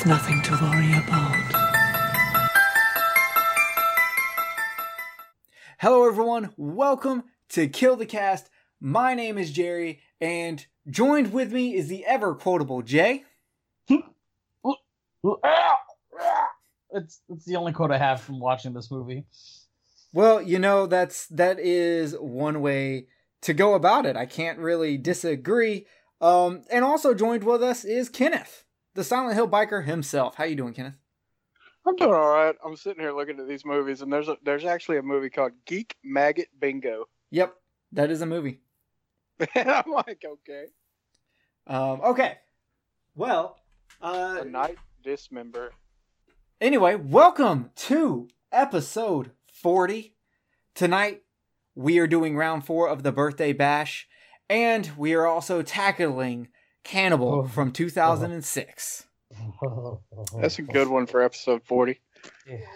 with nothing to worry about. Hello, everyone. Welcome to Kill the Cast. My name is Jerry, and joined with me is the ever quotable Jay. It's it's the only quote I have from watching this movie. Well, you know that's that is one way to go about it. I can't really disagree. Um, and also joined with us is Kenneth, the Silent Hill biker himself. How you doing, Kenneth? I'm doing all right. I'm sitting here looking at these movies, and there's a, there's actually a movie called Geek Maggot Bingo. Yep, that is a movie. and I'm like, okay, Um, okay. Well, uh, a night dismember. Anyway, welcome to episode 40. Tonight, we are doing round four of the birthday bash, and we are also tackling Cannibal Oh. from 2006. That's a good one for episode 40.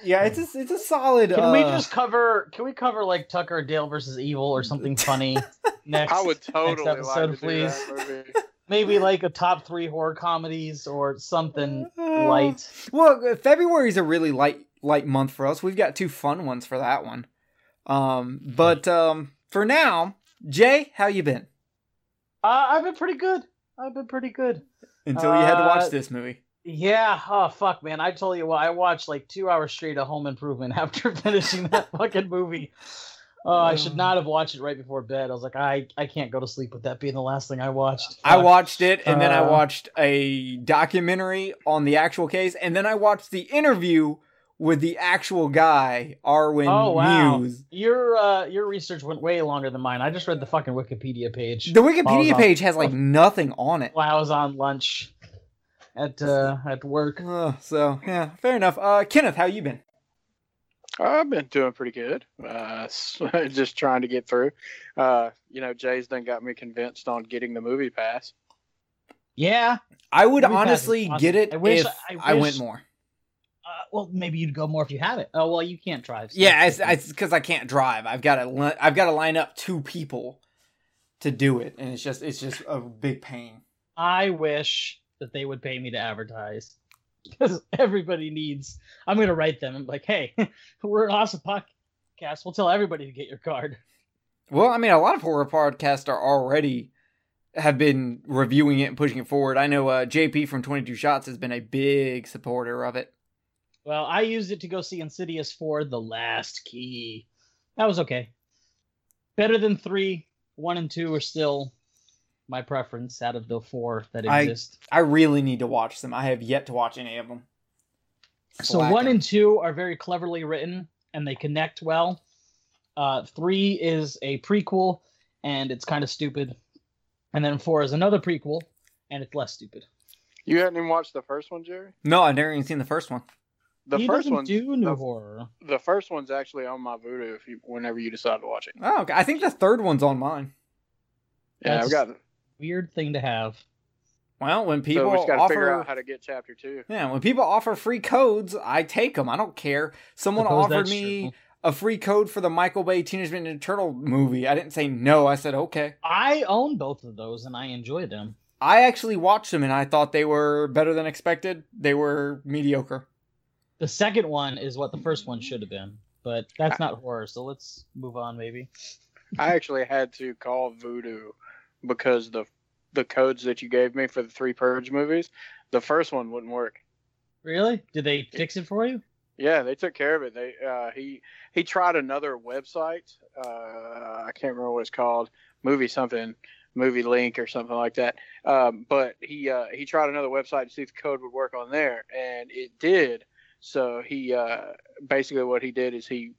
Yeah, it's a, it's a solid. Can we uh, just cover? Can we cover like Tucker and Dale versus Evil or something funny next? I would totally episode, like to please. do that movie. Maybe like a top three horror comedies or something Uh, light. Well, February is a really light light month for us. We've got two fun ones for that one. Um, but um, for now, Jay, how you been? Uh, I've been pretty good. I've been pretty good. Until you had to watch Uh, this movie. Yeah. Oh fuck, man. I told you what. I watched like two hours straight of Home Improvement after finishing that fucking movie. Oh, I should not have watched it right before bed. I was like, I, I can't go to sleep with that being the last thing I watched. I watched it, and then I Uh, watched a documentary on the actual case, and then I watched the interview with the actual guy, Arwen Oh wow, Muse. your uh, your research went way longer than mine. I just read the fucking Wikipedia page The While I Wikipedia on- page has like nothing on it. while I was on lunch at uh, at work. Uh, so yeah, fair enough. Uh, Kenneth, how you been? I've been doing pretty good. Uh, just trying to get through. Uh, you know, Jay's done got me convinced on getting the movie pass. Yeah. I would Movie honestly awesome. get it I wish- if I I, went more. Uh, well, maybe you'd go more if you have it. Oh well, you can't drive. so Yeah, it's because I can't drive. I've got to li- I've got to line up two people to do it, and it's just it's just a big pain. I wish that they would pay me to advertise because everybody needs. I'm gonna write them. I'm like, hey, we're an awesome podcast. We'll tell everybody to get your card. Well, I mean, a lot of horror podcasts are already have been reviewing it and pushing it forward. I know uh, JP from Twenty Two Shots has been a big supporter of it. Well, I used it to go see Insidious 4 The Last Key. That was okay. Better than 3. 1 and 2 are still my preference out of the four that exist. I really need to watch them. I have yet to watch any of them. So 1 and 2 are very cleverly written and they connect well. Uh, 3 is a prequel and it's kind of stupid. And then 4 is another prequel and it's less stupid. You hadn't even watched the first one, Jerry? No, I've never even seen the first one. The he 1st doesn't one, do new the, horror. the first one's actually on my Vudu. If you, whenever you decide to watch it. Oh, okay. I think the third one's on mine. Yeah, That's I've got. Weird thing to have. Well, when people so we just got to figure offer out how to get chapter two. Yeah, when people offer free codes, I take them. I don't care. Someone offered me true. a free code for the Michael Bay Teenage Mutant Ninja Turtle movie. I didn't say no. I said okay. I own both of those and I enjoy them. I actually watched them and I thought they were better than expected. They were mediocre. The second one is what the first one should have been, but that's not horror. So let's move on, maybe. I actually had to call Vudu because the the codes that you gave me for the three Purge movies, the first one wouldn't work. Really? Did they fix it for you? Yeah, they took care of it. They uh, he he tried another website. Uh, I can't remember what it's called. Movie something, movie link or something like that. Um, but he uh, he tried another website to see if the code would work on there, and it did. So he uh, basically what he did is he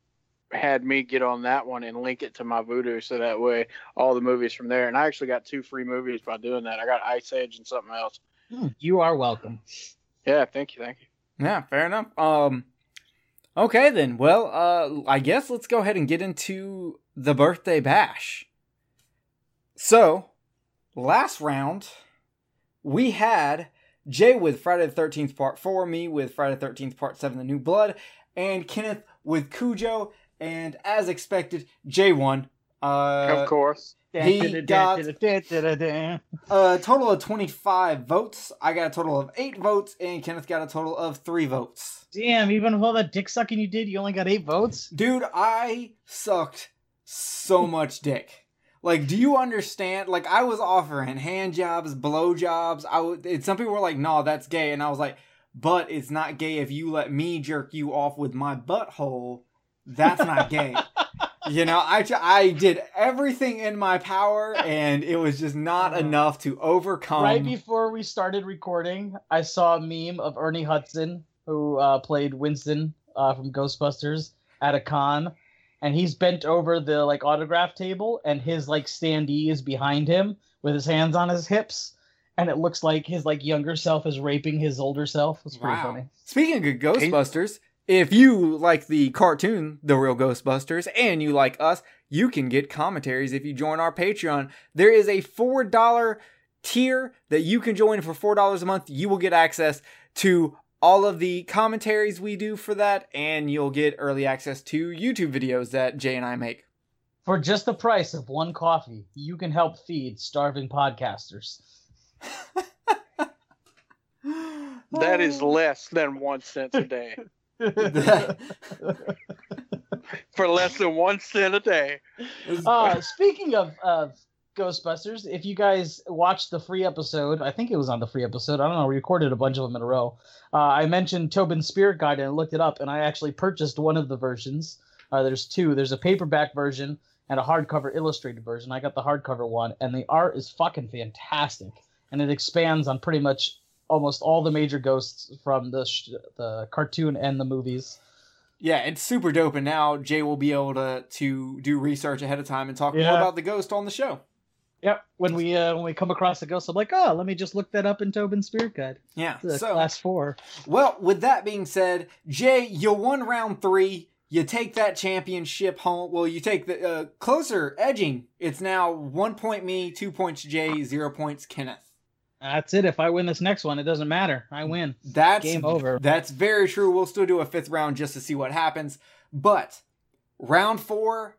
had me get on that one and link it to my Vudu, so that way all the movies from there. And I actually got two free movies by doing that. I got Ice Age and something else. Hmm, You are welcome. Yeah, thank you, thank you. Yeah, fair enough. Um, okay then. Well, uh, I guess let's go ahead and get into the birthday bash. So, last round, we had Jay with Friday the Thirteenth Part Four, me with Friday the Thirteenth Part Seven, The New Blood, and Kenneth with Cujo. And as expected, Jay won. Uh, of course. He got a total of 25 votes. I got a total of 8 votes, and Kenneth got a total of 3 votes. Damn, even with all that dick sucking you did, you only got 8 votes? Dude, I sucked so much dick. Like, do you understand? Like, I was offering hand jobs, blow jobs. I would, some people were like, "No, that's gay," and I was like, "But it's not gay if you let me jerk you off with my butthole. That's not gay." you know, I I did everything in my power, and it was just not uh, enough to overcome. Right before we started recording, I saw a meme of Ernie Hudson, who uh, played Winston uh, from Ghostbusters, at a con and he's bent over the like autograph table and his like standee is behind him with his hands on his hips and it looks like his like younger self is raping his older self. It's pretty wow. funny. Speaking of Ghostbusters, if you like the cartoon, The Real Ghostbusters, and you like us, you can get commentaries if you join our Patreon. There is a $4 tier that you can join for $4 a month. You will get access to all of the commentaries we do for that, and you'll get early access to YouTube videos that Jay and I make. For just the price of one coffee, you can help feed starving podcasters. that is less than one cent a day. For less than one cent a day. Uh, speaking of, of Ghostbusters. If you guys watched the free episode, I think it was on the free episode. I don't know. We recorded a bunch of them in a row. Uh, I mentioned Tobin's Spirit Guide and I looked it up, and I actually purchased one of the versions. Uh, there's two. There's a paperback version and a hardcover illustrated version. I got the hardcover one, and the art is fucking fantastic, and it expands on pretty much almost all the major ghosts from the sh- the cartoon and the movies. Yeah, it's super dope, and now Jay will be able to to do research ahead of time and talk yeah. more about the ghost on the show. Yep. When we uh, when we come across a ghost, I'm like, oh, let me just look that up in Tobin's Spirit Guide. Yeah. so, class four. Well, with that being said, Jay, you won round three. You take that championship home. Well, you take the uh, closer edging. It's now one point me, two points Jay, zero points Kenneth. That's it. If I win this next one, it doesn't matter. I win. That's game over. That's very true. We'll still do a fifth round just to see what happens. But round four,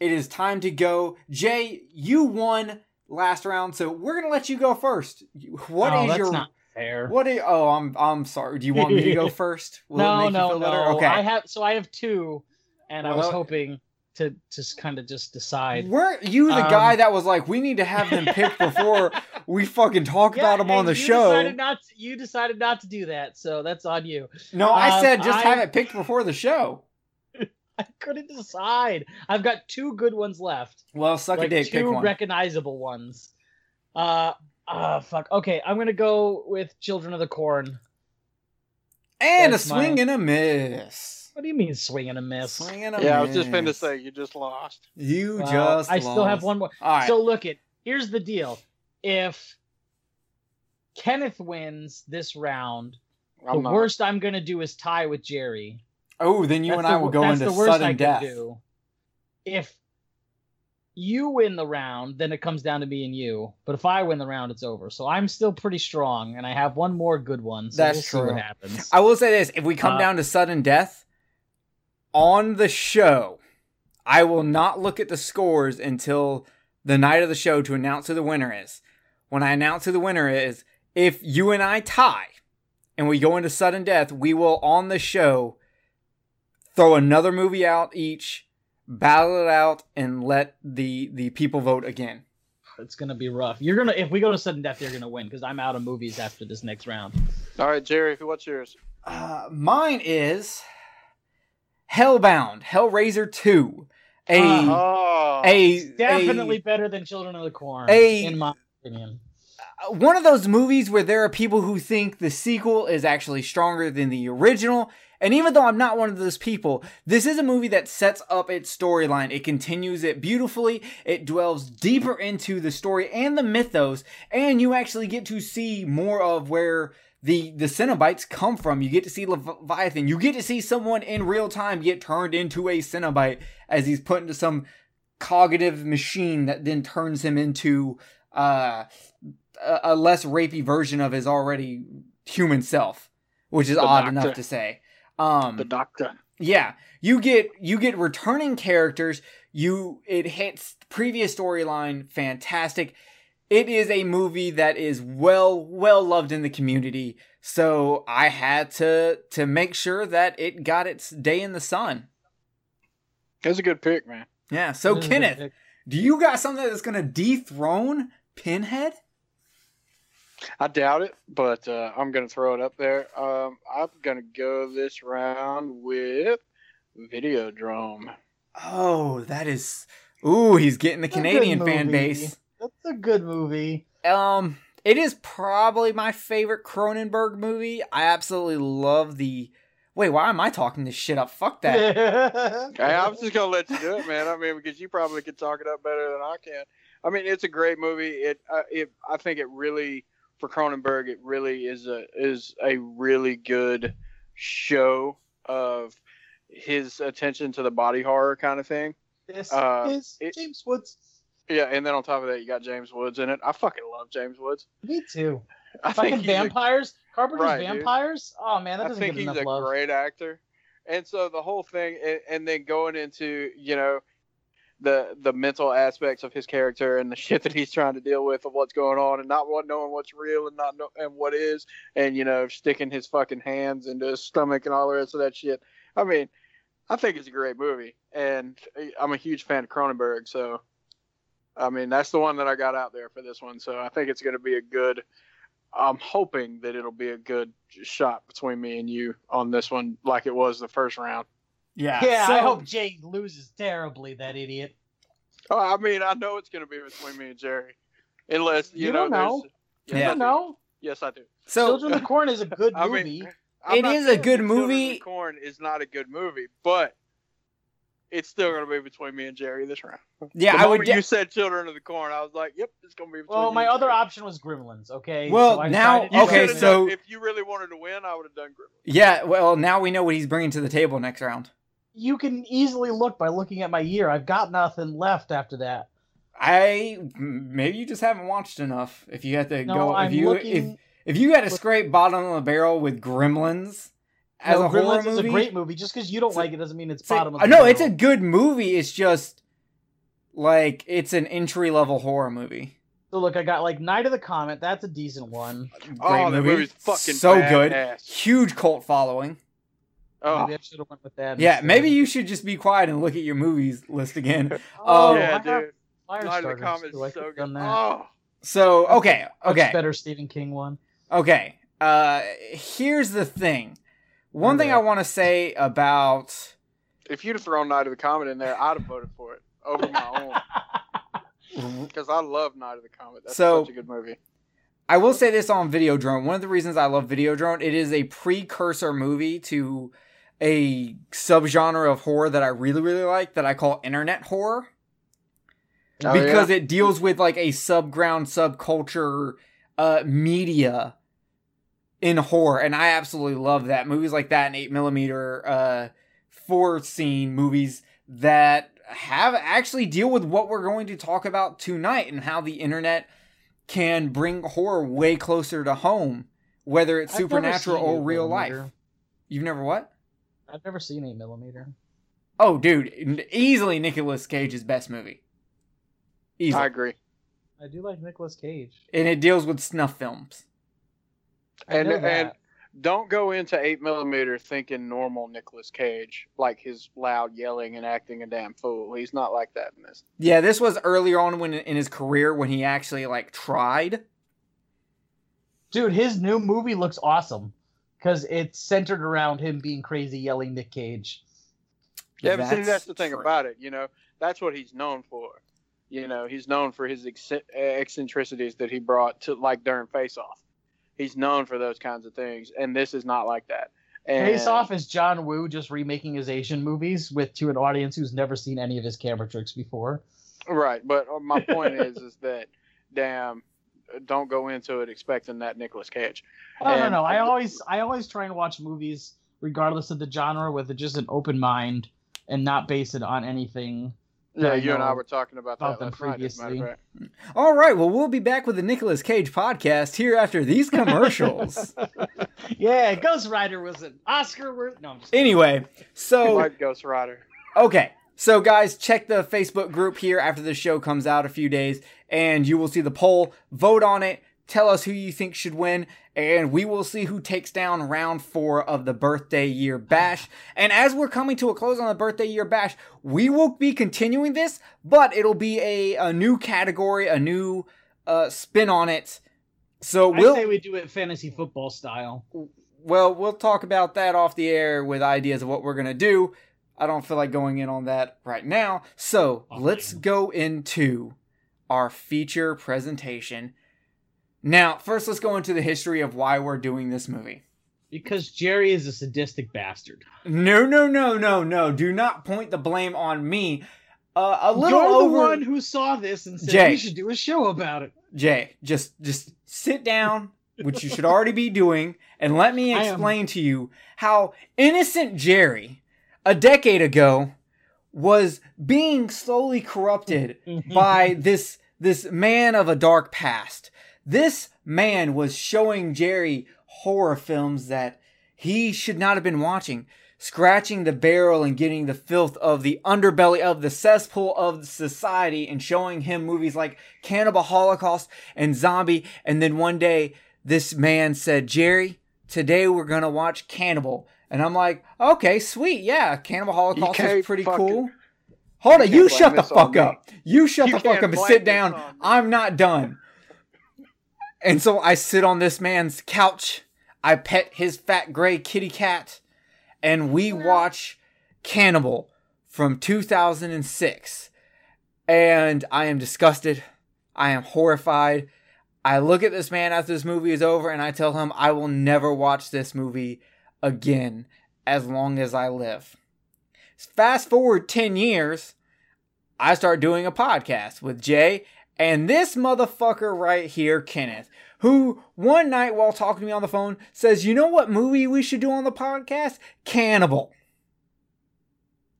it is time to go. Jay, you won last round, so we're gonna let you go first. What oh, is your not fair? What is? Oh, I'm I'm sorry. Do you want me to go first? Will no, no, no. Okay. I have so I have two, and well, I was hoping to just kind of just decide. Were you the um, guy that was like, we need to have them picked before we fucking talk yeah, about them on the you show? Decided not to, you decided not to do that, so that's on you. No, I um, said just I, have it picked before the show. I couldn't decide. I've got two good ones left. Well, suck like a dick. Two recognizable ones. Uh, uh, fuck. Okay, I'm gonna go with Children of the Corn. And That's a swing my... and a miss. What do you mean swing and a miss? Swing and a yeah, miss. I was just going to say you just lost. You well, just. I lost. still have one more. All right. So look it. Here's the deal. If Kenneth wins this round, I'm the not. worst I'm gonna do is tie with Jerry. Oh, then you that's and I will go into sudden death. Do. If you win the round, then it comes down to me and you. But if I win the round, it's over. So I'm still pretty strong, and I have one more good one. So That's we'll true. what happens. I will say this: if we come uh, down to sudden death on the show, I will not look at the scores until the night of the show to announce who the winner is. When I announce who the winner is, if you and I tie and we go into sudden death, we will on the show throw another movie out each, battle it out, and let the the people vote again. It's gonna be rough. You're gonna if we go to sudden death, you're gonna win because I'm out of movies after this next round. All right, Jerry, what's yours? Uh, mine is Hellbound, Hellraiser Two. A uh, a definitely a, better than Children of the Corn, a, in my opinion. Uh, one of those movies where there are people who think the sequel is actually stronger than the original, and even though I'm not one of those people, this is a movie that sets up its storyline. It continues it beautifully. It dwells deeper into the story and the mythos, and you actually get to see more of where the the Cenobites come from. You get to see Leviathan. You get to see someone in real time get turned into a Cenobite as he's put into some cognitive machine that then turns him into uh, a, a less rapey version of his already human self, which is the odd doctor. enough to say. Um, the Doctor. Yeah, you get you get returning characters. You it hits previous storyline, fantastic. It is a movie that is well well loved in the community, so I had to to make sure that it got its day in the sun. That's a good pick, man. Yeah. So This is a Kenneth, do you got something that's gonna dethrone Pinhead? I doubt it, but uh, I'm gonna throw it up there. Um, I'm gonna go this round with Videodrome. Oh, that is. Ooh, he's getting the That's Canadian fan base. That's a good movie. Um, it is probably my favorite Cronenberg movie. I absolutely love the. Wait, why am I talking this shit up? Fuck that. Hey, I'm just gonna let you do it, man. I mean, because you probably could talk it up better than I can. I mean, it's a great movie. It, uh, it, I think it really for Cronenberg, it really is a is a really good show of his attention to the body horror kind of thing. This Uh, is it- James Woods. Yeah, and then on top of that, you got James Woods in it. I fucking love James Woods. Me too. I Fucking he's a- vampires. Carpenter's Right, dude. vampires. Oh man, that I doesn't think get he's enough a love. great actor, and so the whole thing, and, and then going into you know the the mental aspects of his character and the shit that he's trying to deal with of what's going on, and not knowing what's real and not know, and what is, and you know sticking his fucking hands into his stomach and all the rest of that shit. I mean, I think it's a great movie, and I'm a huge fan of Cronenberg, so. I mean, that's the one that I got out there for this one. So I think it's going to be a good. I'm hoping that it'll be a good shot between me and you on this one, like it was the first round. Yeah. Yeah, so, I hope Jay loses terribly. That idiot. Oh, I mean, I know it's going to be between me and Jerry, unless you, You know. don't know. there's- You Yeah. don't know. Yes, I do. So Children of the Corn is a good movie. mean, I'm It not is a good that Children of movie. the Corn is not a good movie, but it's still going to be between me and Jerry this round. yeah, the I would. de- you said Children of the Corn, I was like, "Yep, it's going to be." Between well, you my and other Jerry. option was Gremlins. Okay. Well, I now- decided to You go okay, so- done- if you really wanted to win, I would have done Gremlins. yeah. Well, now we know what he's bringing to the table next round. You can easily look by looking at my year. I've got nothing left after that. I maybe you just haven't watched enough. If you had to No, go, I'm if you looking. if if you had to scrape bottom of the barrel with Gremlins as no, a horror movie, is a great movie. Just because you don't like it doesn't mean it's So- bottom of uh, the no, barrel. it's a good movie. It's just like it's an entry level horror movie. So look, I got like Night of the Comet. That's a decent one. Great oh, that movie, movie's fucking so good, huge cult following. Oh, Maybe I should have went with that. Yeah, instead. maybe you should just be quiet and look at your movies list again. Oh, Um, yeah, I have dude. Firestarters, Night of the Comet too. I so good. Oh, So okay, Much okay, better Stephen King one. okay. Uh, here's the thing. One thing I want to say about if you'd have thrown Night of the Comet in there, I'd have voted for it over my own because I love Night of the Comet. That's So- such a good movie. I will say this on Videodrome. One of the reasons I love Videodrome, it is a precursor movie to a subgenre of horror that I really, really like that I call internet horror. Oh, because it deals with like a subground subculture uh media in horror and i absolutely love that. Movies like that and 8 millimeter uh four scene movies that have actually deal with what we're going to talk about tonight and how the internet can bring horror way closer to home whether it's I've supernatural or real life. You've never what I've never seen eight millimeter. oh dude easily Nicolas cage's best movie easily I agree. I do like Nicolas Cage. and it deals with snuff films I And know and that. don't go into eight millimeter thinking normal Nicolas Cage, like his loud yelling and acting a damn fool. He's not like that in this. Yeah, this was earlier on when in his career when he actually like tried. dude, his new movie looks awesome because it's centered around him being crazy, yelling Nick Cage. Yeah, but see, that's the thing about it. You know, that's what he's known for. You know, he's known for his ecc- eccentricities that he brought to like during Face Off. He's known for those kinds of things, and this is not like that. And, Face Off is John Woo just remaking his Asian movies with to an audience who's never seen any of his camera tricks before. right? But uh, my point is, is that damn, don't go into it expecting that Nicolas Cage. Oh no, And- no. I always I always try and watch movies regardless of the genre with just an open mind and not base it on anything. Yeah, I you and I were talking about that about them last night. as a matter of previously. fact. All right, well we'll be back with the Nicolas Cage podcast here after these commercials. yeah, Ghost Rider was an Oscar worth. No, I'm just anyway, so Like Ghost Rider. okay, So, guys, check the Facebook group here after the show comes out a few days, and you will see the poll. Vote on it. Tell us who you think should win, and we will see who takes down round four of the birthday year bash. And as we're coming to a close on the birthday year bash, we will be continuing this, but it'll be a, a new category, a new uh, spin on it. So we'll I say we do it fantasy football style. well, we'll talk about that off the air with ideas of what we're gonna do. I don't feel like going in on that right now. So Oh, let's go into our feature presentation. Now, first, let's go into the history of why we're doing this movie. Because Jerry is a sadistic bastard. No, no, no, no, no. Do not point the blame on me. Uh, a little You're over. the one who saw this and said Jay. we should do a show about it. Jay, just just sit down, which you should already be doing, and let me I am- explain to you how innocent Jerry, a decade ago, was being slowly corrupted mm-hmm. by this this man of a dark past. This man was showing Jerry horror films that he should not have been watching, scratching the barrel and getting the filth of the underbelly of the cesspool of society and showing him movies like Cannibal Holocaust and Zombie. And then one day, this man said, Jerry, today we're going to watch Cannibal. And I'm like, okay, sweet. Yeah, Cannibal Holocaust is pretty cool. Hold on, you shut the fuck me. up. You shut You the fuck up and sit down. I'm not done. And so I sit on this man's couch. I pet his fat gray kitty cat, and we watch Cannibal from 2006. And I am disgusted. I am horrified. I look at this man after this movie is over, and I tell him I will never watch this movie again as long as I live. Fast forward 10 years, I start doing a podcast with Jay and this motherfucker right here, Kenneth, who one night while talking to me on the phone says, You know what movie we should do on the podcast? Cannibal.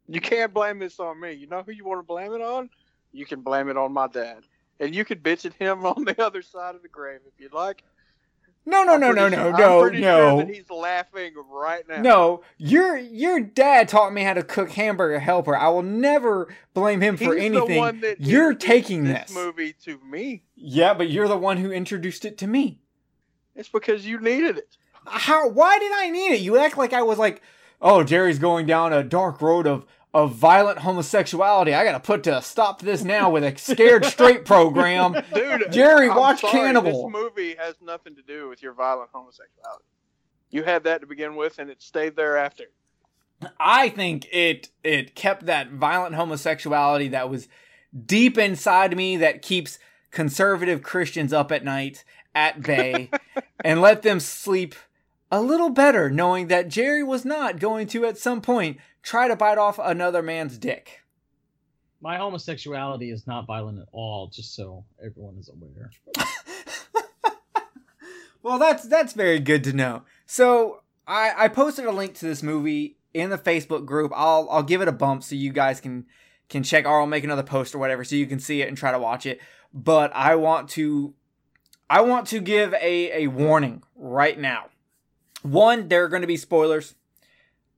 You can't blame this on me. You know who you want to blame it on? You can blame it on my dad. And you can bitch at him on the other side of the grave if you'd like. No, no, I'm no, no, no, sure- no, no. Sure that he's laughing right now. No, your your dad taught me how to cook hamburger helper. I will never blame him for He's anything. The one that You're taking this, this. movie to me. Yeah, but you're the one who introduced it to me. It's because you needed it. How? Why did I need it? You act like I was like, oh, Jerry's going down a dark road of of violent homosexuality. I gotta put to stop this now with a scared straight program. Dude, Jerry, I'm watch sorry, Cannibal. This movie has nothing to do with your violent homosexuality. You had that to begin with, and it stayed there after. I think it it kept that violent homosexuality that was deep inside me that keeps conservative Christians up at night at bay and let them sleep a little better knowing that Jerry was not going to at some point try to bite off another man's dick. My homosexuality is not violent at all, just so everyone is aware. well, that's that's very good to know. So I, I posted a link to this movie in the Facebook group. I'll I'll give it a bump so you guys can can check or I'll make another post or whatever so you can see it and try to watch it. But I want to I want to give a, a warning right now. One, there are going to be spoilers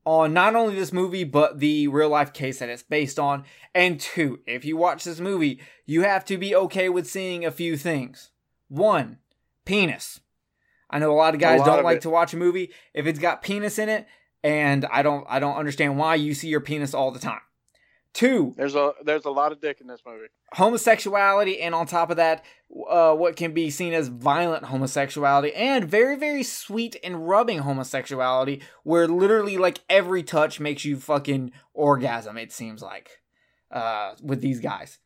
on not only this movie but the real life case that it's based on. And two, if you watch this movie, you have to be okay with seeing a few things. One, penis. I know a lot of guys lot don't of like it. to watch a movie if it's got penis in it, and I don't I don't understand why you see your penis all the time. Two, There's a there's a lot of dick in this movie. homosexuality, and on top of that, uh, what can be seen as violent homosexuality, and very very sweet and rubbing homosexuality, where literally like every touch makes you fucking orgasm. It seems like uh, with these guys.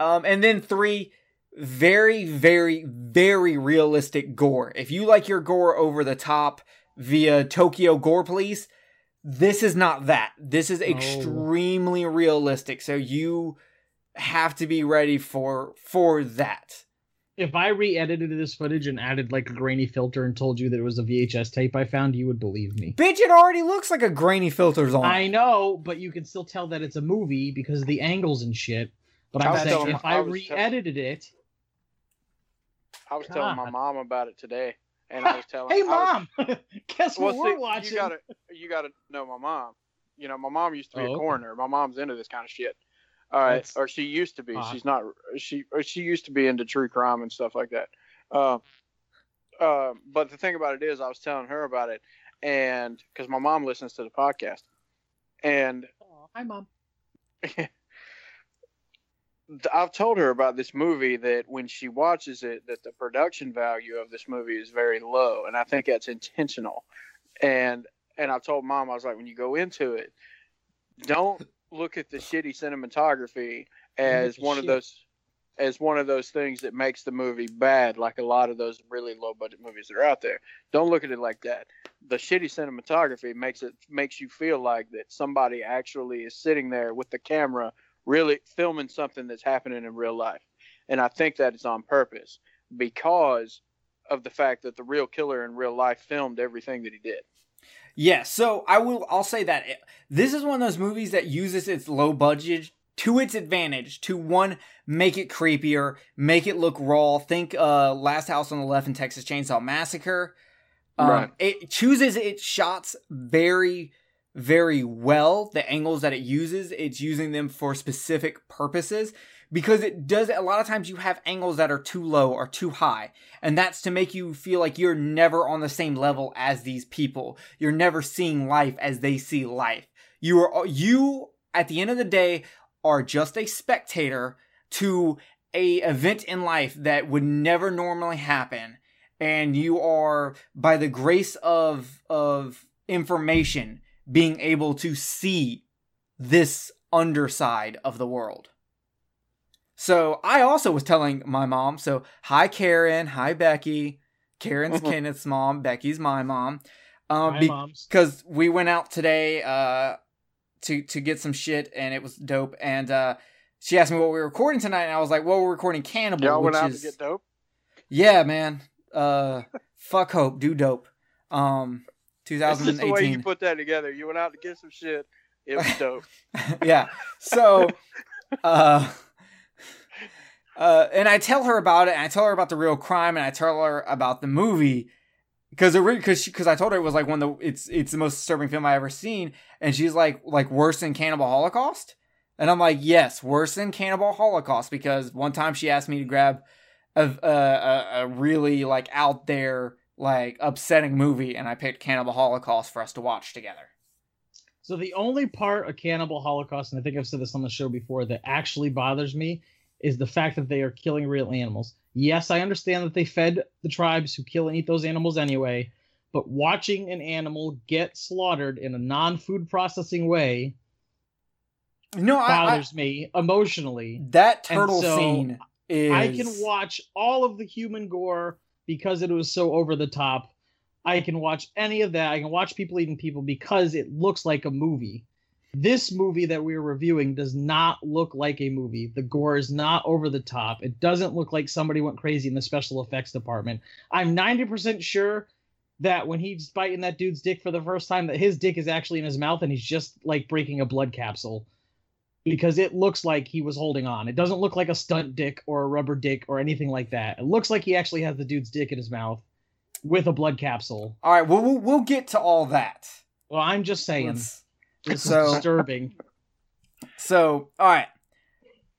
Um, and then three, very, very, very realistic gore. If you like your gore over the top via Tokyo Gore Police, this is not that. This is oh. extremely realistic. So you have to be ready for for that. If I re-edited this footage and added like a grainy filter and told you that it was a VHS tape I found, you would believe me. Bitch, it already looks like a grainy filter's on. I know, but you can still tell that it's a movie because of the angles and shit. But I I'm was saying telling- if I, I re-edited it, I was telling my mom about it today, and I was telling. hey I was- mom, guess well, what we're see, watching? You gotta you gotta know my mom. You know, my mom used to be Oh, a okay. coroner. My mom's into this kind of shit. All right, That's- or she used to be. odd. She's not. She or she used to be into true crime and stuff like that. Uh, uh, but the thing about it is, I was telling her about it, and because my mom listens to the podcast, and hi, mom. I've told her about this movie that when she watches it, that the production value of this movie is very low, and I think that's intentional. And and I told mom, I was like, when you go into it, don't look at the shitty cinematography as one of those as one of those things that makes the movie bad, like a lot of those really low budget movies that are out there. Don't look at it like that. The shitty cinematography makes it makes you feel like that somebody actually is sitting there with the camera really filming something that's happening in real life. And I think that is on purpose because of the fact that the real killer in real life filmed everything that he did. Yeah, so I will. I'll say that it- this is one of those movies that uses its low budget to its advantage to one make it creepier, make it look raw. Think uh, Last House on the Left and Texas Chainsaw Massacre. Um, Right. It chooses its shots very, very well. The angles that it uses, it's using them for specific purposes because it does. A lot of times you have angles that are too low or too high, and that's to make you feel like you're never on the same level as these people. You're never seeing life as they see life. You are you at the end of the day are just a spectator to a event in life that would never normally happen and you are by the grace of of information being able to see this underside of the world. So I also was telling my mom, so hi Karen, hi Becky. Karen's. Kenneth's mom, Becky's my mom. Um, Hi, be- moms. because we went out today uh to to get some shit and it was dope and uh she asked me what we were recording tonight and I was like, well, we're recording Cannibal, Y'all went out is to get dope. yeah, man. Uh, fuck hope, do dope. Um, That's just the way you put that together. You went out to get some shit. It was dope. yeah. So, uh, uh, and I tell her about it, and I tell her about the real crime, and I tell her about the movie because it really because she because I told her it was like one of the it's it's the most disturbing film I ever seen, and she's like like worse than Cannibal Holocaust, and I'm like yes, worse than Cannibal Holocaust because one time she asked me to grab a a, a, a really like out there like upsetting movie, and I picked Cannibal Holocaust for us to watch together. So the only part of Cannibal Holocaust, and I think I've said this on the show before, that actually bothers me is the fact that they are killing real animals. Yes, I understand that they fed the tribes who kill and eat those animals anyway, but watching an animal get slaughtered in a non-food processing way No, I, I, bothers me emotionally. that turtle so, scene is I can watch all of the human gore because it was so over the top. I can watch any of that. I can watch people eating people because it looks like a movie. This movie that we're reviewing does not look like a movie. The gore is not over the top. It doesn't look like somebody went crazy in the special effects department. I'm 90% sure that when he's biting that dude's dick for the first time, that his dick is actually in his mouth and he's just like breaking a blood capsule because it looks like he was holding on. It doesn't look like a stunt dick or a rubber dick or anything like that. It looks like he actually has the dude's dick in his mouth with a blood capsule. all right. Well, we'll we'll get to all that. Well, I'm just saying, Let's- this so- disturbing. So, all right.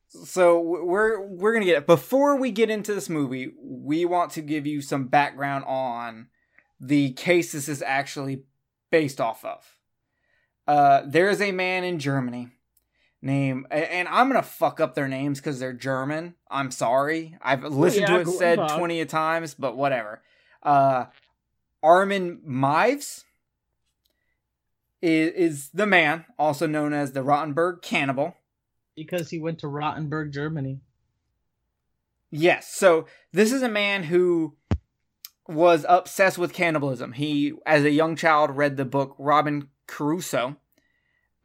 So we're we're gonna get before we get into this movie, we want to give you some background on the case this is actually based off of. Uh, there is a man in Germany named, a- and I'm gonna fuck up their names because they're German. I'm sorry. I've listened yeah, to it said Tag. twenty of times, but whatever. Uh, Armin Meiwes is, is the man, also known as the Rotenburg Cannibal. Because he went to Rotenburg, Germany. Yes. So this is a man who was obsessed with cannibalism. He, as a young child, read the book Robin Crusoe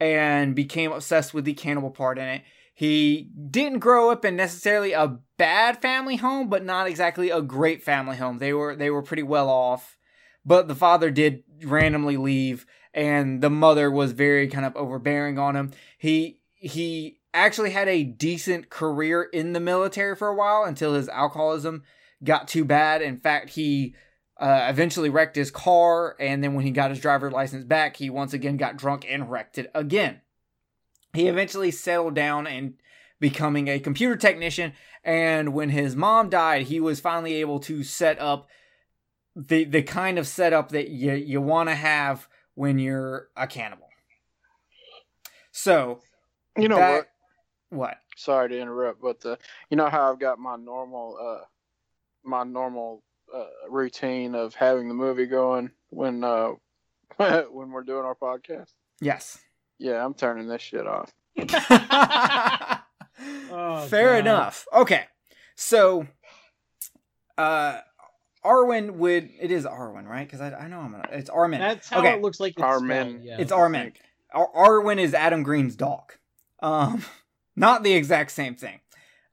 and became obsessed with the cannibal part in it. He didn't grow up in necessarily a bad family home, but not exactly a great family home. They were they were pretty well off, but the father did randomly leave, and the mother was very kind of overbearing on him. He he actually had a decent career in the military for a while until his alcoholism got too bad. In fact, he uh, eventually wrecked his car, and then when he got his driver's license back, he once again got drunk and wrecked it again. He eventually settled down and becoming a computer technician, and when his mom died, he was finally able to set up the the kind of setup that you you want to have when you're a cannibal. So, You know that- what? what? Sorry to interrupt, but the you know how I've got my normal uh my normal uh, routine of having the movie going when uh when we're doing our podcast. Yes. Yeah, I'm turning this shit off. Oh, Fair God. enough. Okay. So uh Arwen would it is Arwen, right? Because I, I know I'm gonna it's Armin. That's how Okay. it looks like it's Armin. spelled, yeah. It's I Armin. Ar- Arwen is Adam Green's dog. Um not the exact same thing.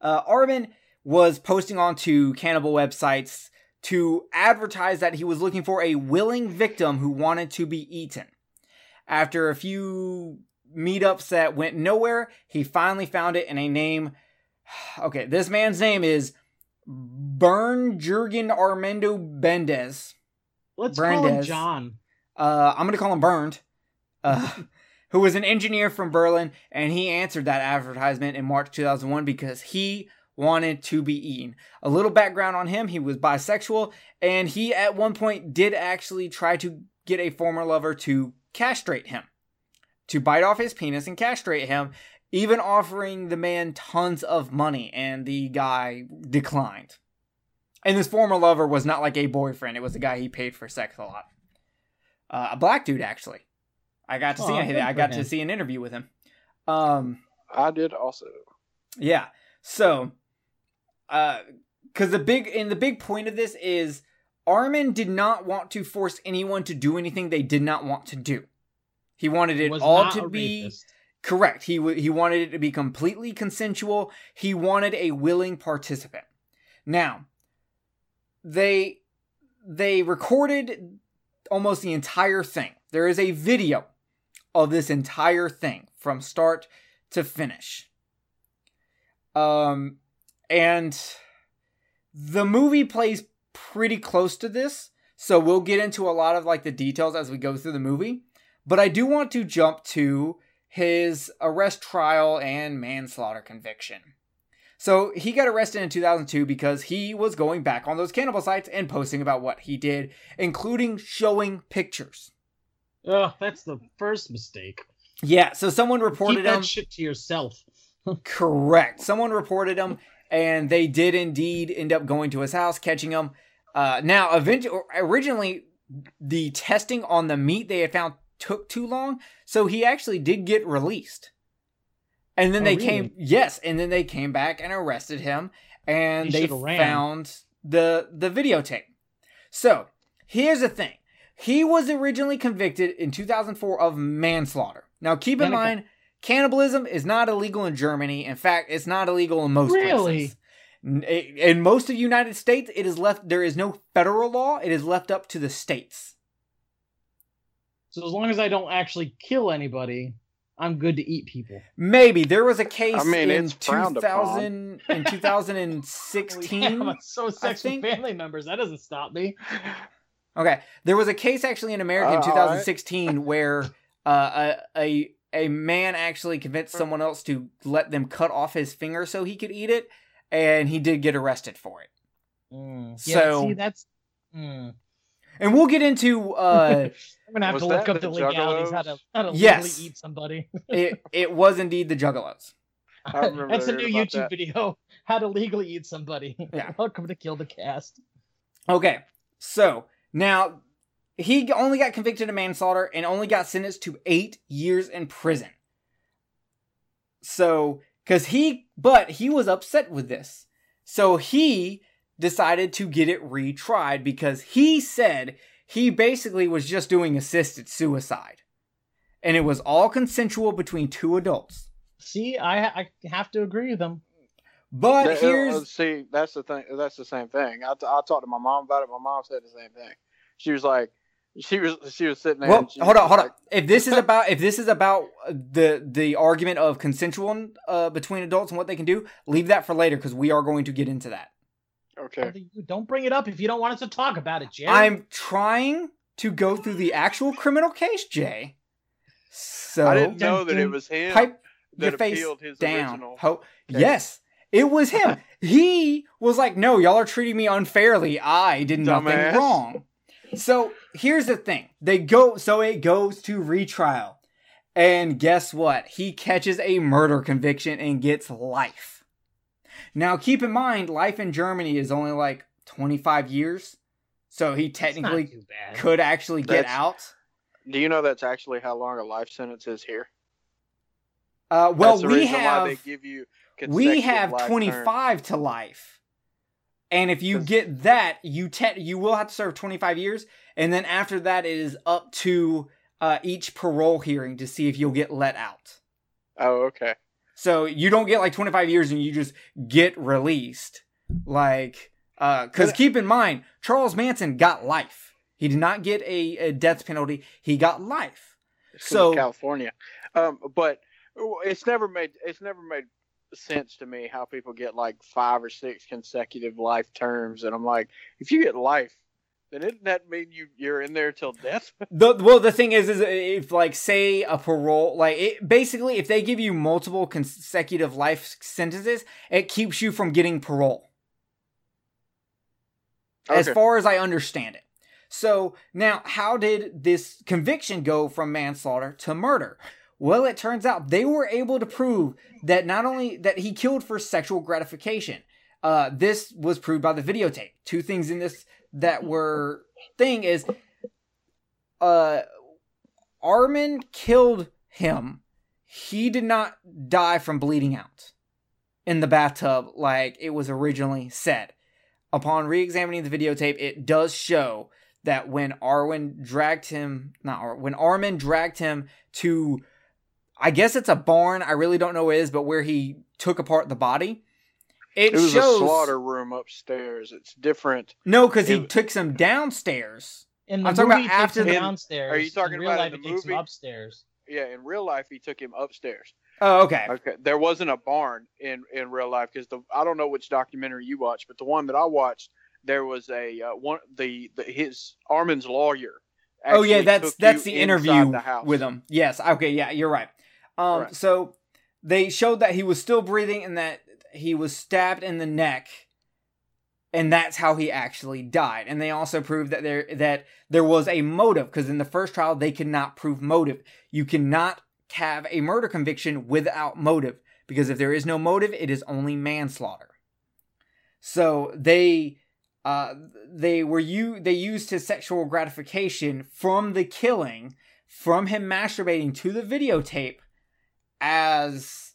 Uh Armin was posting onto cannibal websites to advertise that he was looking for a willing victim who wanted to be eaten. After a few meetups that went nowhere, he finally found it in a name. Okay, this man's name is Bernd Jurgen Armando Brandes. Let's call him John. Uh, I'm gonna call him Burned, uh, who was an engineer from Berlin, and he answered that advertisement in March 2001 because he wanted to be eaten. A little background on him: he was bisexual, and he at one point did actually try to get a former lover to castrate him, to bite off his penis and castrate him, even offering the man tons of money, and the guy declined. And this former lover was not like a boyfriend; it was a guy he paid for sex a lot uh, a black dude actually. I got to see him. I for got to see an interview with him. Um, I did also. yeah. So, uh, because the big and the big point of this is Armin did not want to force anyone to do anything they did not want to do. He wanted it all to be rapist. correct. He w- he wanted it to be completely consensual. He wanted a willing participant. Now, they they recorded almost the entire thing. There is a video of this entire thing from start to finish. Um and the movie plays pretty close to this, so we'll get into a lot of like the details as we go through the movie. But I do want to jump to his arrest trial and manslaughter conviction. So he got arrested in 2002 because he was going back on those cannibal sites and posting about what he did, including showing pictures. Ugh, that's the first mistake. Yeah, so someone reported Keep that him. shit to yourself. Correct. Someone reported him, and they did indeed end up going to his house, catching him. Uh, now, eventually, originally, the testing on the meat they had found took too long, so he actually did get released. And then Oh, they really? came, yes, and then they came back and arrested him, and He they found the the videotape. So here's the thing: he was originally convicted in 2004 of manslaughter. Now, keep in mind, cannibalism is not illegal in Germany. In fact, it's not illegal in most Really? places. N- In most of the United States, it is left. There is no federal law. It is left up to the states. So as long as I don't actually kill anybody, I'm good to eat people. Maybe there was a case I mean, in 2000 in 2016. Yeah, but so sex with family members. That doesn't stop me. Okay, there was a case actually in America in Uh, 2016 where uh, a, a a man actually convinced someone else to let them cut off his finger so he could eat it, and he did get arrested for it. Mm. So- yeah, see, that's. Mm. And we'll get into uh, I'm gonna have to look up the the legalities how to how to Yes. legally eat somebody. it. It was indeed the Juggalos. I That's a new YouTube that. video. How to legally eat somebody. Yeah. Welcome to Kill the Cast. Okay, so now he only got convicted of manslaughter and only got sentenced to eight years in prison. So, because he, but he was upset with this. So he decided to get it retried because he said he basically was just doing assisted suicide. And it was all consensual between two adults. See, I I have to agree with them. But That- uh, here's see, that's the thing. That's the same thing. I, t- I talked to my mom about it. My mom said the same thing. She was like, she was she was sitting there. Well, and hold on, hold like, on. If this is about if this is about the the argument of consensual uh, between adults and what they can do, leave that for later because we are going to get into that. Okay. Don't bring it up if you don't want us to talk about it, Jay. I'm trying to go through the actual criminal case, Jay. So I didn't know that it was him pipe that your face appealed his down. original. Ho- case. yes, it was him. he was like, "No, y'all are treating me unfairly. I did nothing wrong." So here's the thing: they go. So it goes to retrial, and guess what? He catches a murder conviction and gets life. Now, keep in mind, life in Germany is only like 25 years, so he technically could actually get That's- out. Do you know that's actually how long a life sentence is here? Uh, well, that's the we reason why have they give you we have life 25 to life and if you get that you te- you will have to serve 25 years and then after that it is up to uh, each parole hearing to see if you'll get let out. Oh, okay. so you don't get like 25 years and you just get released like uh because But- keep in mind charles manson got life he did not get a, a death penalty he got life It's So- California. Um, but it's never made it's never made sense to me how people get like five or six consecutive life terms, and I'm like, if you get life, then doesn't that mean you you're in there till death? The well, the thing is, is if like say a parole, like it basically, if they give you multiple consecutive life sentences, it keeps you from getting parole. As far as I understand it. So now, how did this conviction go from manslaughter to murder? Well, it turns out they were able to prove that not only that he killed for sexual gratification. Uh, this was proved by the videotape. Two things in this that were thing is, uh, Armin killed him. He did not die from bleeding out in the bathtub like it was originally said. Upon re-examining the videotape, it does show that when Arwen dragged him, not Ar- when Armin dragged him to, I guess it's a barn. I really don't know what it is, but where he took apart the body. It, It was shows a slaughter room upstairs. It's different. no, because he it- takes him downstairs. In the I'm talking movie, about after him the- downstairs. Are you talking in real about life, in he the takes him movie? upstairs. Yeah, in real life, he took him upstairs. Oh, okay. Okay, there wasn't a barn in in real life because the I don't know which documentary you watched, but the one that I watched, there was a uh, one the, the his Armin's lawyer. Oh yeah, that's that's the interview the with him. Yes. Okay. Yeah, you're right. Um. Right. So they showed that he was still breathing and that he was stabbed in the neck, and that's how he actually died. And they also proved that there that there was a motive because in the first trial they could not prove motive. You cannot have a murder conviction without motive because if there is no motive, it is only manslaughter. So they uh, they were you they used his sexual gratification from the killing, from him masturbating to the videotape as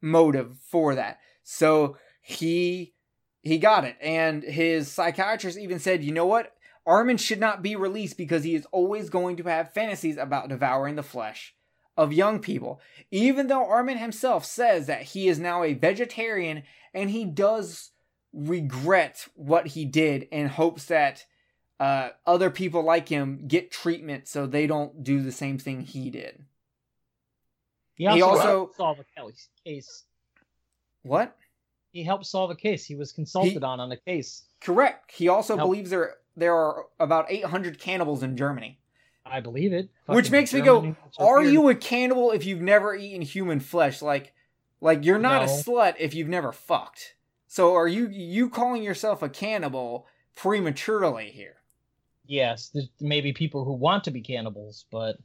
motive for that. So he he got it, and his psychiatrist even said, "You know what? Armin should not be released because he is always going to have fantasies about devouring the flesh of young people." Even though Armin himself says that he is now a vegetarian and he does regret what he did and hopes that uh, other people like him get treatment so they don't do the same thing he did. He also, He also- solve a case-. What? He helped solve a case. He was consulted on on a case. Correct. He also Nope. believes there there are about 800 cannibals in Germany. I believe it. Which Fucking makes me go, Are weird. you a cannibal if you've never eaten human flesh? Like like you're not a slut if you've never fucked. So are you you calling yourself a cannibal prematurely here? Yes, there's maybe people who want to be cannibals, but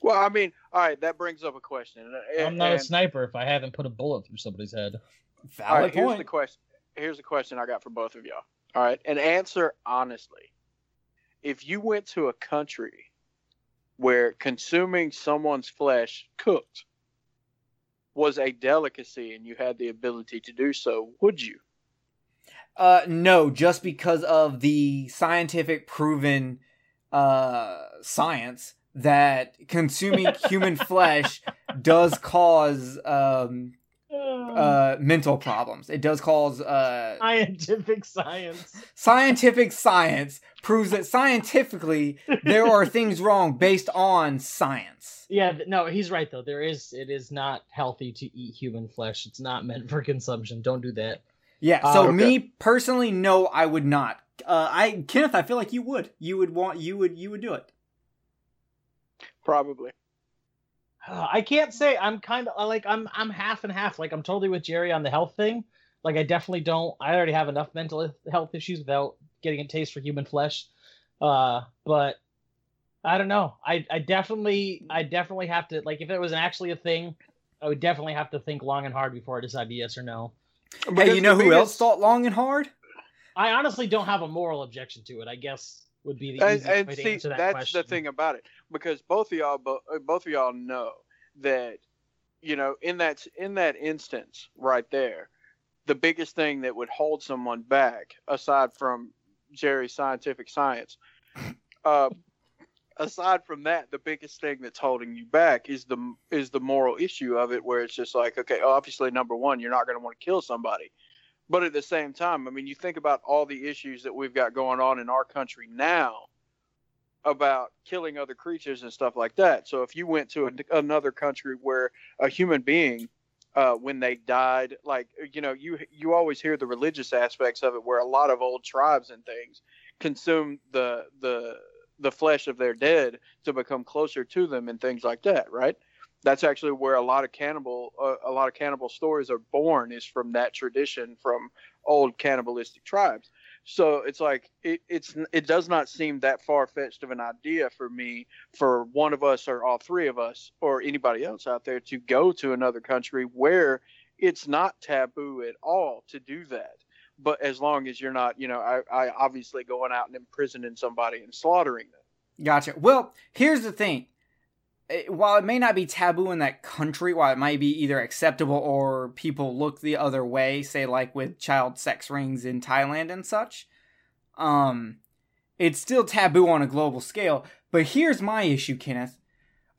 Well, I mean, all right, that brings up a question. And, I'm not a sniper if I haven't put a bullet through somebody's head. all Valid right, here's point. the question. Here's the question I got for both of y'all. All right, and answer honestly. If you went to a country where consuming someone's flesh cooked was a delicacy and you had the ability to do so, would you? Uh, no, just because of the scientific proven uh, science that consuming human flesh does cause um, uh, mental problems. It does cause uh, Scientific science. scientific science proves that scientifically there are things wrong based on science. Yeah, no, he's right though. There is it is not healthy to eat human flesh. It's not meant for consumption. Don't do that. Yeah. So Uh, okay. me personally, no, I would not. Uh, I Kenneth, I feel like you would. You would want. You would. You would do it. Probably. I can't say I'm kind of like I'm I'm half and half. Like I'm totally with Jerry on the health thing. Like I definitely don't. I already have enough mental health issues without getting a taste for human flesh. Uh, but I don't know. I I definitely I definitely have to like if it was actually a thing, I would definitely have to think long and hard before I decide yes or no. Hey, Because you know the who else thought long and hard? I honestly don't have a moral objection to it. I guess would be the and, easiest and way to see answer that that's question. the thing about it because both of y'all bo- uh, both of y'all know that you know in that in that instance right there the biggest thing that would hold someone back aside from jerry's scientific science uh, aside from that the biggest thing that's holding you back is the is the moral issue of it where it's just like okay obviously number one you're not going to want to kill somebody but at the same time i mean you think about all the issues that we've got going on in our country now about killing other creatures and stuff like that. So if you went to a, another country where a human being, uh, when they died, like you know, you you always hear the religious aspects of it, where a lot of old tribes and things consume the the the flesh of their dead to become closer to them and things like that, right? That's actually where a lot of cannibal uh, a lot of cannibal stories are born is from that tradition from old cannibalistic tribes. So it's like it, it's it does not seem that far fetched of an idea for me for one of us or all three of us or anybody else out there to go to another country where it's not taboo at all to do that. But as long as you're not, you know, I, I obviously going out and imprisoning somebody and slaughtering them. Gotcha. Well, here's the thing. While it may not be taboo in that country, while it might be either acceptable or people look the other way, say like with child sex rings in Thailand and such, um, it's still taboo on a global scale. But here's my issue, Kenneth.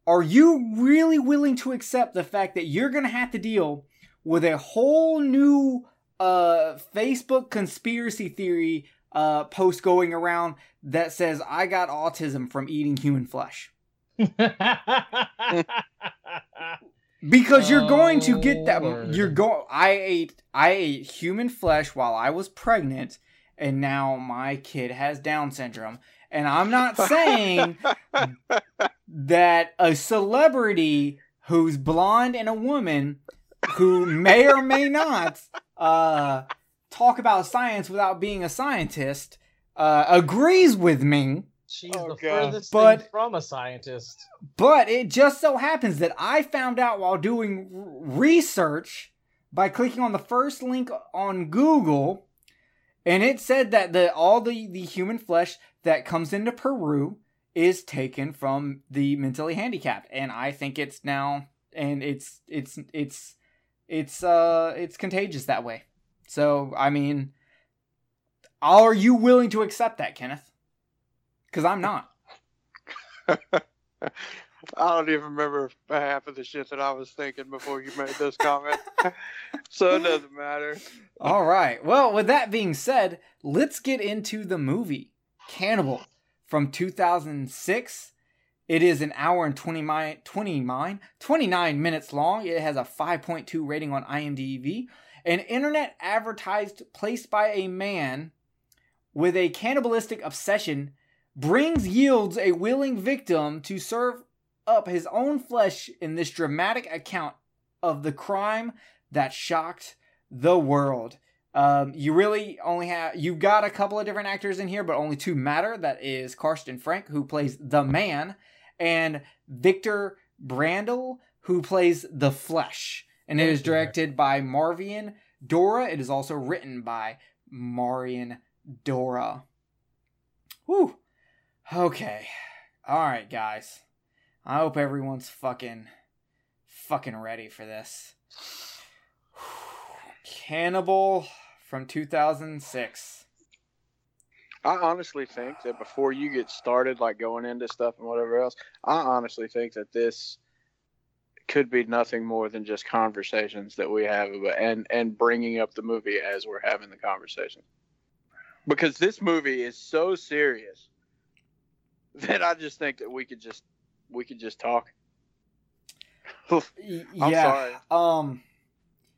Are you really willing to accept the fact that you're gonna have to deal with a whole new uh Facebook conspiracy theory uh post going around that says I got autism from eating human flesh? Because you're going to get that Oh, you're going I ate I ate human flesh while I was pregnant and now my kid has down syndrome. And I'm not saying that a celebrity who's blonde and a woman who may or may not uh, talk about science without being a scientist uh, agrees with me. She's Oh, the God. furthest But- thing from a scientist. But it just so happens that I found out while doing research by clicking on the first link on Google, and it said that the all the, the human flesh that comes into Peru is taken from the mentally handicapped, and I think it's now and it's it's it's it's uh it's contagious that way. So I mean, are you willing to accept that, Kenneth? Because I'm not. I don't even remember half of the shit that I was thinking before you made this comment. so it doesn't matter. All right. Well, with that being said, let's get into the movie Cannibal from 2006. It is an hour and 20 mi- 29, 29 minutes long. It has a 5.2 rating on IMDb. An internet advertised placed by a man with a cannibalistic obsession brings yields a willing victim to serve up his own flesh in this dramatic account of the crime that shocked the world. Um, you really only have you've got a couple of different actors in here, but only two matter. That is Carsten Frank, who plays the man, and Victor Brandl, who plays the flesh. And it is directed by Marian Dora. It is also written by Marian Dora. Whew. Okay. Alright, guys. I hope everyone's fucking fucking ready for this. Cannibal from 2006. I honestly think that before you get started, like going into stuff and whatever else, I honestly think that this could be nothing more than just conversations that we have about, and and bringing up the movie as we're having the conversation. Because this movie is so serious that I just think that we could just we could just talk. Yeah. sorry. Um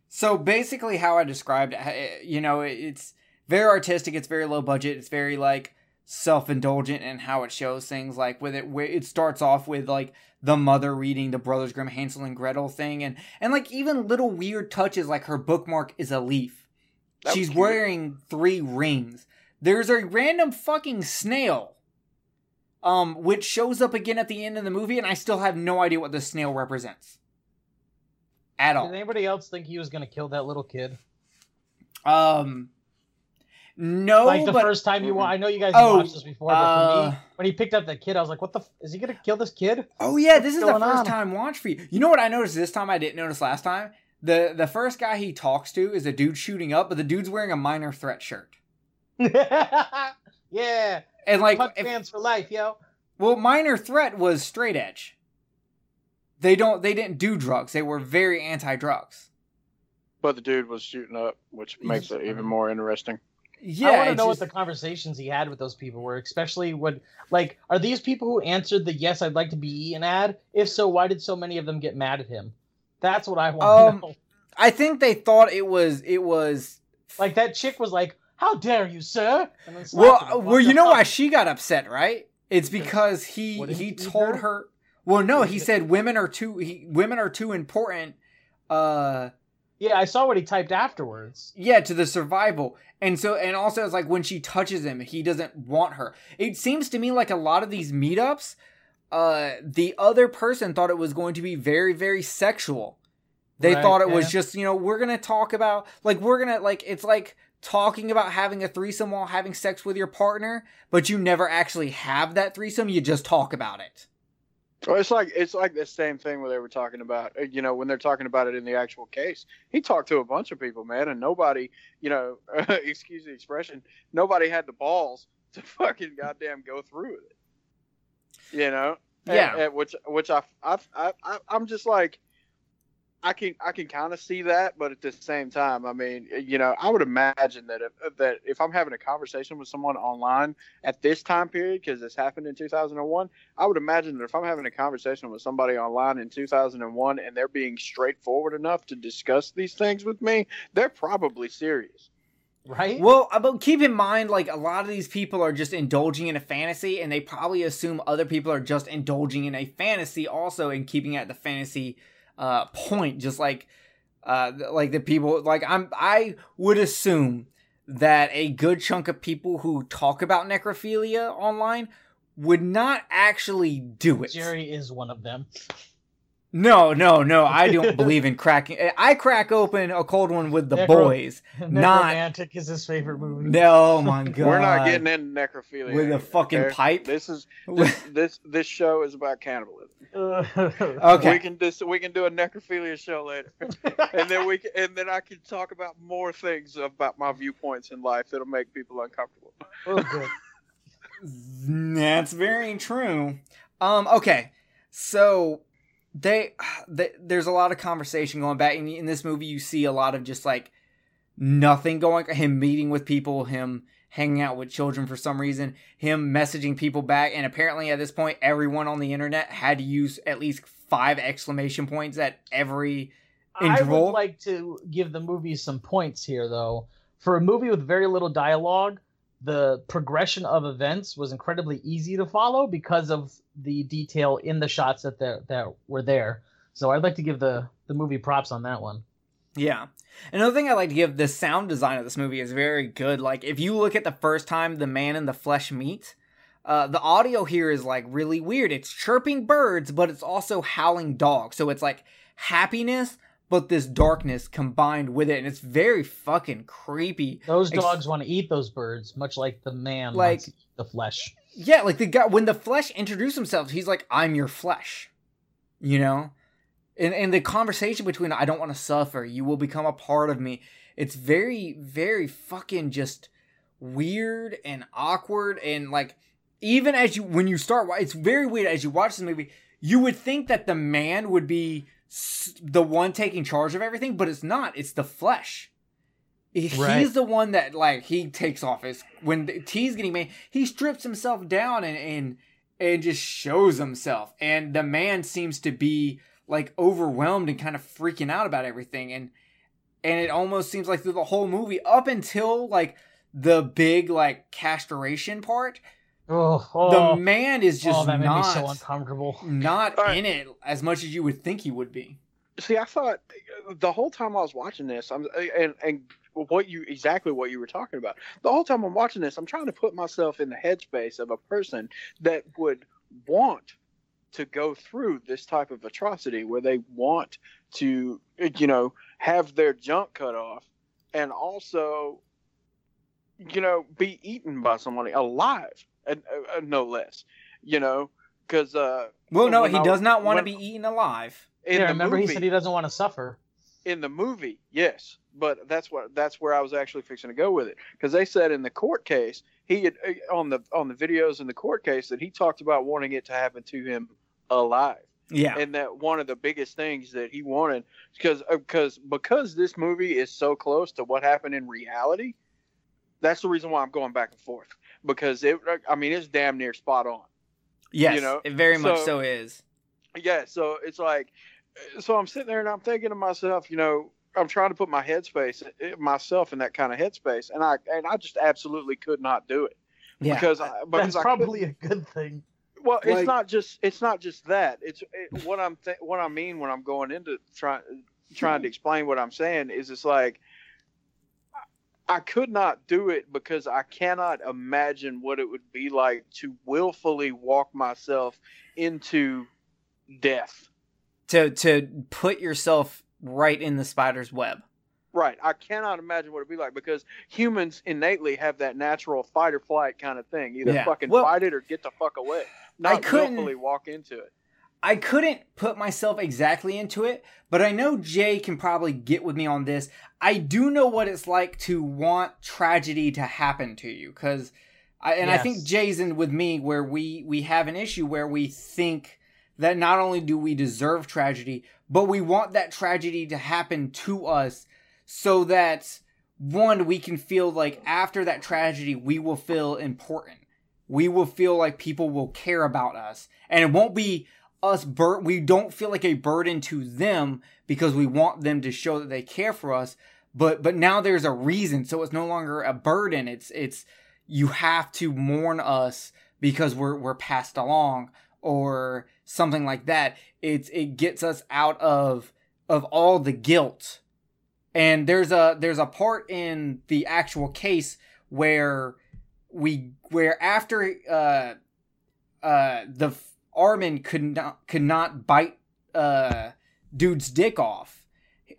So basically, how I described it, you know, it's very artistic. It's very low budget. It's very like self-indulgent in how it shows things. Like with it, where it starts off with like the mother reading the Brothers Grimm Hansel and Gretel thing, and and like even little weird touches, like her bookmark is a leaf. That She's wearing three rings. There's a random fucking snail, um, which shows up again at the end of the movie, and I still have no idea what the snail represents. At all. Did anybody else think he was gonna kill that little kid? Um, no, like the but first time you, I know you guys Oh, watched this before, but for uh, me, when he picked up that kid, I was like, "What the? F- is he gonna kill this kid?" oh yeah, this is the first on? time watch for you. You know what I noticed this time? I didn't notice last time. The the first guy he talks to is a dude shooting up, but the dude's wearing a minor threat shirt. yeah, And like, punk if- fans for life, yo. well, minor threat was straight edge. They don't. They didn't do drugs. They were very anti drugs. But the dude was shooting up, which makes it even more interesting. Yeah, I want to know just- what the conversations he had with those people were, especially when, like, are these people who answered the "Yes, I'd like to be eaten" ad? If so, why did so many of them get mad at him? That's what I want Um, to know. I think they thought it was. It was. Like that chick was like, "How dare you, sir?" And him Well, well, you know out. why she got upset, right? It's because he Wouldn't he told her? her. Well, no, he said women are too he, women are too important. Uh, Yeah, I saw what he typed afterwards. yeah, to the survival, and so and also it's like when she touches him, he doesn't want her. It seems to me like a lot of these meetups, uh, the other person thought it was going to be very very sexual. They Right, thought it was just you know we're gonna talk about like we're gonna like it's like talking about having a threesome while having sex with your partner, but you never actually have that threesome. You just talk about it. Well, it's like it's like the same thing where they were talking about, uh, you know, when they're talking about it in the actual case. He talked to a bunch of people, man, and nobody, you know, excuse the expression, nobody had the balls to fucking goddamn go through with it. You know, Yeah. and which which I I I I- I'm just like. I can I can kind of see that, but at the same time, I mean, you know, I would imagine that if that if I'm having a conversation with someone online at this time period, because this happened in 2001, I would imagine that if I'm having a conversation with somebody online in 2001 and they're being straightforward enough to discuss these things with me, they're probably serious. Right? Well, uh, but keep in mind, like a lot of these people are just indulging in a fantasy, and they probably assume other people are just indulging in a fantasy also, and keeping at the fantasy uh, point. Just like, uh, like the people, like I'm, I would assume that a good chunk of people who talk about necrophilia online would not actually do it. Jerry is one of them. No, no, no. I don't believe in cracking. I crack open a cold one with the Necro- boys. Not- Nekromantik is his favorite movie. No, my God. We're not getting into necrophilia with a fucking okay? pipe. This is this, this this show is about cannibalism. Okay. We can dis- we can do a necrophilia show later, and then we can, and then I can talk about more things about my viewpoints in life that'll make people uncomfortable. oh, good. That's very true. Um. Okay. So they, they there's a lot of conversation going back in, in this movie. You see a lot of just like nothing going. Him meeting with people. Him hanging out with children for some reason. Him messaging people back. And apparently at this point, everyone on the internet had to use at least five exclamation points at every interval. I would like to give the movie some points here, though. For a movie with very little dialogue, the progression of events was incredibly easy to follow because of the detail in the shots that that, that were there. So I'd like to give the the movie props on that one. Yeah. Another thing I like to give the sound design of this movie is very good. Like if you look at the first time the man and the flesh meet, uh, the audio here is like really weird. It's chirping birds, but it's also howling dogs. So it's like happiness, but this darkness combined with it, and it's very fucking creepy. Those Ex- dogs want to eat those birds, much like the man Like- wants to eat the flesh. Yeah, like the guy when the flesh introduced himself, he's like, "I'm your flesh," you know, and and the conversation between I don't want to suffer, you will become a part of me. It's very very fucking just weird and awkward and like even as you when you start it's very weird as you watch the movie you would think that the man would be the one taking charge of everything but it's not. It's the flesh. Right. he's the one that like he takes off his when the tea's getting made he strips himself down and and and just shows himself. And the man seems to be like overwhelmed and kind of freaking out about everything. And and it almost seems like through the whole movie up until like the big like castration part oh, oh. the man is just oh, that not made me so uncomfortable not All right. in it as much as you would think he would be See, I thought the whole time I was watching this, I'm and and what you exactly what you were talking about. The whole time I'm watching this, I'm trying to put myself in the headspace of a person that would want to go through this type of atrocity where they want to, you know, have their junk cut off and also, you know, be eaten by somebody alive, and uh, uh, no less, you know, because uh, well no he I- does not want to be eaten alive. In yeah the remember movie, he said he doesn't want to suffer. In the movie, yes, but that's what that's where I was actually fixing to go with it. Because they said in the court case he had uh, on the on the videos in the court case that he talked about wanting it to happen to him alive, yeah. And that one of the biggest things that he wanted because because because this movie is so close to what happened in reality, that's the reason why I'm going back and forth because it I mean it's damn near spot on. yes you know, it very much so- so is. yeah so it's like so i'm sitting there and i'm thinking to myself you know i'm trying to put my headspace eh, myself in that kind of headspace and i and i just absolutely could not do it. Yeah. Because I, because that's probably a good thing. Couldn't- well it's not just it's not just that. It's it, what i'm th- what i mean when i'm going into trying trying to explain what i'm saying is it's like I could not do it because I cannot imagine what it would be like to willfully walk myself into death. to to put yourself right in the spider's web Right. I cannot imagine what it'd be like because humans innately have that natural fight or flight kind of thing. Either Yeah. fucking Well, fight it or get the fuck away. Not couldn't- willfully walk into it. I couldn't put myself exactly into it, but I know Jay can probably get with me on this. I do know what it's like to want tragedy to happen to you cuz I and I think Yes. Jay's in with me where we we have an issue where we think that not only do we deserve tragedy, but we want that tragedy to happen to us so that one we can feel like after that tragedy we will feel important. We will feel like people will care about us and it won't be us bur- we don't feel like a burden to them because we want them to show that they care for us but but now there's a reason so it's no longer a burden. It's it's you have to mourn us because we're we're passed along or something like that. It's it gets us out of of all the guilt. And there's a there's a part in the actual case where we where after uh uh the Armin could not could not bite uh dude's dick off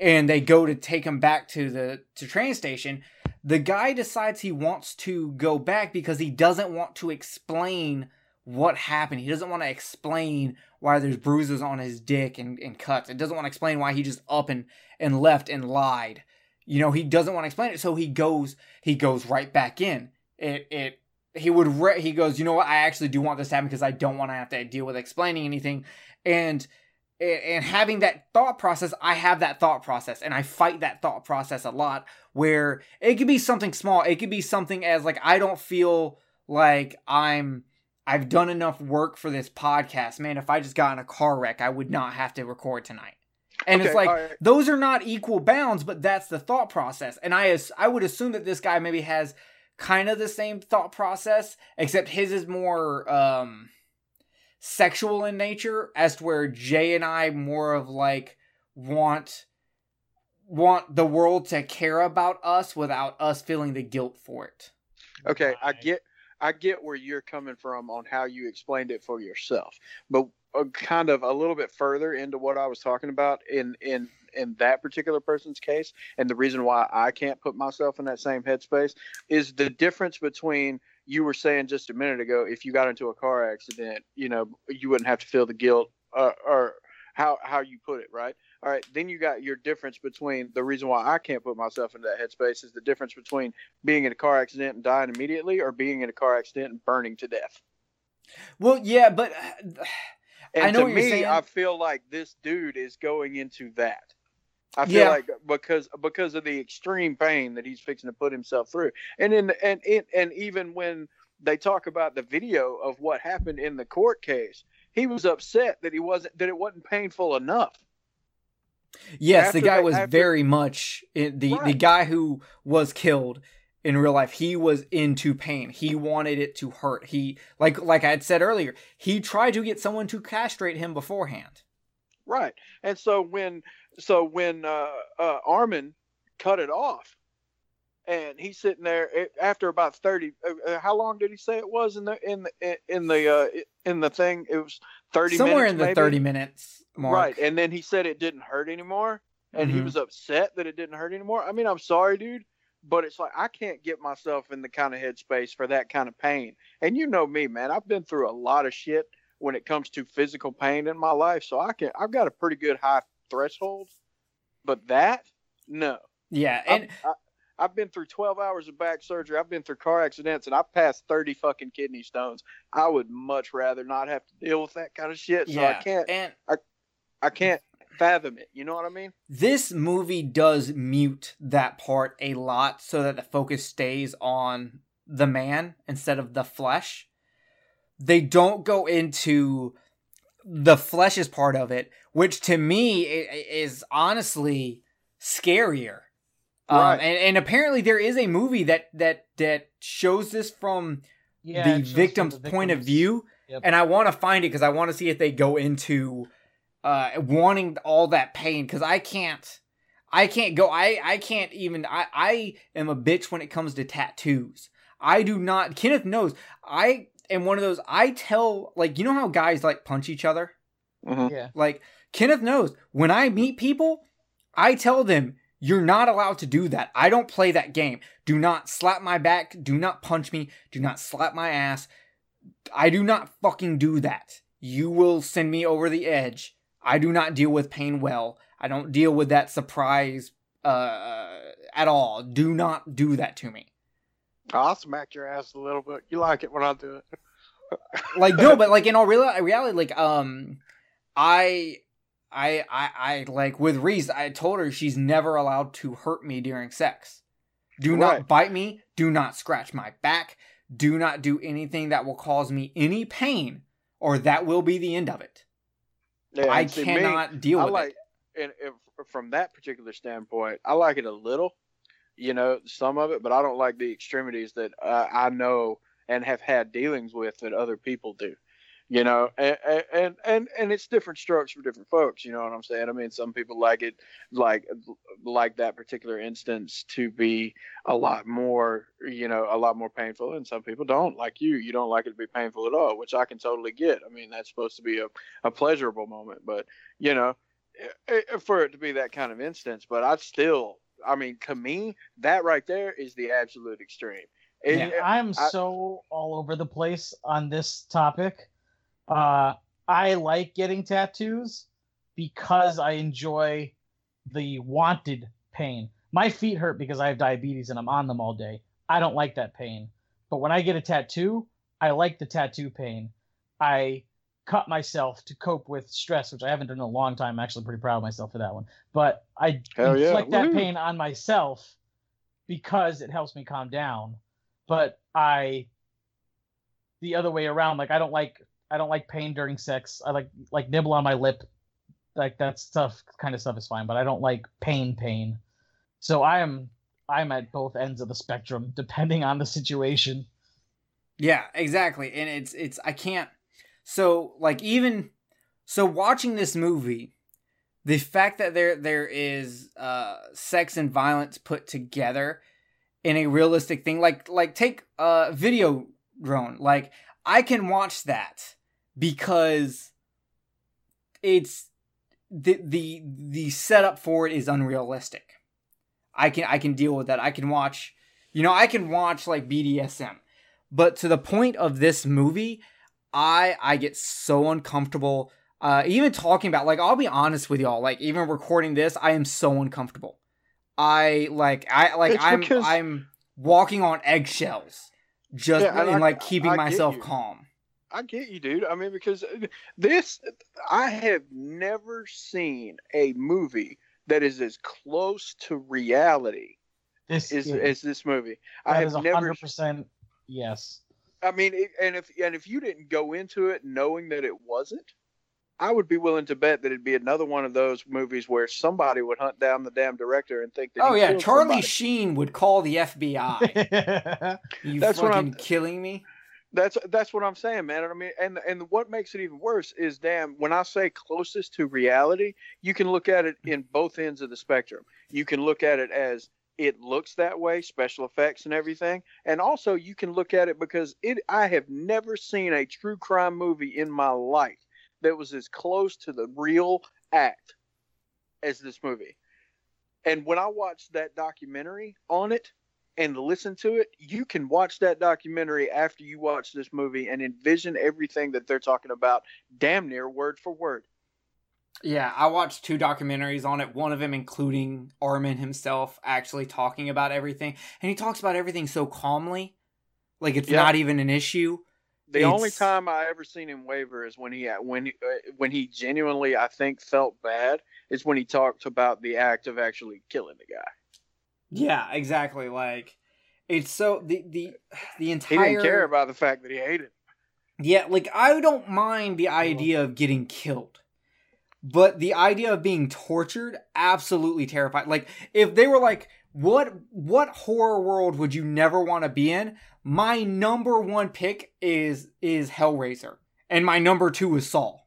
and they go to take him back to the to train station. The guy decides he wants to go back because he doesn't want to explain what happened. He doesn't want to explain why there's bruises on his dick and, and cuts. It doesn't want to explain why he just up and and left and lied. You know he doesn't want to explain it so he goes he goes right back in. It it he would re- he goes you know what? I actually do want this to happen because i don't want to have to deal with explaining anything. And and having that thought process i have that thought process and i fight that thought process a lot where it could be something small. It could be something as like i don't feel like i'm i've done enough work for this podcast. Man if i just got in a car wreck i would not have to record tonight. And it's like right. those are not equal bounds but that's the thought process. And i as- i would assume that this guy maybe has kind of the same thought process except his is more um sexual in nature as to where jay and i more of like want want the world to care about us without us feeling the guilt for it. Okay, I get I get where you're coming from on how you explained it for yourself, but uh, kind of a little bit further into what I was talking about in in in that particular person's case, and the reason why I can't put myself in that same headspace is the difference between you were saying just a minute ago. If you got into a car accident, you know you wouldn't have to feel the guilt, uh, or how how you put it, right? All right, then you got your difference between the reason why I can't put myself into that headspace is the difference between being in a car accident and dying immediately or being in a car accident and burning to death. well yeah but uh, And I know to me, saying. I feel like this dude is going into that. I feel Yeah. like because because of the extreme pain that he's fixing to put himself through, and in and and, and even when they talk about the video of what happened in the court case, he was upset that he wasn't that it wasn't painful enough. Yes, After the guy they- was after- very much the the Right. guy who was killed in real life. He was into pain. He wanted it to hurt. He like like I had said earlier. He tried to get someone to castrate him beforehand. Right. And so when so when uh, uh, Armin cut it off, and he's sitting there it, after about thirty. Uh, uh, how long did he say it was in the in the in the uh, in the thing? It was thirty Somewhere minutes, in the maybe? thirty minutes mark. Right. And then he said it didn't hurt anymore, and he Mhm. was upset that it didn't hurt anymore. I mean, I'm sorry, dude. But it's like I can't get myself in the kind of headspace for that kind of pain. And you know me, man. I've been through a lot of shit when it comes to physical pain in my life, so I can I've got a pretty good high threshold. But that, no. Yeah, and I've, I, I've been through 12 hours of back surgery. I've been through car accidents, and I've passed 30 fucking kidney stones. I would much rather not have to deal with that kind of shit. So yeah, I can't and I can't fathom it. You know what I mean? this movie does mute that part a lot so that the focus stays on the man instead of the flesh. They don't go into the flesh is part of it, which to me is honestly scarier. Um, and, and apparently there is a movie that that that shows this from Yeah, the victim's the point of view Yep. and i want to find it because i want to see if they go into uh wanting all that pain because i can't i can't go i i can't even i i am a bitch when it comes to tattoos i do not kenneth knows i am one of those i tell like you know how guys like punch each other Mm-hmm. Yeah. like Kenneth knows when I meet people, I tell them you're not allowed to do that. I don't play that game. Do not slap my back. Do not punch me. Do not slap my ass. I do not fucking do that. You will send me over the edge. I do not deal with pain well. I don't deal with that surprise uh at all. Do not do that to me. I'll smack your ass a little bit. You like it when I do it. like no but like in all real reality like um i i i i like with reese i told her she's never allowed to hurt me during sex do not Right. bite me do not scratch my back do not do anything that will cause me any pain or that will be the end of it Yeah, i see, me, cannot deal I with like, it and if, from that particular standpoint, I like it a little, you know, some of it, but I don't like the extremities that uh, I know and have had dealings with that other people do. You know, and, and and and it's different strokes for different folks. You know what I'm saying? I mean, some people like it, like like that particular instance to be a lot more, you know, a lot more painful, and some people don't. Like you, you don't like it to be painful at all, which I can totally get. I mean, that's supposed to be a, a pleasurable moment, but you know, eh, eh, for it to be that kind of instance. But I still, I mean, to me, that right there is the absolute extreme. It- Yeah. I'm I- so all over the place on this topic. Uh, I like getting tattoos because I enjoy the wanted pain. My feet hurt because I have diabetes and I'm on them all day. I don't like that pain. But when I get a tattoo, I like the tattoo pain. I cut myself to cope with stress, which I haven't done in a long time. I'm actually pretty proud of myself for that one. But I Hell yeah. inflict that pain on myself because it helps me calm down. But I the other way around, like I don't like I don't like pain during sex. I like like nibble on my lip. Like that stuff kind of stuff is fine, but I don't like pain pain. So I am I'm at both ends of the spectrum depending on the situation. Yeah, exactly. And it's it's I can't so like even so watching this movie, the fact that there there is uh sex and violence put together in a realistic thing like like take uh video drone. Like I can watch that because it's the the the setup for it is unrealistic. I can I can deal with that. I can watch you know, I can watch like BDSM. But to the point of this movie, I I get so uncomfortable. Uh, even talking about like I'll be honest with y'all, like even recording this, I am so uncomfortable. I like I like It's I'm because- I'm walking on eggshells just Yeah, and in I- like keeping I get myself you. calm. I get you, dude. I mean, because this, I have never seen a movie that is as close to reality This as, is as this movie. I have is never. hundred percent yes. I mean, it, and if and if you didn't go into it knowing that it wasn't, I would be willing to bet that it'd be another one of those movies where somebody would hunt down the damn director and think that. Oh he yeah, Charlie somebody. Sheen would call the FBI. you That's what fucking I'm- killing me. That's that's what I'm saying, man. And I mean, and and what makes it even worse is, damn, when I say closest to reality, you can look at it in both ends of the spectrum. You can look at it as it looks that way, special effects and everything, and also you can look at it because it. I have never seen a true crime movie in my life that was as close to the real act as this movie. And when I watched that documentary on it, and listen to it, you can watch that documentary after you watch this movie and envision everything that they're talking about damn near word for word. Yeah, I watched two documentaries on it. One of them including Armin himself actually talking about everything, and he talks about everything so calmly, like it's Yeah. not even an issue. The only time I ever seen him waver is when he when he, uh, when he genuinely I think felt bad is when he talked about the act of actually killing the guy. Yeah, exactly. Like it's so the the the He entire didn't care about the fact that he hated. him. Yeah, like I don't mind the idea of getting killed. But the idea of being tortured absolutely terrified. Like if they were like what what horror world would you never want to be in? My number 1 pick is is Hellraiser and my number 2 is Saw.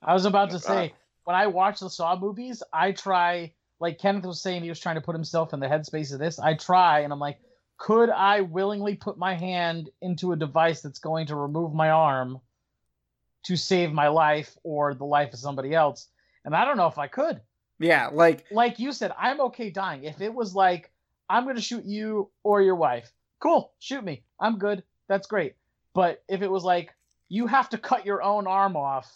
I was about to say, when I watch the Saw movies, I try, like Kenneth was saying, he was trying to put himself in the headspace of this. I try, and I'm like, could I willingly put my hand into a device that's going to remove my arm to save my life or the life of somebody else? And I don't know if I could. Yeah, like Like you said, I'm okay dying. If it was like, I'm going to shoot you or your wife, cool, shoot me. I'm good. That's great. But if it was like, you have to cut your own arm off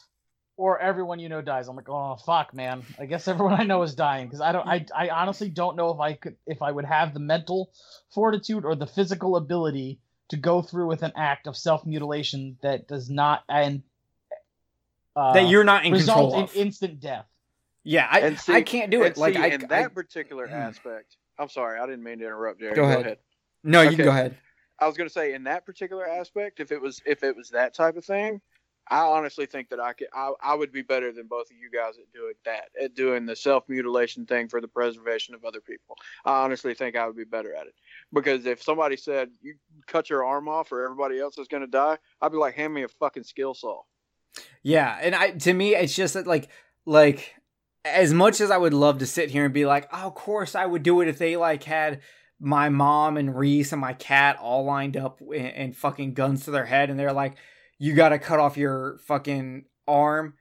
or everyone you know dies. I'm like, oh fuck, man. I guess everyone I know is dying because I don't. I I honestly don't know if I could if I would have the mental fortitude or the physical ability to go through with an act of self mutilation that does not and uh, that you're not in result control in of. instant death. yeah, I And see- I can't do it. And Like see, I, in I that particular Mm. aspect, I'm sorry, I didn't mean to interrupt, Jerry. Go ahead. No, you can go ahead. I was going to say in that particular aspect, if it was if it was that type of thing, I honestly think that I could I, I would be better than both of you guys at doing that at doing the self mutilation thing for the preservation of other people. I honestly think I would be better at it because if somebody said you cut your arm off or everybody else is going to die, I'd be like, hand me a fucking skill saw. Yeah, and I to me it's just that like like as much as I would love to sit here and be like, oh, of course I would do it if they like had my mom and Reese and my cat all lined up and, and fucking guns to their head, and they're like, you got to cut off your fucking arm.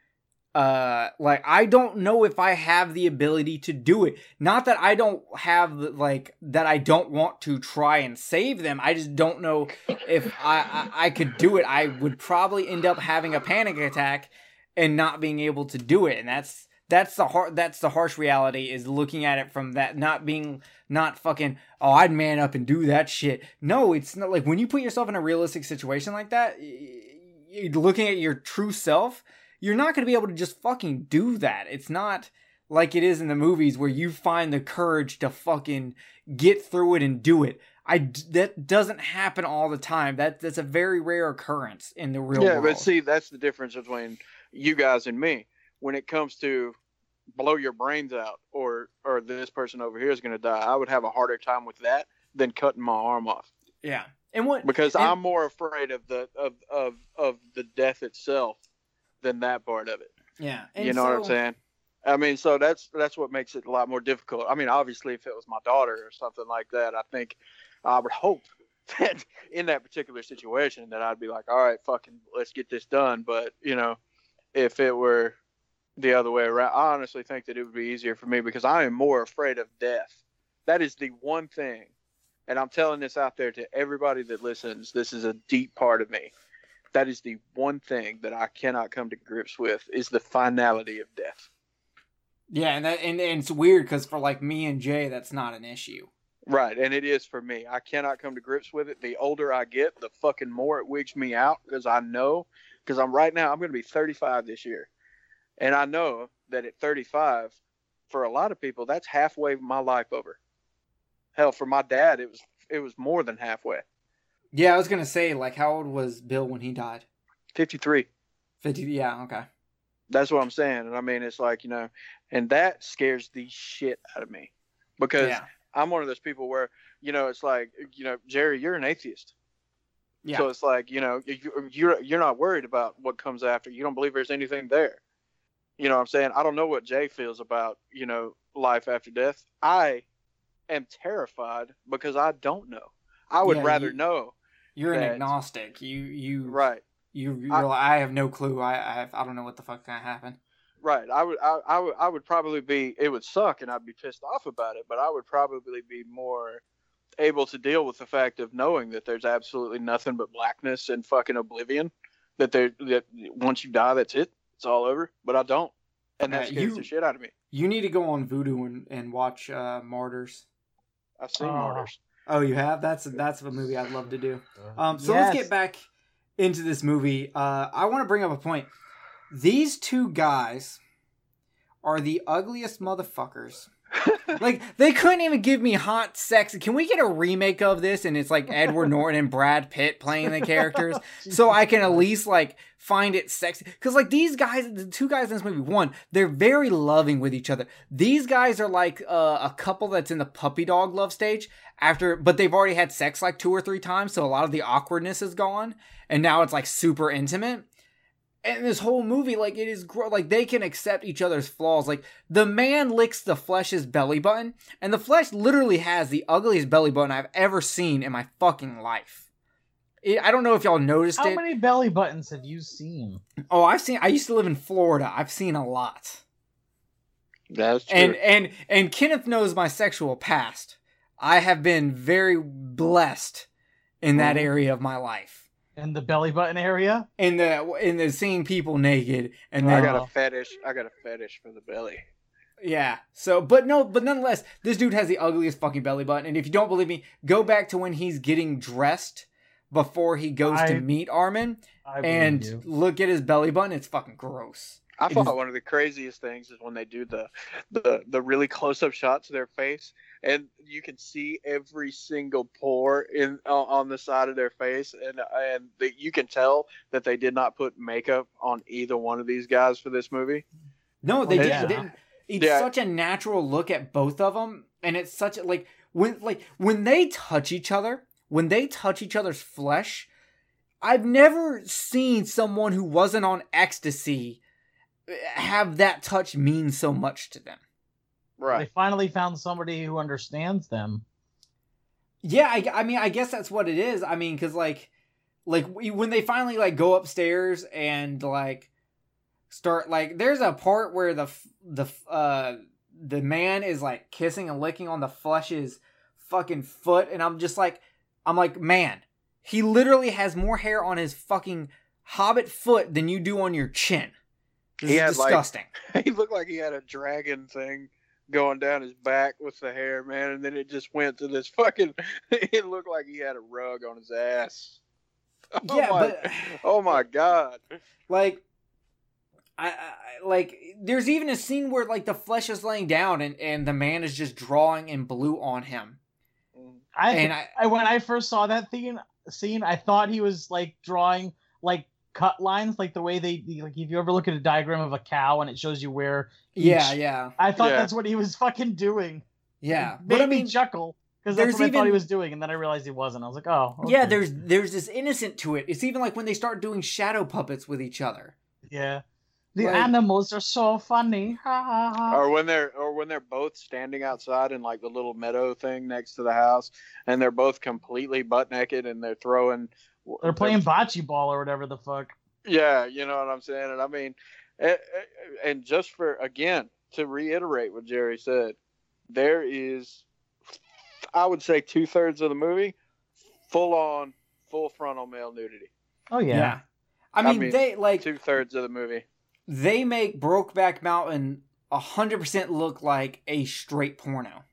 Uh, like I don't know if I have the ability to do it. Not that I don't have like that I don't want to try and save them. I just don't know if I, I I could do it. I would probably end up having a panic attack and not being able to do it and that's that's the har- that's the harsh reality is looking at it from that not being not fucking oh I'd man up and do that shit. No, it's not like when you put yourself in a realistic situation like that, looking at your true self, you're not going to be able to just fucking do that. It's not like it is in the movies where you find the courage to fucking get through it and do it. I that doesn't happen all the time. That that's a very rare occurrence in the real yeah, world. Yeah, but see, that's the difference between you guys and me when it comes to blow your brains out or or this person over here is going to die. I would have a harder time with that than cutting my arm off yeah. And what because and- I'm more afraid of the of of of the death itself than that part of it. yeah, you know what I'm saying? I mean, so that's that's what makes it a lot more difficult. I mean, obviously, if it was my daughter or something like that, I think I would hope that in that particular situation that I'd be like, all right, fucking, let's get this done. But you know, if it were the other way around, I honestly think that it would be easier for me because I am more afraid of death. That is the one thing, and I'm telling this out there to everybody that listens. This is a deep part of me. That is the one thing that I cannot come to grips with is the finality of death. Yeah, and that and, and it's weird because for like me and Jay, that's not an issue. Right, and it is for me. I cannot come to grips with it. The older I get, the fucking more it wigs me out because I know, because I'm right now, I'm going to be 35 this year. And I know that at 35, for a lot of people, that's halfway my life over. Hell, for my dad, it was it was more than halfway. Yeah, I was gonna say like, how old was Bill when he died? 53. Fifty. Yeah, okay. That's what I'm saying. And I mean, it's like you know, and that scares the shit out of me because Yeah. I'm one of those people where you know it's like you know Jerry, you're an atheist. Yeah. So it's like you know you- um, you're you're not worried about what comes after. You don't believe there's anything there. You know what I'm saying? I don't know what Jay feels about you know life after death. I am terrified because I don't know. I would Yeah, rather you- know. You're an agnostic. You you Right. You you're I- like, I have no clue. I I, have, I don't know what the fuck's gonna happen. Right. I would. I, I would. I would probably be. It would suck, and I'd be pissed off about it. But I would probably be more able to deal with the fact of knowing that there's absolutely nothing but blackness and fucking oblivion. That there. That once you die, that's it. It's all over. But I don't, and that Uh, scares you- the shit out of me. You need to go on Vudu and, and watch uh, Martyrs. I've seen Oh. martyrs. Oh, you have? That's that's a movie I'd love to do. Um, so let's get back into this movie. Uh, I want to bring up a point. These two guys are the ugliest motherfuckers. like they couldn't even give me hot sex. Can we get a remake of this? And it's like Edward Norton and Brad Pitt playing the characters, so I can at least like find it sexy. Because like these guys, the two guys in this movie, one, they're very loving with each other. These guys are like uh, a couple that's in the puppy dog love stage after, but they've already had sex like two or three times, so a lot of the awkwardness is gone, and now it's like super intimate. And this whole movie, like it is, gro- like they can accept each other's flaws. Like the man licks the flesh's belly button, and the flesh literally has the ugliest belly button I've ever seen in my fucking life. It, I don't know if y'all noticed How it. many belly buttons have you seen? Oh, I've seen. I used to live in Florida. I've seen a lot. That's true. And and and Kenneth knows my sexual past. I have been very blessed in that Mhm. area of my life. In the belly button area? In the in the seeing people naked and I got a fetish. I got a fetish for the belly. yeah. So but no, but nonetheless, this dude has the ugliest fucking belly button. And if you don't believe me, go back to when he's getting dressed before he goes to meet Armin I and you. look at his belly button. It's fucking gross. I It thought is- one of the craziest things is when they do the the, the really close up shots of their face, and you can see every single pore in uh, on the side of their face, and and the, you can tell that they did not put makeup on either one of these guys for this movie. No, they Oh, didn't. yeah. Didn't. It's Yeah. such a natural look at both of them, and it's such a like when like when they touch each other, when they touch each other's flesh. I've never seen someone who wasn't on ecstasy uh, have that touch mean so much to them. They finally found somebody who understands them. Yeah, I, I mean, I guess that's what it is. I mean, because like, like when they finally like go upstairs and like start like, there's a part where the the uh the man is like kissing and licking on the flesh's fucking foot, and I'm just like, I'm like, man, he literally has more hair on his fucking hobbit foot than you do on your chin. This He is had, like- disgusting. he looked like he had a dragon thing going down his back with the hair, man, and then it just went to this fucking. It looked like he had a rug on his ass. Oh Yeah, my, but- oh my god. like I, I like there's even a scene where like the flesh is laying down and and the man is just drawing in blue on him I, and I I when I first saw that scene, scene, I thought he was like drawing like cut lines, like the way they like if you ever look at a diagram of a cow and it shows you where. yeah each- yeah I thought Yeah. that's what he was fucking doing. yeah It but made I mean me chuckle because that's what I thought he was doing, and then I realized he wasn't. I was like, oh, yeah there's there's this innocent to it it's even like when they start doing shadow puppets with each other yeah. The Like- animals are so funny. Ha ha ha. or when they're or when they're both standing outside in like the little meadow thing next to the house and they're both completely butt naked and they're throwing They're playing bocce ball or whatever the fuck. yeah you know what i'm saying? And i mean eh, eh, and just for again to reiterate what jerry said there is i would say two-thirds of the movie full on full frontal male nudity. Oh yeah. I I mean, mean, they like two-thirds of the movie. they make brokeback mountain 100% look like a straight porno.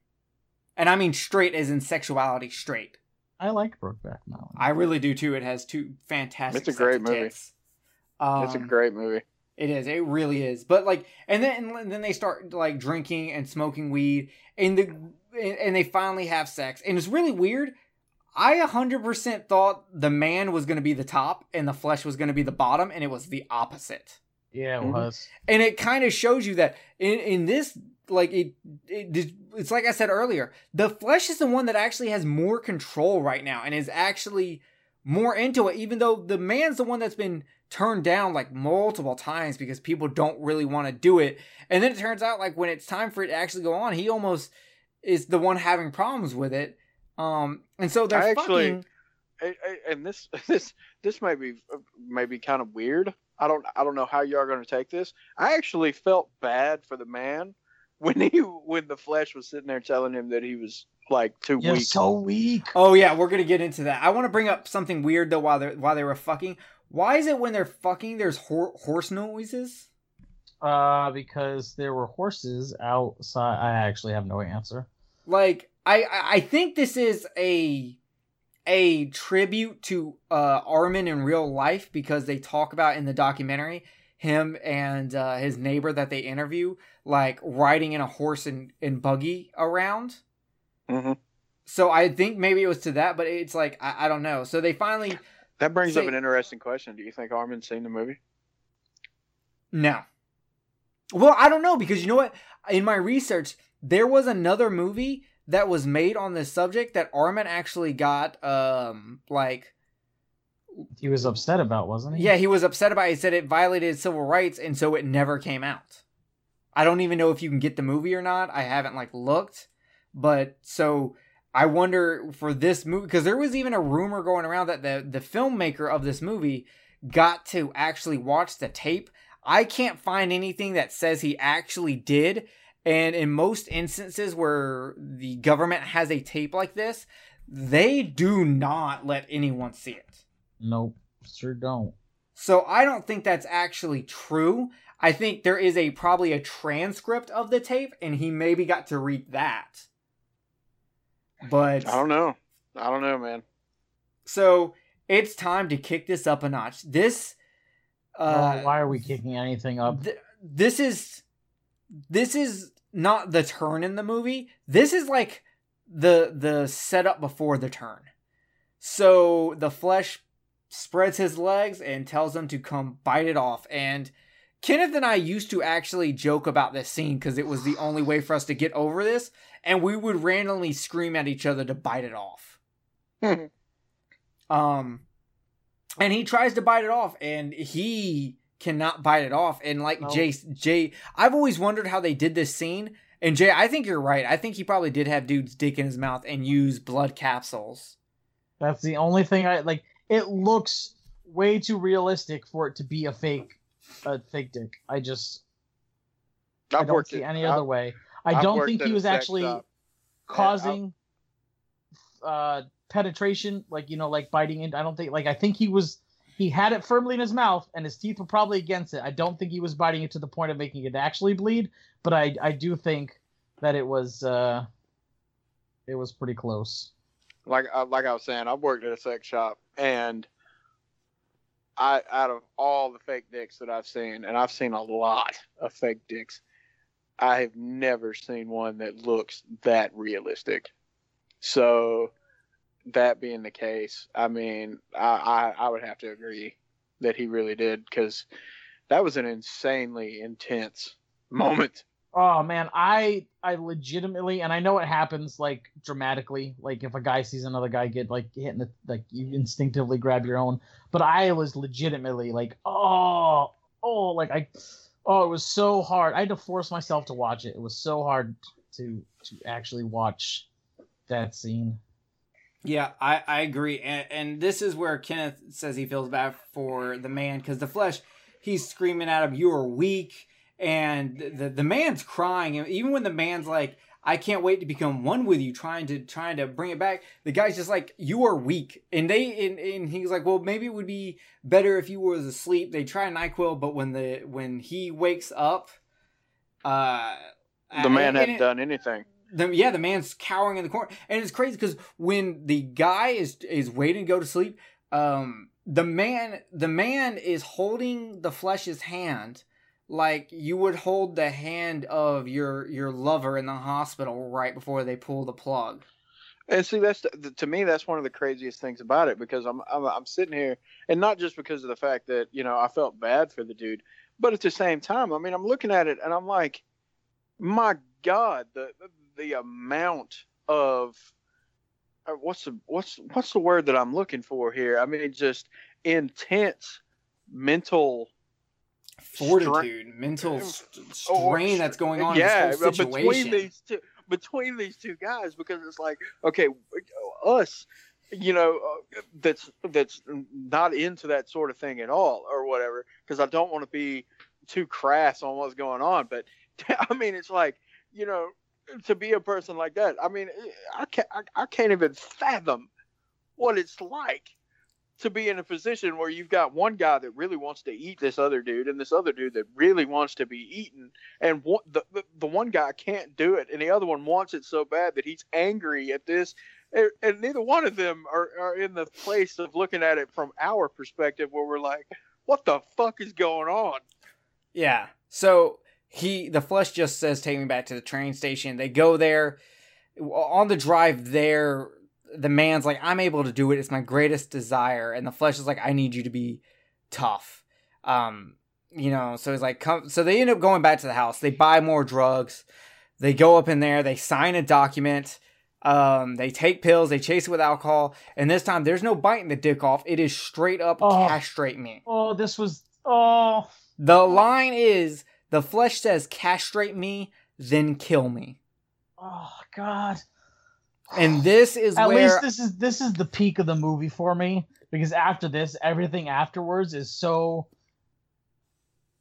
And i mean straight as in sexuality straight I like Brokeback Mountain. I really do too. It has two fantastic. It's a great movie. Um, it's a great movie It is. It really is. But like, and then and then they start like drinking and smoking weed, and the and they finally have sex, and it's really weird. I hundred percent thought the man was going to be the top and the flesh was going to be the bottom, and it was the opposite. Yeah, it Mhm. was. and it kind of shows you that in in this like it, it it's like i said earlier the flesh is the one that actually has more control right now and is actually more into it even though the man's the one that's been turned down like multiple times because people don't really want to do it and then it turns out like when it's time for it to actually go on he almost is the one having problems with it um and so they're I actually- fucking I- I- and this this this might be maybe kind of weird. I don't I don't know how y'all are going to take this. I actually felt bad for the man when he when the flesh was sitting there telling him that he was like too You're weak. so weak. Oh yeah, we're gonna get into that. I want to bring up something weird though while they while they were fucking. Why is it when they're fucking there's hor- horse noises? Uh, because there were horses outside. I actually have no answer. Like I I I think this is a a tribute to uh Armin in real life because they talk about in the documentary him and uh, his neighbor that they interview like riding in a horse and, and buggy around. hmm So I think maybe it was to that, but it's like I, I don't know. So they finally That brings up an interesting question. Do you think Armin's seen the movie? No. Well, I don't know because you know what? In my research, there was another movie that was made on this subject that Armin actually got um like He was upset about, wasn't he? yeah, he was upset about it. He said it violated civil rights and so it never came out. I don't even know if you can get the movie or not. I haven't like looked. But so I wonder for this movie because there was even a rumor going around that the the filmmaker of this movie got to actually watch the tape. I can't find anything that says he actually did. And in most instances where the government has a tape like this, they do not let anyone see it. Nope. Sure don't. So I don't think that's actually true. I think there is a probably a transcript of the tape, and he maybe got to read that. But I don't know. I don't know, man. so it's time to kick this up a notch. This, uh, oh, why are we kicking anything up? th- this is this is not the turn in the movie. This is like the the setup before the turn. So the flesh spreads his legs and tells them to come bite it off. And Kenneth and I used to actually joke about this scene because it was the only way for us to get over this, and we would randomly scream at each other to bite it off. um, and he tries to bite it off, and he cannot bite it off. And like No. Jay, Jay, I've always wondered how they did this scene. And Jay, I think you're right. I think he probably did have dude's dick in his mouth and use blood capsules. That's the only thing I like. It looks way too realistic for it to be a fake, a fake dick. I just I I've don't see it. any I've- other way. I I've don't think he was actually shop. causing uh penetration, like you know, like biting in. I don't think like I think he was he had it firmly in his mouth and his teeth were probably against it. I don't think he was biting it to the point of making it actually bleed, but I I do think that it was uh it was pretty close. like I- like I was saying, I've worked at a sex shop, and I out of all the fake dicks that I've seen, and I've seen a lot of fake dicks, I have never seen one that looks that realistic. So, that being the case, I mean, I I, I would have to agree that he really did because that was an insanely intense moment. Oh man, I I legitimately and I know it happens like dramatically, like if a guy sees another guy get like hit in the like you instinctively grab your own. But I was legitimately like, oh, oh, like I, oh, it was so hard. I had to force myself to watch it. It was so hard to to actually watch that scene. Yeah, I, I agree. And, and this is where Kenneth says he feels bad for the man because the flesh, he's screaming at him, You are weak. And the, the man's crying. And even when the man's like, I can't wait to become one with you, trying to trying to bring it back. The guy's just like, You are weak. And they and, and he's like, Well, maybe it would be better if you was asleep. They try NyQuil, but when the when he wakes up, uh The man hadn't done anything. the yeah the man's cowering in the corner and it's crazy because when the guy is is waiting to go to sleep um the man the man is holding the flesh's hand like you would hold the hand of your your lover in the hospital right before they pull the plug And see, that's to me, that's one of the craziest things about it because I'm, I'm I'm sitting here, and not just because of the fact that you know I felt bad for the dude, but at the same time, I mean, I'm looking at it and I'm like, my God, the the amount of uh, what's the what's what's the word that I'm looking for here? I mean, just intense mental fortitude, stra- mental st- strain that's going on. Yeah, between these two, between these two guys, because it's like, okay, us, you know, uh, that's that's not into that sort of thing at all, or whatever. Because I don't want to be too crass on what's going on, but I mean, it's like, you know, to be a person like that. I mean, I can't, I, I can't even fathom what it's like to be in a position where you've got one guy that really wants to eat this other dude and this other dude that really wants to be eaten. And the, the, the one guy can't do it and the other one wants it so bad that he's angry at this. And, and neither one of them are, are in the place of looking at it from our perspective where we're like what the fuck is going on? Yeah. So he the flesh just says take me back to the train station. They go there. On the drive there the man's like, I'm able to do it. It's my greatest desire. And the flesh is like, I need you to be tough. Um, you know, so he's like, come. So they end up going back to the house. They buy more drugs. They go up in there. They sign a document. Um, they take pills. They chase it with alcohol. And this time, there's no biting the dick off. It is straight up oh. castrate me. Oh, this was. Oh. The line is the flesh says, castrate me, then kill me. Oh, God and this is at where... least this is this is the peak of the movie for me because after this, everything afterwards is so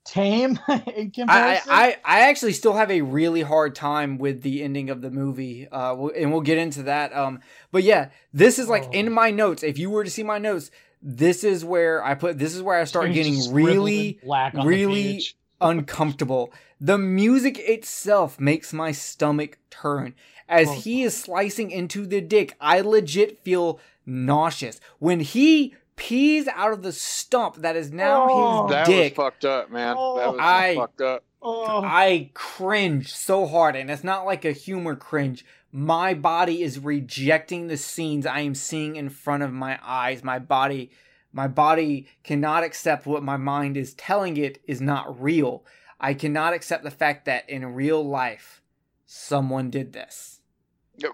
tame in comparison. I, I, I actually still have a really hard time with the ending of the movie, uh, and we'll get into that. Um, but yeah, this is like oh. in my notes. If you were to see my notes, this is where I put. This is where I start getting really, really uncomfortable. The music itself makes my stomach turn as oh. he is slicing into the dick. I legit feel nauseous when he pees out of the stump that is now oh, his that dick. That was fucked up, man. Oh, that was I, fucked up. Oh. I cringe so hard, and it's not like a humor cringe. My body is rejecting the scenes I am seeing in front of my eyes. My body, my body cannot accept what my mind is telling it is not real. I cannot accept the fact that in real life, someone did this.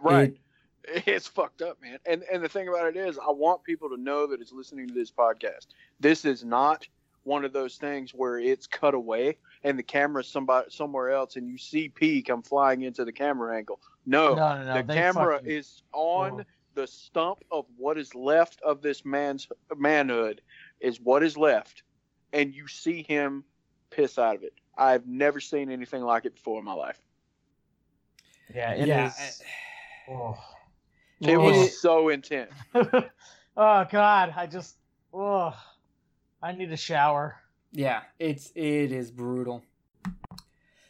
Right. It, it's fucked up, man. And and the thing about it is, I want people to know that it's listening to this podcast. This is not one of those things where it's cut away and the camera's somebody somewhere else and you see P come flying into the camera angle. No, no, no, no the camera fucking... is on oh. the stump of what is left of this man's manhood is what is left, and you see him piss out of it. I've never seen anything like it before in my life. Yeah, it yeah. Is... Oh. It was so intense. oh God, I just oh, I need a shower. Yeah, it's it is brutal.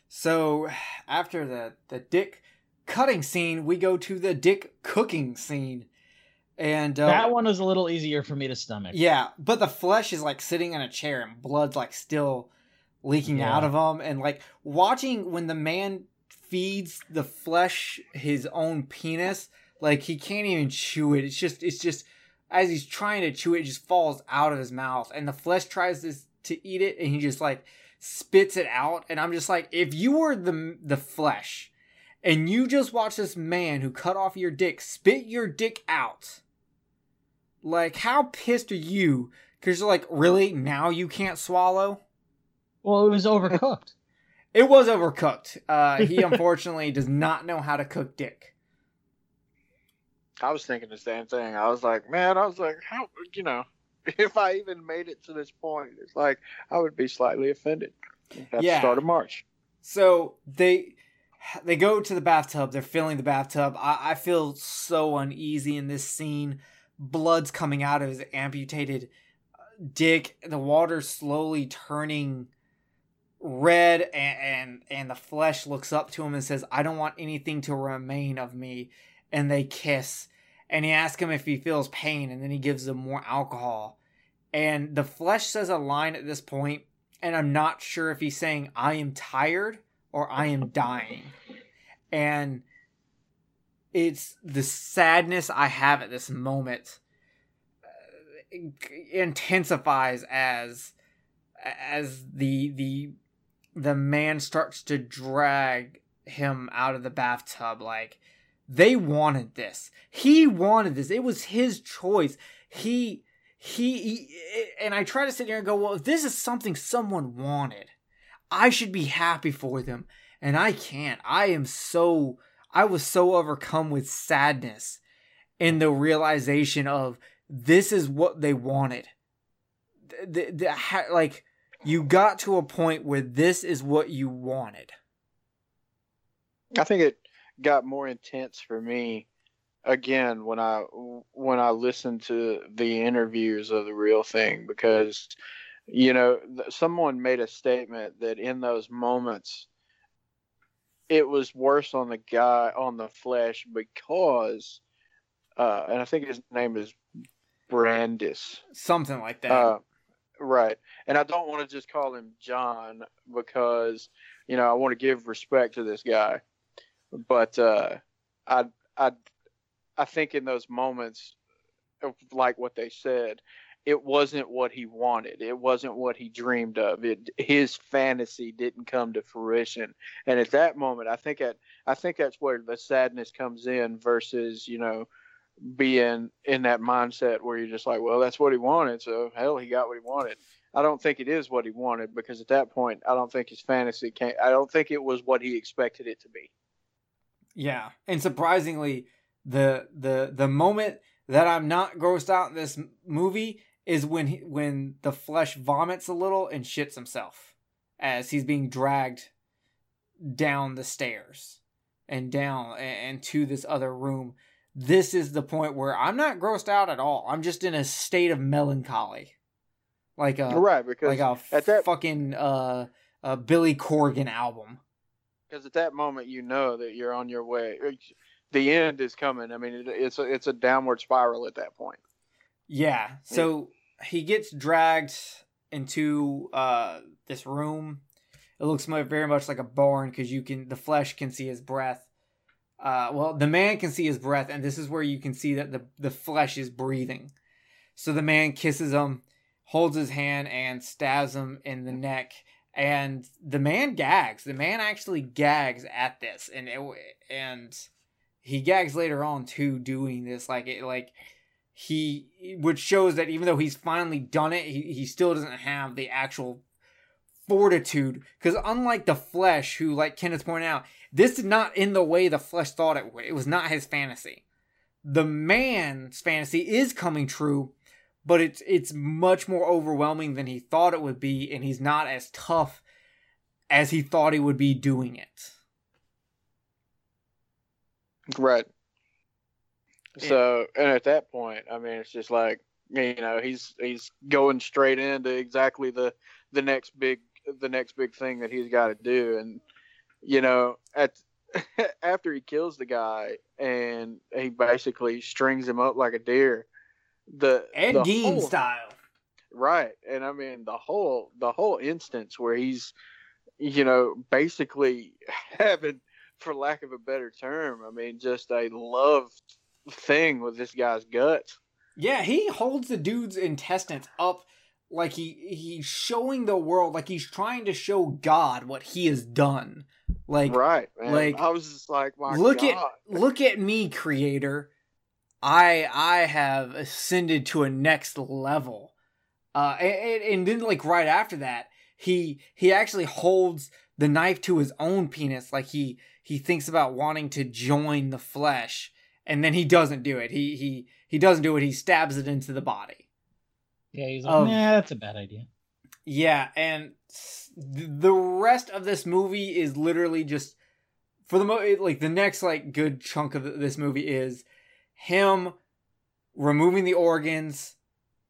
So after the the dick cutting scene, we go to the dick cooking scene. And uh, that one was a little easier for me to stomach. Yeah, but the flesh is like sitting in a chair and blood's like still leaking yeah. out of him and like watching when the man feeds the flesh his own penis. Like he can't even chew it. It's just it's just as he's trying to chew it, it just falls out of his mouth, and the flesh tries to to eat it, and he just like spits it out. And I'm just like, if you were the the flesh, and you just watch this man who cut off your dick spit your dick out, like how pissed are you? Because you're like, really now you can't swallow. Well, it was overcooked. It was overcooked. Uh, he unfortunately does not know how to cook dick. I was thinking the same thing. I was like, man, I was like, how, you know, if I even made it to this point, it's like I would be slightly offended at yeah. the start of March. So they they go to the bathtub. They're filling the bathtub. I, I feel so uneasy in this scene. Blood's coming out of his amputated dick. The water's slowly turning red and, and and the flesh looks up to him and says i don't want anything to remain of me. And they kiss. And he asks him if he feels pain and then he gives him more alcohol. And the flesh says a line at this point and i'm not sure if he's saying i am tired or i am dying. And it's the sadness i have at this moment uh, intensifies as as the the the man starts to drag him out of the bathtub like they wanted this. He wanted this. It was his choice. He he, he and i try to sit here and go well if this is something someone wanted i should be happy for them. And i can't. I am so i was so overcome with sadness in the realization of this is what they wanted. The, the, the, like you got to a point where this is what you wanted. I think it got more intense for me again when I when I listened to the interviews of the real thing because you know someone made a statement that in those moments it was worse on the guy on the flesh because uh, and I think his name is Brandes something like that uh, Right. And I don't want to just call him John because, you know, I want to give respect to this guy. But uh, I I I think in those moments like what they said, it wasn't what he wanted. It wasn't what he dreamed of. It his fantasy didn't come to fruition. And at that moment, I think at I think that's where the sadness comes in versus, you know, being in that mindset where you're just like, well, that's what he wanted, so hell, he got what he wanted. I don't think it is what he wanted because at that point, I don't think his fantasy came. I don't think it was what he expected it to be. Yeah, and surprisingly, the the the moment that I'm not grossed out in this movie is when he, when the flesh vomits a little and shits himself as he's being dragged down the stairs and down and to this other room this is the point where I'm not grossed out at all. I'm just in a state of melancholy, like a right because like a at that fucking uh, a Billy Corgan album. Because at that moment, you know that you're on your way. The end is coming. I mean, it, it's a, it's a downward spiral at that point. Yeah. So yeah. he gets dragged into uh, this room. It looks very much like a barn because you can the flesh can see his breath uh, well, the man can see his breath, and this is where you can see that the, the flesh is breathing. So the man kisses him, holds his hand, and stabs him in the neck. And the man gags. The man actually gags at this, and it, and he gags later on too, doing this. Like it, like he, which shows that even though he's finally done it, he, he still doesn't have the actual fortitude. Because unlike the flesh, who like Kenneth pointed out, this did not end the way the flesh thought it would. It was not his fantasy. The man's fantasy is coming true, but it's it's much more overwhelming than he thought it would be, and he's not as tough as he thought he would be doing it. Right. So, and at that point, I mean, it's just like you know, he's he's going straight into exactly the the next big the next big thing that he's got to do, and you know, at after he kills the guy and he basically strings him up like a deer, the Ed the Gein whole, style, right? And I mean the whole the whole instance where he's, you know, basically having, for lack of a better term, I mean, just a love thing with this guy's guts. Yeah, he holds the dude's intestines up like he he's showing the world like he's trying to show God what he has done. Like right, man. Like I was just like, look God. at look at me, creator. I I have ascended to a next level. Uh, and, and then like right after that, he he actually holds the knife to his own penis, like he he thinks about wanting to join the flesh, and then he doesn't do it. He he he doesn't do it. He stabs it into the body. Yeah, he's like, um, nah, that's a bad idea. Yeah, and the rest of this movie is literally just for the mo like the next like good chunk of this movie is him removing the organs,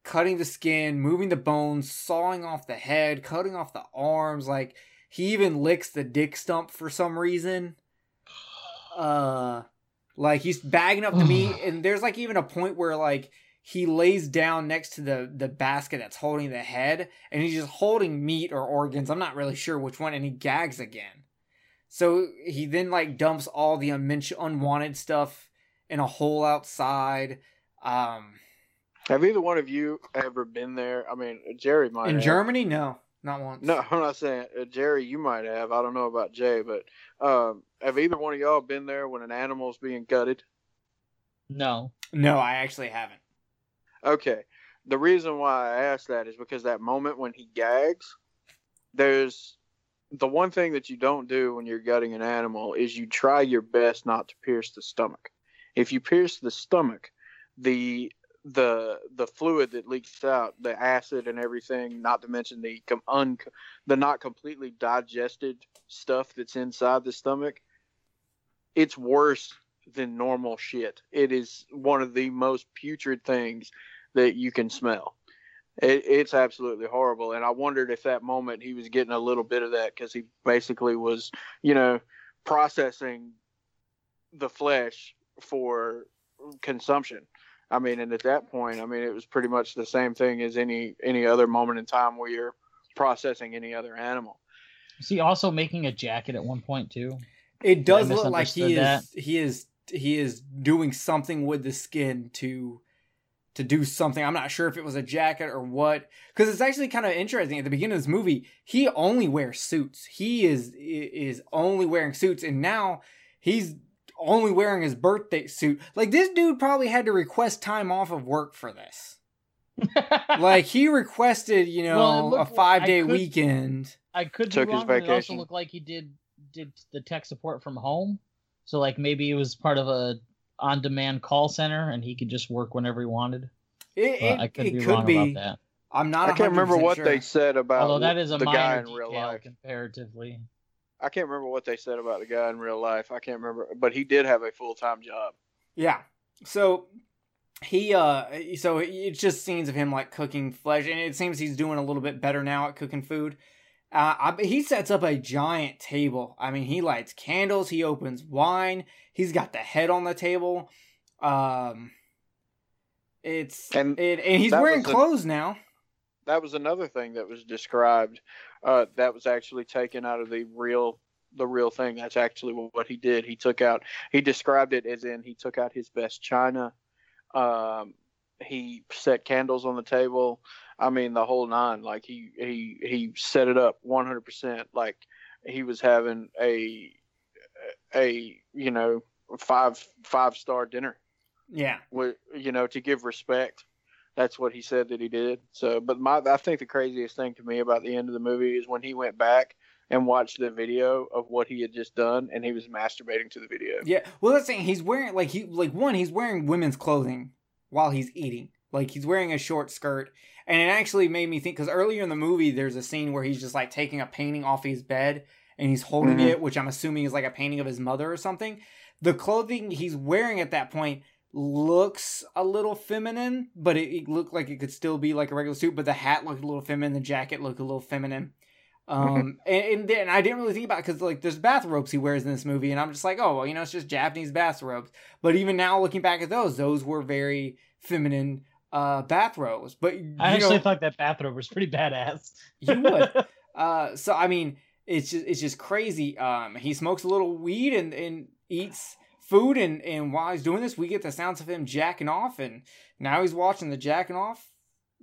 cutting the skin, moving the bones, sawing off the head, cutting off the arms, like he even licks the dick stump for some reason. Uh like he's bagging up the meat and there's like even a point where like he lays down next to the the basket that's holding the head and he's just holding meat or organs i'm not really sure which one and he gags again so he then like dumps all the unwanted stuff in a hole outside um have either one of you ever been there i mean jerry might in have. germany no Not once. No, I'm not saying uh, Jerry. You might have. I don't know about Jay, but um, have either one of y'all been there when an animal's being gutted? No. No, I actually haven't. Okay. The reason why I asked that is because that moment when he gags, there's the one thing that you don't do when you're gutting an animal is you try your best not to pierce the stomach. If you pierce the stomach, the the the fluid that leaks out, the acid and everything, not to mention the com- un the not completely digested stuff that's inside the stomach, it's worse than normal shit. It is one of the most putrid things that you can smell. It, it's absolutely horrible. And I wondered if that moment he was getting a little bit of that because he basically was, you know, processing the flesh for consumption. I mean, and at that point, I mean, it was pretty much the same thing as any any other moment in time where you're processing any other animal. Is he also making a jacket at one point too? It does look like he is he is he is doing something with the skin to to do something. I'm not sure if it was a jacket or what, because it's actually kind of interesting. At the beginning of this movie, he only wears suits. He is is only wearing suits, and now he's only wearing his birthday suit. Like this dude probably had to request time off of work for this. like he requested, you know, well, looked, a five day weekend. I could be wrong, but it also looked like he did did the tech support from home. So like maybe it was part of a on-demand call center, and he could just work whenever he wanted. It, it, I could it be could be. I'm not. I can't remember what sure. they said about. Although that is a the guy in real life comparatively. I can't remember what they said about the guy in real life. I can't remember, but he did have a full time job. Yeah. So he uh so it's just scenes of him like cooking flesh and it seems he's doing a little bit better now at cooking food uh, I, he sets up a giant table. I mean, he lights candles. He opens wine. He's got the head on the table. Um, it's and it, and he's wearing clothes a, now. That was another thing that was described. Uh, that was actually taken out of the real the real thing. That's actually what he did. He took out. He described it as in he took out his best china. Um, he set candles on the table. I mean, the whole nine. Like he he he set it up 100. percent Like he was having a a you know five five star dinner. Yeah. With you know to give respect. That's what he said that he did. So, but my I think the craziest thing to me about the end of the movie is when he went back and watched the video of what he had just done and he was masturbating to the video. Yeah. Well, that's saying he's wearing like he like one he's wearing women's clothing while he's eating. Like he's wearing a short skirt. And it actually made me think because earlier in the movie, there's a scene where he's just like taking a painting off his bed and he's holding mm-hmm. it, which I'm assuming is like a painting of his mother or something. The clothing he's wearing at that point looks a little feminine, but it, it looked like it could still be like a regular suit. But the hat looked a little feminine, the jacket looked a little feminine. Um, and, and, and I didn't really think about it because like there's bathrobes he wears in this movie, and I'm just like, oh well, you know, it's just Japanese bathrobes. But even now, looking back at those, those were very feminine uh, bathrobes. But I actually know, thought that bathrobe was pretty badass. you would. Uh, so I mean, it's just it's just crazy. Um, he smokes a little weed and, and eats food, and and while he's doing this, we get the sounds of him jacking off, and now he's watching the jacking off.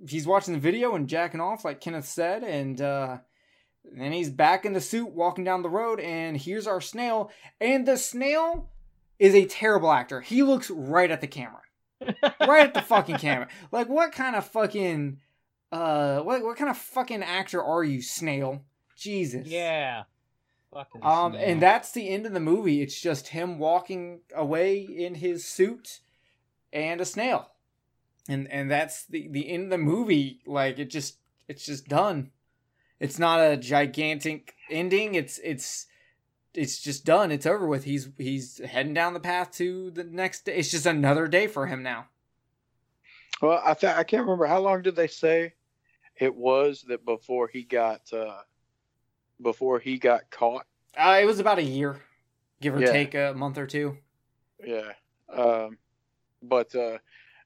He's watching the video and jacking off, like Kenneth said, and uh, then he's back in the suit, walking down the road, and here's our snail, and the snail is a terrible actor. He looks right at the camera right at the fucking camera. Like, what kind of fucking, uh, what what kind of fucking actor are you, Snail? Jesus. Yeah. Fucking um, snail. and that's the end of the movie. It's just him walking away in his suit and a snail, and and that's the the end of the movie. Like, it just it's just done. It's not a gigantic ending. It's it's it's just done. It's over with. He's he's heading down the path to the next day. It's just another day for him now. Well, I th- I can't remember how long did they say it was that before he got uh, before he got caught. Uh, it was about a year, give or yeah. take a month or two. Yeah, um, but uh,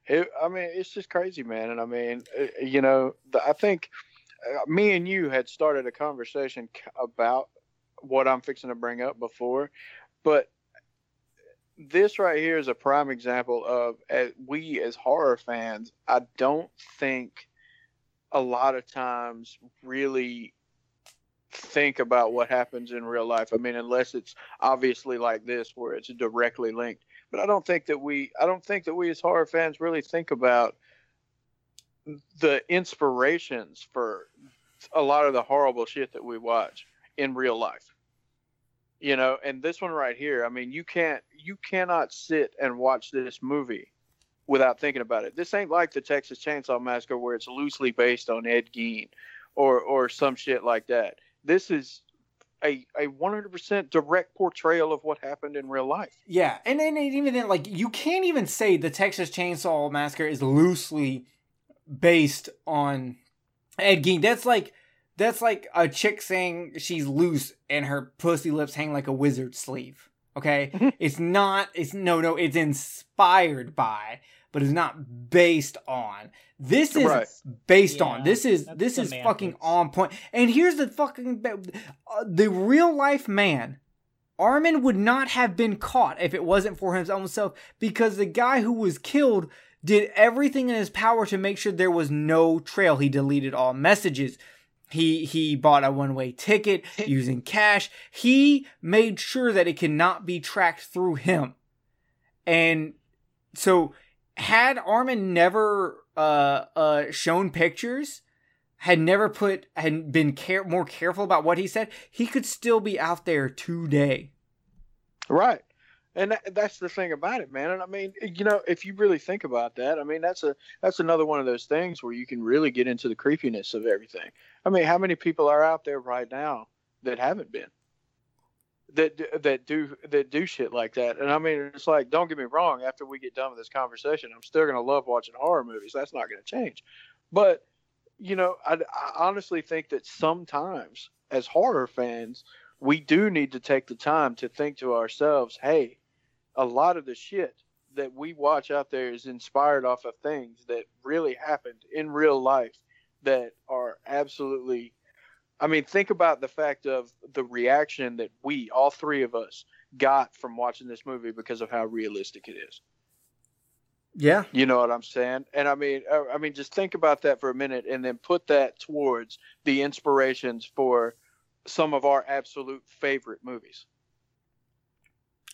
it, I mean, it's just crazy, man. And I mean, uh, you know, the, I think uh, me and you had started a conversation about what I'm fixing to bring up before, but this right here is a prime example of as we as horror fans. I don't think a lot of times really think about what happens in real life. I mean, unless it's obviously like this where it's directly linked. But I don't think that we I don't think that we as horror fans really think about the inspirations for a lot of the horrible shit that we watch in real life. You know, and this one right here, I mean, you can't you cannot sit and watch this movie without thinking about it. This ain't like the Texas Chainsaw Massacre where it's loosely based on Ed Gein or or some shit like that. This is a a 100% direct portrayal of what happened in real life. Yeah, and then even then, like you can't even say the Texas Chainsaw Massacre is loosely based on Ed Gein. That's like that's like a chick saying she's loose and her pussy lips hang like a wizard's sleeve. Okay, it's not. It's no, no. It's inspired by, but it's not based on. This is right. based yeah, on. This is this is fucking on point. And here's the fucking uh, the real life man. Armin would not have been caught if it wasn't for his own self because the guy who was killed did everything in his power to make sure there was no trail. He deleted all messages. He he bought a one-way ticket using cash. He made sure that it cannot be tracked through him. And so had Armin never uh uh shown pictures, had never put had been care more careful about what he said, he could still be out there today. Right and that, that's the thing about it man. And i mean you know if you really think about that i mean that's a that's another one of those things where you can really get into the creepiness of everything. I mean how many people are out there right now that haven't been? That that do that do shit like that. And i mean it's like don't get me wrong after we get done with this conversation i'm still going to love watching horror movies. That's not going to change. But you know I, I honestly think that sometimes as horror fans we do need to take the time to think to ourselves hey a lot of the shit that we watch out there is inspired off of things that really happened in real life that are absolutely I mean, think about the fact of the reaction that we, all three of us, got from watching this movie because of how realistic it is. Yeah, you know what I'm saying, and I mean, uh, I mean, just think about that for a minute, and then put that towards the inspirations for some of our absolute favorite movies.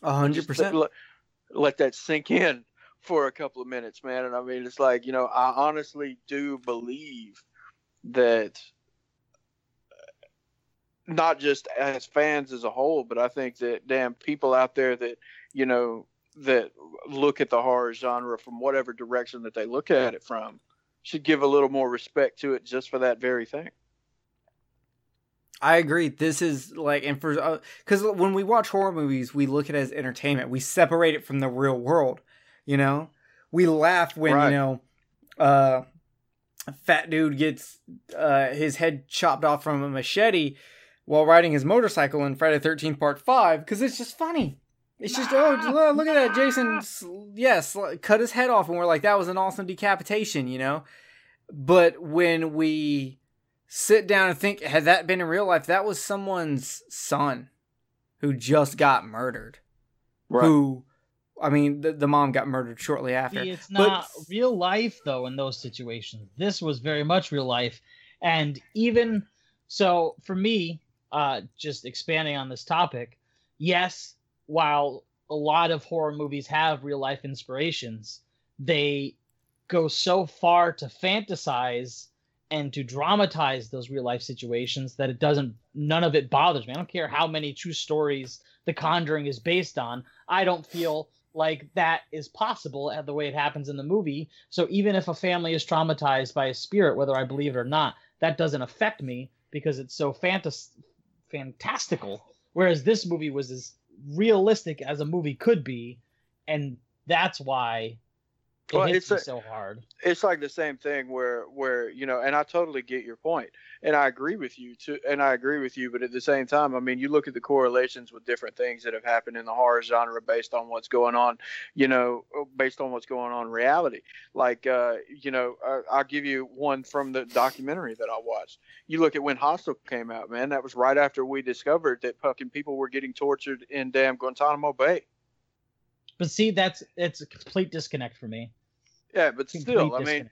A hundred percent. Let that sink in for a couple of minutes, man. And I mean, it's like you know, I honestly do believe that uh, not just as fans as a whole, but I think that damn people out there that you know that look at the horror genre from whatever direction that they look at it from should give a little more respect to it just for that very thing. I agree. This is like, and for because uh, when we watch horror movies, we look at it as entertainment. We separate it from the real world. You know, we laugh when right. you know, uh, a fat dude gets uh, his head chopped off from a machete while riding his motorcycle in Friday Thirteenth Part Five because it's just funny. It's just oh look at that Jason yes cut his head off and we're like that was an awesome decapitation you know, but when we sit down and think had that been in real life that was someone's son who just got murdered. Right. who i mean the, the mom got murdered shortly after. See, it's not but, real life though in those situations. This was very much real life. And even so for me uh just expanding on this topic yes while a lot of horror movies have real life inspirations they go so far to fantasize and to dramatize those real life situations that it doesn't none of it bothers me. I don't care how many true stories The Conjuring is based on. I don't feel like that is possible at the way it happens in the movie. So even if a family is traumatized by a spirit, whether I believe it or not, that doesn't affect me because it's so fantas- fantastical. Whereas this movie was as realistic as a movie could be, and that's why it well, it's a, so hard. It's like the same thing where where you know, and I totally get your point. and I agree with you too, and I agree with you. But at the same time, I mean, you look at the correlations with different things that have happened in the horror genre based on what's going on, you know, based on what's going on in reality. Like, uh, you know, uh, I'll give you one from the documentary that I watched. You look at when Hostel came out, man. That was right after we discovered that fucking people were getting tortured in damn Guantanamo Bay. But see, that's it's a complete disconnect for me. Yeah, but still, I mean,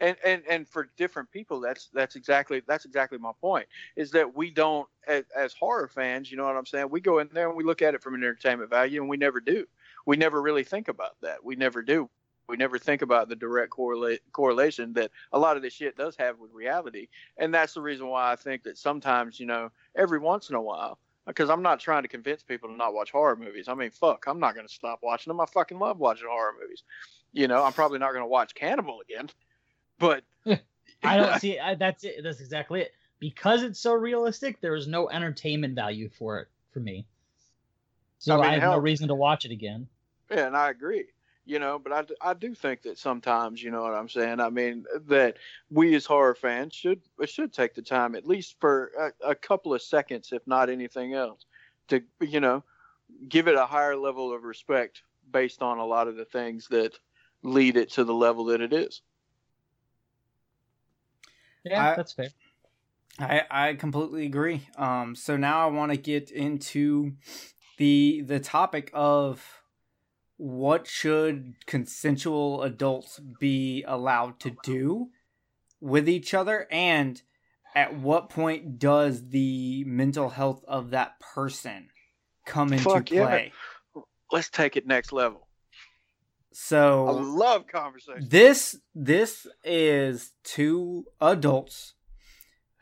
and and and for different people that's that's exactly that's exactly my point is that we don't as, as horror fans you know what i'm saying? We go in there and we look at it from an entertainment value and we never do. We never really think about that. We never do. We never think about the direct correlate, correlation that a lot of this shit does have with reality and that's the reason why i think that sometimes you know every once in a while because i'm not trying to convince people to not watch horror movies. I mean fuck i'm not going to stop watching them i fucking love watching horror movies you know i'm probably not going to watch cannibal again but I don't see I, that's it. That's exactly it. Because it's so realistic, there is no entertainment value for it for me. So I, mean, I have hell, no reason to watch it again. Yeah, and I agree. You know, but I, I do think that sometimes, you know what I'm saying. I mean, that we as horror fans should should take the time, at least for a, a couple of seconds, if not anything else, to you know, give it a higher level of respect based on a lot of the things that lead it to the level that it is. Yeah, I, that's fair. I I completely agree. Um, so now I want to get into the the topic of what should consensual adults be allowed to do with each other and at what point does the mental health of that person come into Fuck play yeah. let's take it next level so I love conversation. This this is two adults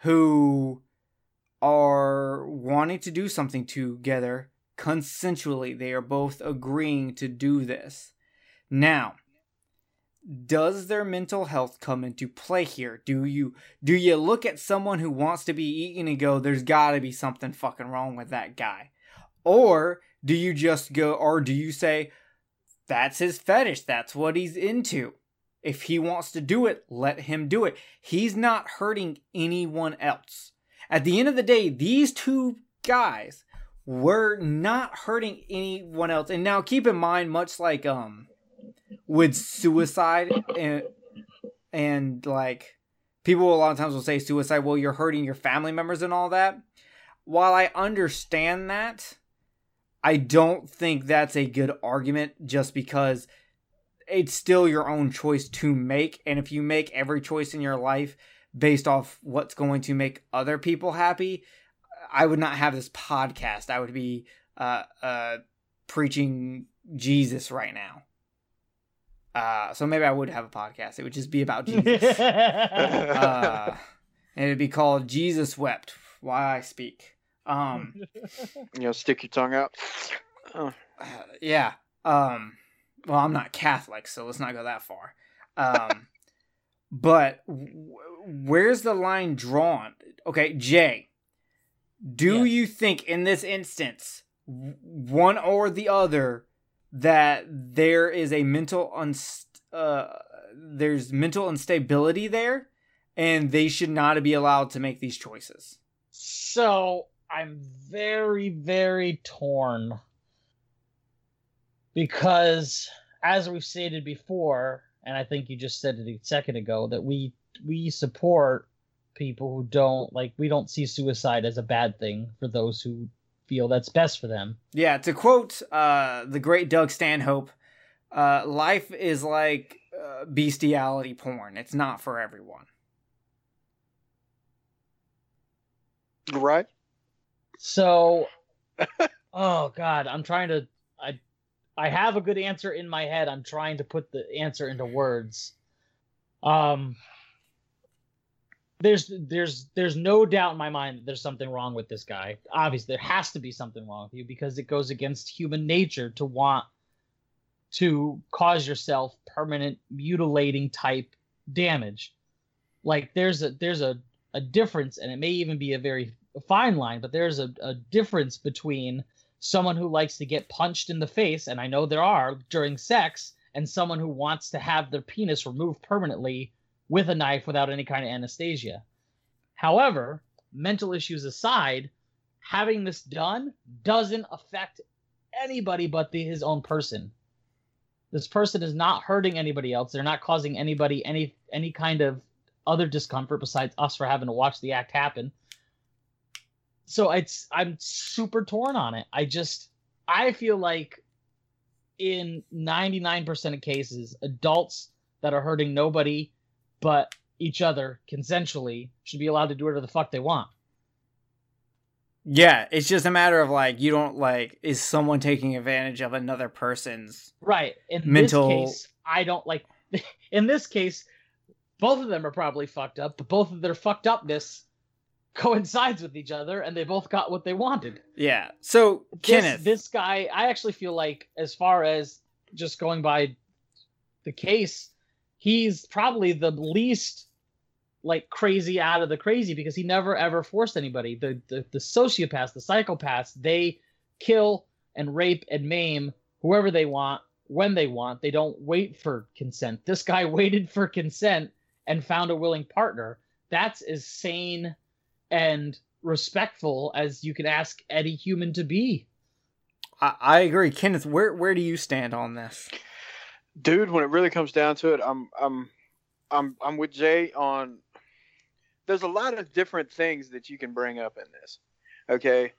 who are wanting to do something together consensually. They are both agreeing to do this. Now, does their mental health come into play here? Do you do you look at someone who wants to be eaten and go, there's got to be something fucking wrong with that guy? Or do you just go or do you say, that's his fetish. That's what he's into. If he wants to do it, let him do it. He's not hurting anyone else. At the end of the day, these two guys were not hurting anyone else. And now keep in mind, much like um with suicide and and like people a lot of times will say suicide, well, you're hurting your family members and all that. While I understand that, I don't think that's a good argument just because it's still your own choice to make. And if you make every choice in your life based off what's going to make other people happy, I would not have this podcast. I would be uh, uh, preaching Jesus right now. Uh, so maybe I would have a podcast. It would just be about Jesus. uh, and it'd be called Jesus Wept Why I Speak. Um, you know, stick your tongue out. Oh. yeah. Um, well, I'm not Catholic, so let's not go that far. Um, but w- where's the line drawn? Okay, Jay, do yes. you think in this instance, one or the other, that there is a mental unst- uh, there's mental instability there, and they should not be allowed to make these choices? So I'm very, very torn because, as we've stated before, and I think you just said it a second ago, that we we support people who don't like we don't see suicide as a bad thing for those who feel that's best for them. Yeah, to quote uh, the great Doug Stanhope, uh, life is like uh, bestiality porn. It's not for everyone. Right. So, oh god, I'm trying to. I I have a good answer in my head. I'm trying to put the answer into words. Um. There's there's there's no doubt in my mind that there's something wrong with this guy. Obviously, there has to be something wrong with you because it goes against human nature to want to cause yourself permanent mutilating type damage. Like there's a there's a a difference, and it may even be a very fine line, but there's a, a difference between someone who likes to get punched in the face, and I know there are during sex, and someone who wants to have their penis removed permanently with a knife without any kind of anesthesia. However, mental issues aside, having this done doesn't affect anybody but the, his own person. This person is not hurting anybody else. They're not causing anybody any any kind of other discomfort besides us for having to watch the act happen so it's I'm super torn on it. I just I feel like in 99% of cases, adults that are hurting nobody but each other consensually should be allowed to do whatever the fuck they want. Yeah, it's just a matter of like you don't like is someone taking advantage of another person's right. In mental... this case, I don't like. In this case, both of them are probably fucked up, but both of their fucked upness coincides with each other, and they both got what they wanted. Yeah. So This, Kenneth, this guy, I actually feel like, as far as just going by the case, he's probably the least like crazy out of the crazy because he never ever forced anybody. The the, the sociopaths, the psychopaths, they kill and rape and maim whoever they want when they want. They don't wait for consent. This guy waited for consent and found a willing partner. That's as sane and respectful as you can ask any human to be. I, I agree, Kenneth. Where where do you stand on this? dude when it really comes down to it i'm i'm i'm i'm with jay on there's a lot of different things that you can bring up in this okay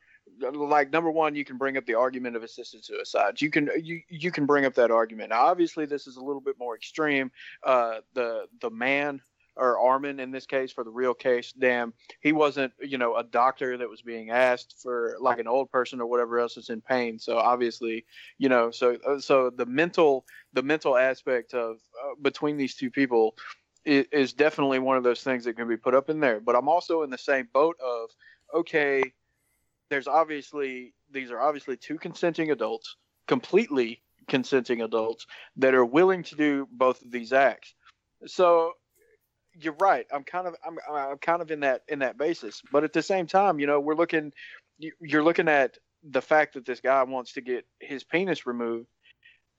like number one you can bring up the argument of assisted suicide you can you you can bring up that argument now, obviously this is a little bit more extreme uh the the man or Armin in this case for the real case. Damn, he wasn't, you know, a doctor that was being asked for like an old person or whatever else is in pain. So obviously, you know, so uh, so the mental the mental aspect of uh, between these two people is, is definitely one of those things that can be put up in there. But I'm also in the same boat of okay, there's obviously these are obviously two consenting adults, completely consenting adults that are willing to do both of these acts. So you're right. I'm kind of I'm I'm kind of in that in that basis, but at the same time, you know, we're looking you're looking at the fact that this guy wants to get his penis removed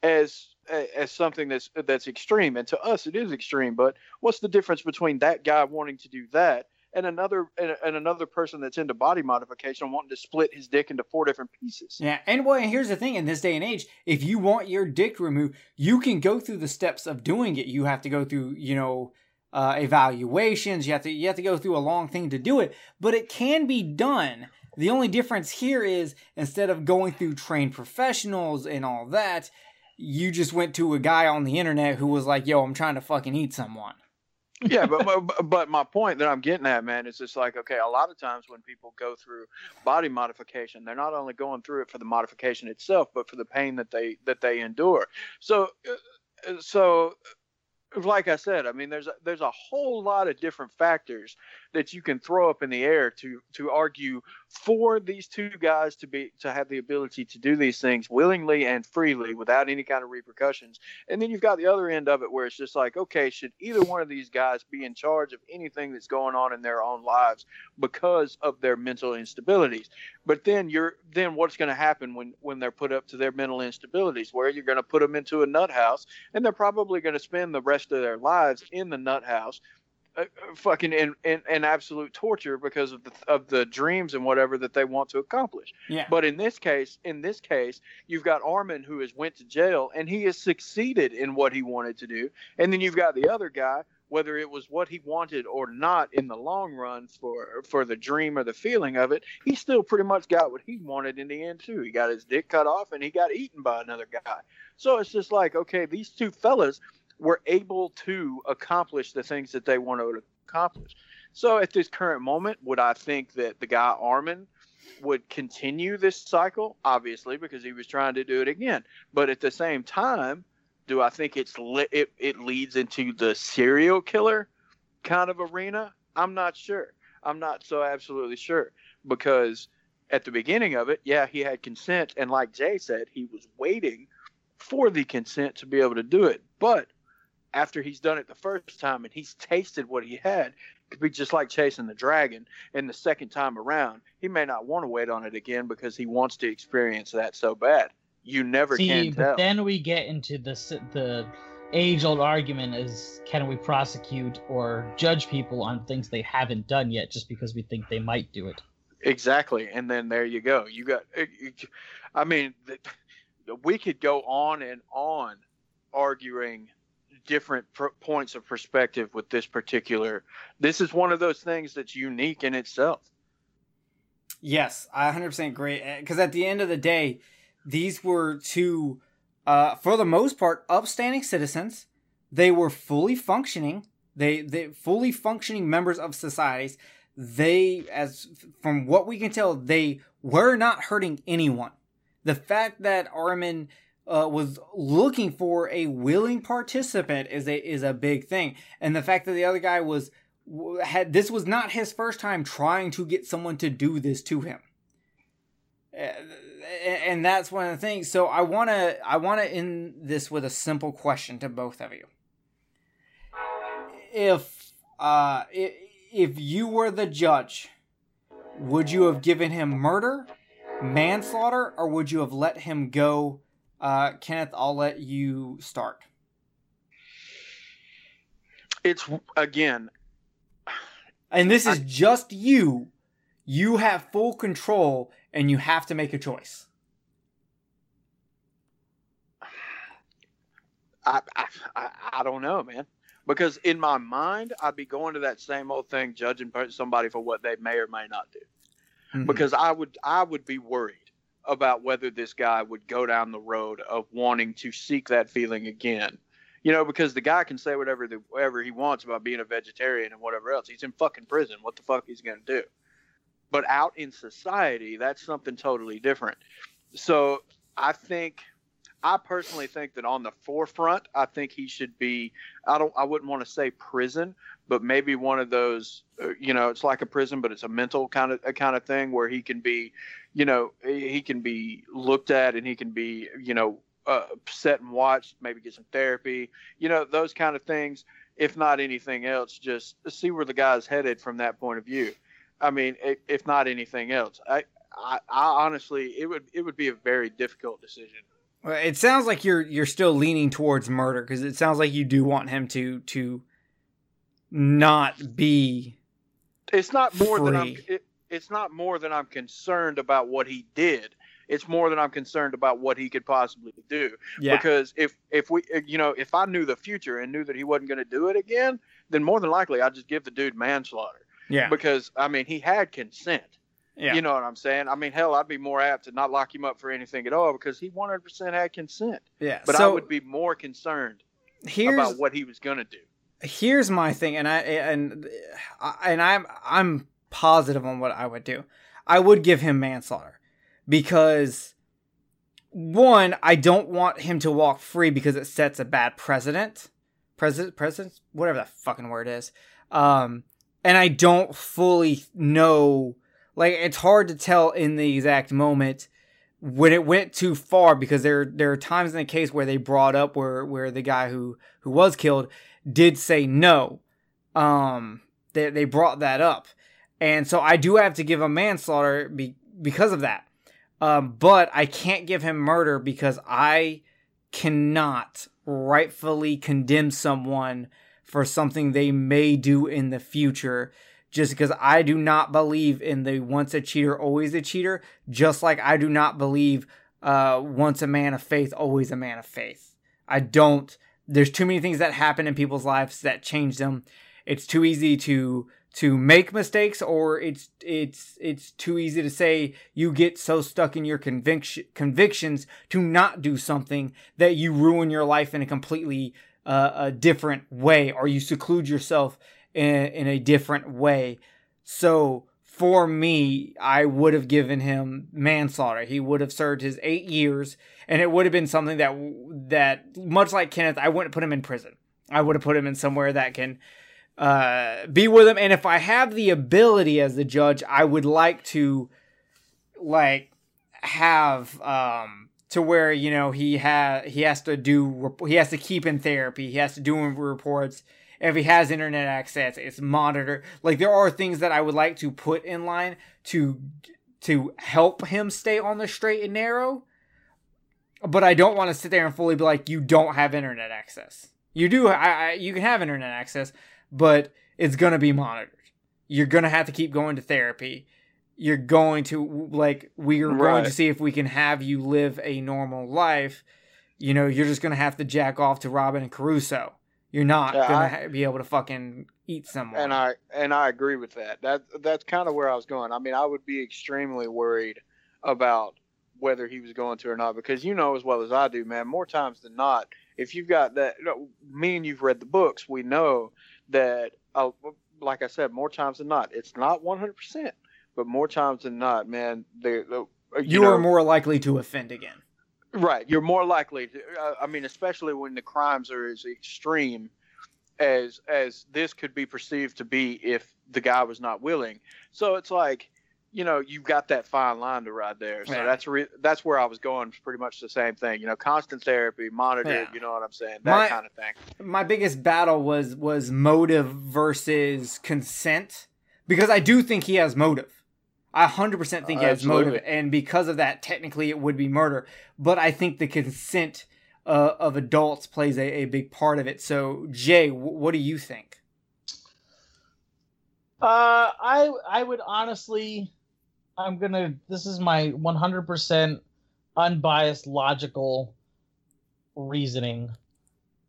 as as something that's that's extreme, and to us it is extreme. But what's the difference between that guy wanting to do that and another and, and another person that's into body modification wanting to split his dick into four different pieces? Yeah, and well, here's the thing: in this day and age, if you want your dick removed, you can go through the steps of doing it. You have to go through, you know uh, evaluations. You have to you have to go through a long thing to do it, but it can be done. The only difference here is instead of going through trained professionals and all that, you just went to a guy on the internet who was like, "Yo, I'm trying to fucking eat someone." yeah, but, but but my point that I'm getting at, man, is just like okay, a lot of times when people go through body modification, they're not only going through it for the modification itself, but for the pain that they that they endure. So uh, so like I said, I mean, there's a, there's a whole lot of different factors that you can throw up in the air to to argue for these two guys to be to have the ability to do these things willingly and freely without any kind of repercussions. And then you've got the other end of it where it's just like, okay, should either one of these guys be in charge of anything that's going on in their own lives because of their mental instabilities? But then you're then what's going to happen when when they're put up to their mental instabilities? Where you're going to put them into a nut house, and they're probably going to spend the rest of their lives in the nut house Uh, fucking in, in, in absolute torture because of the of the dreams and whatever that they want to accomplish. Yeah. But in this case, in this case, you've got Armin who has went to jail and he has succeeded in what he wanted to do, and then you've got the other guy, whether it was what he wanted or not in the long run for for the dream or the feeling of it, he still pretty much got what he wanted in the end too. He got his dick cut off and he got eaten by another guy. So it's just like, okay, these two fellas were able to accomplish the things that they wanted to accomplish. So at this current moment, would I think that the guy Armin would continue this cycle? Obviously, because he was trying to do it again. But at the same time, do I think it's it, it leads into the serial killer kind of arena? I'm not sure. I'm not so absolutely sure because at the beginning of it, yeah, he had consent, and like Jay said, he was waiting for the consent to be able to do it. But after he's done it the first time and he's tasted what he had, it could be just like chasing the dragon. And the second time around, he may not want to wait on it again because he wants to experience that so bad. You never See, can but tell. then we get into the the age old argument: is can we prosecute or judge people on things they haven't done yet just because we think they might do it? Exactly, and then there you go. You got. Eh, I mean, we could go on and on arguing different pr- points of perspective with this particular. This is one of those things that's unique in itself. Yes, I 100% agree. Because at the end of the day, these were two, uh, for the most part, upstanding citizens. They were fully functioning. They they fully functioning members of societies. They, as from what we can tell, they were not hurting anyone. The fact that Armin uh, was looking for a willing participant is a is a big thing, and the fact that the other guy was had this was not his first time trying to get someone to do this to him. And that's one of the things. So i want to i want to end this with a simple question to both of you. If uh if you were the judge would you have given him murder manslaughter or would you have let him go uh kenneth i'll let you start it's again and this is I, just you you have full control and you have to make a choice. I, I, I don't know, man. Because in my mind, I'd be going to that same old thing, judging somebody for what they may or may not do. Mm-hmm. Because I would I would be worried about whether this guy would go down the road of wanting to seek that feeling again. You know, because the guy can say whatever the, whatever he wants about being a vegetarian and whatever else. He's in fucking prison. What the fuck he's gonna do? But out in society, that's something totally different. So I think I personally think that on the forefront, I think he should be. I don't. I wouldn't want to say prison, but maybe one of those. Uh, you know, it's like a prison, but it's a mental kind of a kind of thing where he can be. You know, he can be looked at and he can be. You know, uh, set and watched. Maybe get some therapy. You know, those kind of things. If not anything else, just see where the guy's headed from that point of view. I mean, if not anything else, I, I, I honestly, it would it would be a very difficult decision. It sounds like you're you're still leaning towards murder because it sounds like you do want him to to not be. It's not more free. than I'm. It, it's not more than I'm concerned about what he did. It's more than I'm concerned about what he could possibly do. Yeah. Because if if we you know if I knew the future and knew that he wasn't going to do it again, then more than likely I'd just give the dude manslaughter. Yeah. Because I mean, he had consent. Yeah. You know what I'm saying? I mean, hell, I'd be more apt to not lock him up for anything at all because he 100% had consent. Yeah. But so, I would be more concerned about what he was going to do. Here's my thing, and I and and I'm I'm positive on what I would do. I would give him manslaughter because one, I don't want him to walk free because it sets a bad precedent. President, president, whatever that fucking word is. Um, and I don't fully know. Like it's hard to tell in the exact moment when it went too far because there there are times in the case where they brought up where where the guy who who was killed did say no. Um, they they brought that up, and so I do have to give him manslaughter be, because of that. Um, but I can't give him murder because I cannot rightfully condemn someone for something they may do in the future just because I do not believe in the once a cheater, always a cheater, just like I do not believe uh, once a man of faith, always a man of faith. I don't, there's too many things that happen in people's lives that change them. It's too easy to to make mistakes or it's it's it's too easy to say you get so stuck in your conviction convictions to not do something that you ruin your life in a completely uh, a different way or you seclude yourself in, in a different way. So for me, I would have given him manslaughter. He would have served his eight years, and it would have been something that that much like Kenneth, I wouldn't put him in prison. I would have put him in somewhere that can uh, be with him. And if I have the ability as the judge, I would like to like have um to where you know he has he has to do he has to keep in therapy he has to do reports if he has internet access it's monitored. Like there are things that i would like to put in line to to help him stay on the straight and narrow but i don't want to sit there and fully be like you don't have internet access. You do I, I you can have internet access but it's gonna be monitored. You're gonna have to keep going to therapy. You're going to like we're right. going to see if we can have you live a normal life. You know you're just gonna have to jack off to robin and caruso you're not yeah, gonna I, be able to fucking eat someone. And i and i agree with that. That that's kind of where i was going. I mean i would be extremely worried about whether he was going to or not because you know as well as i do man more times than not if you've got that you know, me and you've read the books we know that, uh, like I said, more times than not, it's not 100%, but more times than not, man, they, uh, you, You, know, are more likely to offend again. Right, you're more likely. To, uh, I mean, especially when the crimes are as extreme as as this could be perceived to be if the guy was not willing. So it's like, you know, you've got that fine line to ride there. So Yeah. that's re- that's where I was going. Pretty much the same thing. You know, constant therapy, monitored. Yeah. You know what I'm saying? That My- kind of thing. my biggest battle was was motive versus consent because I do think he has motive. I 100% think he has motive and because of that technically it would be murder, but I think the consent uh, of adults plays a, a big part of it. So Jay, w- what do you think? Uh, I I would honestly, I'm gonna. This is my 100% unbiased, logical reasoning.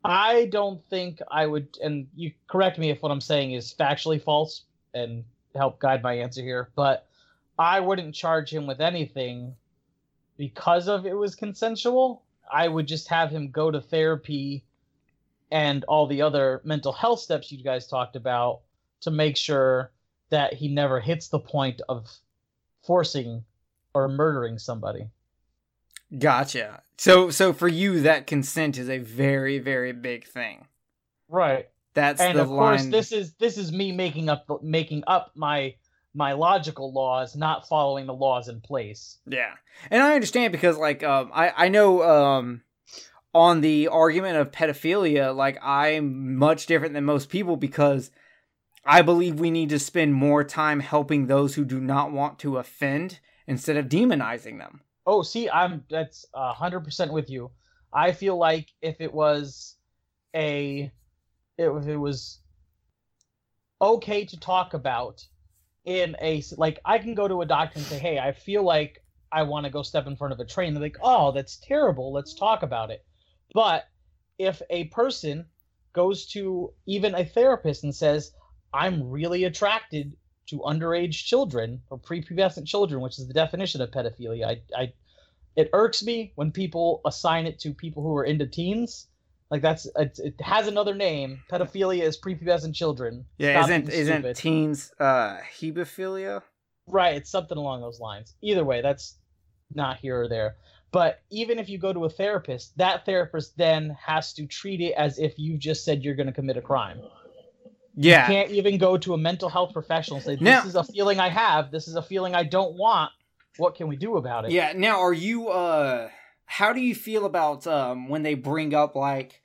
I don't think I would, and you correct me if what I'm saying is factually false, and help guide my answer here. But I wouldn't charge him with anything because of it was consensual. I would just have him go to therapy and all the other mental health steps you guys talked about to make sure that he never hits the point of forcing or murdering somebody. Gotcha. So so for you that consent is a very very big thing. Right. That's and the of course this is this is me making up making up my my logical laws, not following the laws in place. Yeah, and I understand because like um, I I know um, on the argument of pedophilia, like I'm much different than most people because I believe we need to spend more time helping those who do not want to offend instead of demonizing them. Oh, see, I'm that's a hundred percent with you. I feel like if it was a if it was okay to talk about in a like I can go to a doctor and say, "Hey, I feel like I want to go step in front of a train." They're like, "Oh, that's terrible. Let's talk about it." But if a person goes to even a therapist and says, "I'm really attracted to underage children or prepubescent children, which is the definition of pedophilia. I, I, it irks me when people assign it to people who are into teens. Like that's it, it has another name. Pedophilia is prepubescent children. Yeah, Stop isn't isn't stupid. teens uh hebephilia? Right, it's something along those lines. Either way, that's not here or there. But even if you go to a therapist, that therapist then has to treat it as if you just said you're going to commit a crime. Yeah, You can't even go to a mental health professional and say, "This Now- is a feeling I have. This is a feeling I don't want. What can we do about it?" Yeah. Now, are you? uh How do you feel about um when they bring up like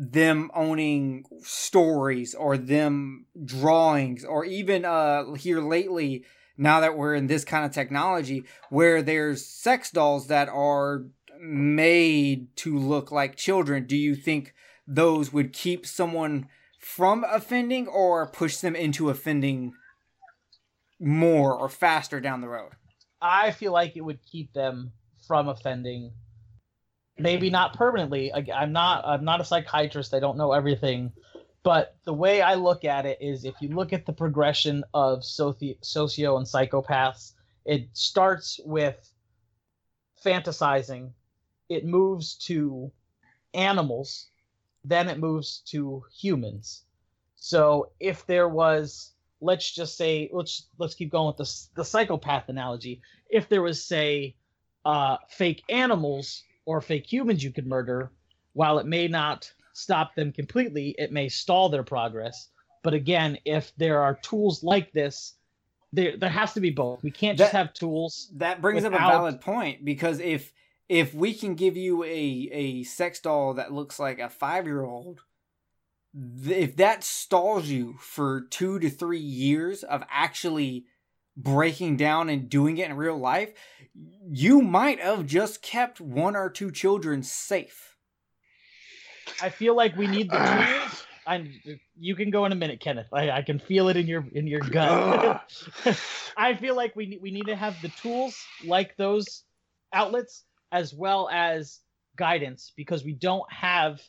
them owning stories or them drawings or even uh here lately now that we're in this kind of technology where there's sex dolls that are made to look like children do you think those would keep someone from offending or push them into offending more or faster down the road I feel like it would keep them from offending. Maybe not permanently. I, I'm not. I'm not a psychiatrist. I don't know everything, but the way I look at it is, if you look at the progression of soci- socio and psychopaths, it starts with fantasizing. It moves to animals, then it moves to humans. So if there was, let's just say, let's let's keep going with the the psychopath analogy. If there was, say, uh, fake animals or fake humans you could murder, while it may not stop them completely, it may stall their progress. But again, if there are tools like this, there there has to be both. We can't just That- have tools. that brings up a valid point because if if we can give you a a sex doll that looks like a five year old, if that stalls you for two to three years of actually breaking down and doing it in real life, you might have just kept one or two children safe. I feel like we need the tools. I you can go in a minute, Kenneth. I, I can feel it in your in your gut. I feel like we need we need to have the tools like those outlets as well as guidance because we don't have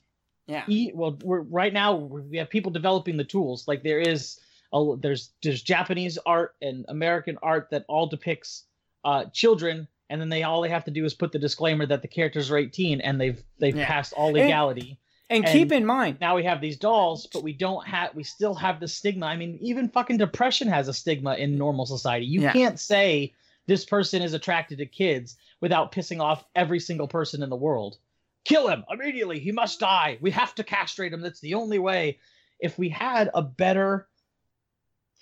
Yeah. e- well we're right now we have people developing the tools like there is a, there's there's Japanese art and American art that all depicts uh, children and then they all they have to do is put the disclaimer that the characters are 18 and they've they've Yeah. passed all And- legality And, and keep in mind, now we have these dolls, but we don't have, we still have the stigma. I mean, even fucking depression has a stigma in normal society. You yeah. can't say this person is attracted to kids without pissing off every single person in the world. Kill him immediately. He must die. We have to castrate him. That's the only way. If we had a better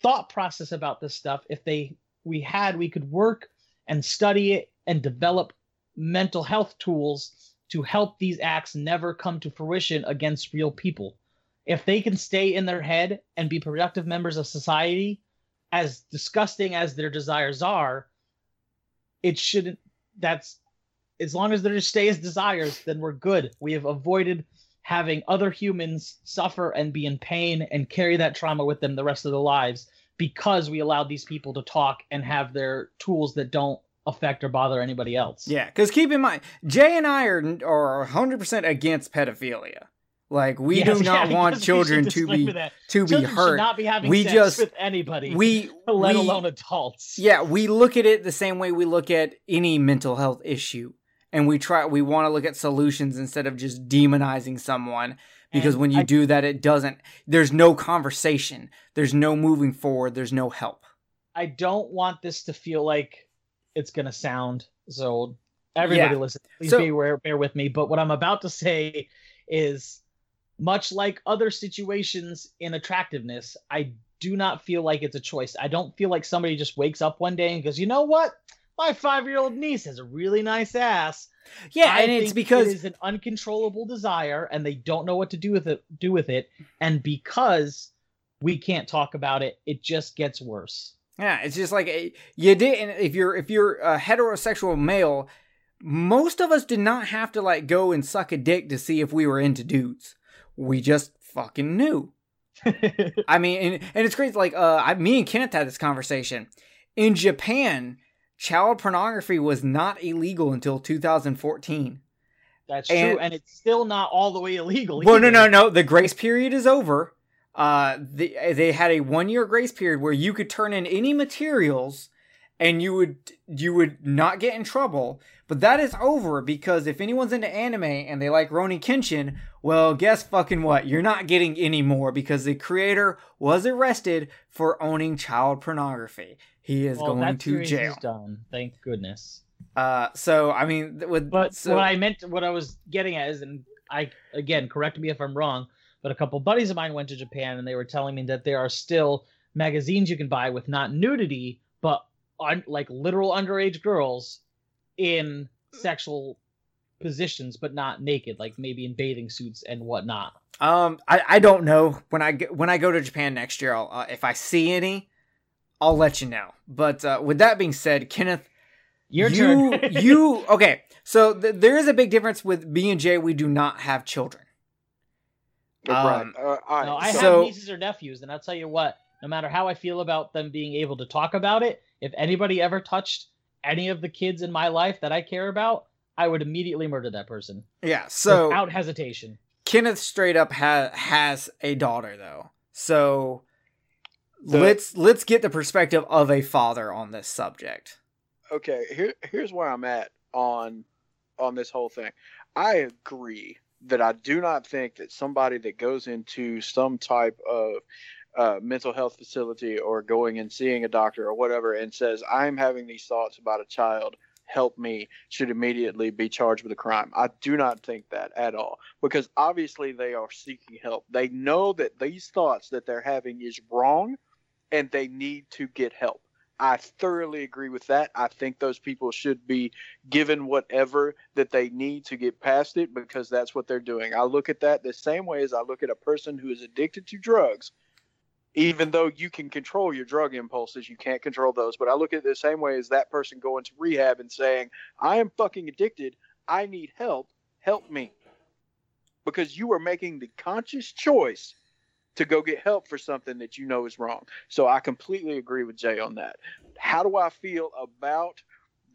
thought process about this stuff, if they we had, we could work and study it and develop mental health tools to help these acts never come to fruition against real people. If they can stay in their head and be productive members of society, as disgusting as their desires are, it shouldn't. That's as long as they just stay as desires, then we're good. We have avoided having other humans suffer and be in pain and carry that trauma with them the rest of their lives because we allowed these people to talk and have their tools that don't affect or bother anybody else. Yeah, because keep in mind, Jay and I are are 100% against pedophilia. Like we yes, do not yeah, want children to be that. to children be hurt. not be having we just with anybody. We let we, alone adults. Yeah, we look at it the same way we look at any mental health issue, and we try. We want to look at solutions instead of just demonizing someone. Because and when you I, do that, it doesn't. There's no conversation. There's no moving forward. There's no help. I don't want this to feel like it's gonna sound so. Everybody yeah. listen. Please so, bear, bear with me. But what I'm about to say is much like other situations in attractiveness, I do not feel like it's a choice. I don't feel like somebody just wakes up one day and goes, you know what? My five year old niece has a really nice ass. Yeah, I and it's because it is an uncontrollable desire and they don't know what to do with it do with it. And because we can't talk about it, it just gets worse. Yeah, it's just like eh, you didn't. If you're if you're a heterosexual male, most of us did not have to like go and suck a dick to see if we were into dudes. We just fucking knew. I mean, and, and it's crazy. Like, uh, I, me and Kenneth had this conversation. In Japan, child pornography was not illegal until 2014. That's and, true, and it's still not all the way illegal. Well, either. no, no, no. The grace period is over uh, they, they had a one year grace period where you could turn in any materials and you would you would not get in trouble. But that is over because if anyone's into anime and they like Rurouni Kenshin, well, guess fucking what? You're not getting any more because the creator was arrested for owning child pornography. He is well, going to jail. done. Thank goodness. Uh, so I mean, with but so, what I meant, what I was getting at is, and I again correct me if I'm wrong but a couple buddies of mine went to Japan and they were telling me that there are still magazines you can buy with not nudity, but un- like literal underage girls in sexual positions, but not naked, like maybe in bathing suits and whatnot. Um, I, I don't know when I when I go to Japan next year. I'll, uh, if I see any, I'll let you know. But uh, with that being said, Kenneth, your you turn. you okay? So th- there is a big difference with B and J. We do not have children. Um, uh, no, I so, have nieces or nephews, and I'll tell you what. No matter how I feel about them being able to talk about it, if anybody ever touched any of the kids in my life that I care about, I would immediately murder that person. Yeah, so without hesitation. Kenneth straight up ha- has a daughter though. So the, let's let's get the perspective of a father on this subject. Okay, here here's where I'm at on on this whole thing. I agree that I do not think that somebody that goes into some type of uh, mental health facility or going and seeing a doctor or whatever and says, I'm having these thoughts about a child, help me, should immediately be charged with a crime. I do not think that at all because obviously they are seeking help. They know that these thoughts that they're having is wrong and they need to get help. I thoroughly agree with that. I think those people should be given whatever that they need to get past it because that's what they're doing. I look at that the same way as I look at a person who is addicted to drugs. Even though you can control your drug impulses, you can't control those. But I look at it the same way as that person going to rehab and saying, I am fucking addicted. I need help. Help me. Because you are making the conscious choice to go get help for something that you know is wrong. So I completely agree with Jay on that. How do I feel about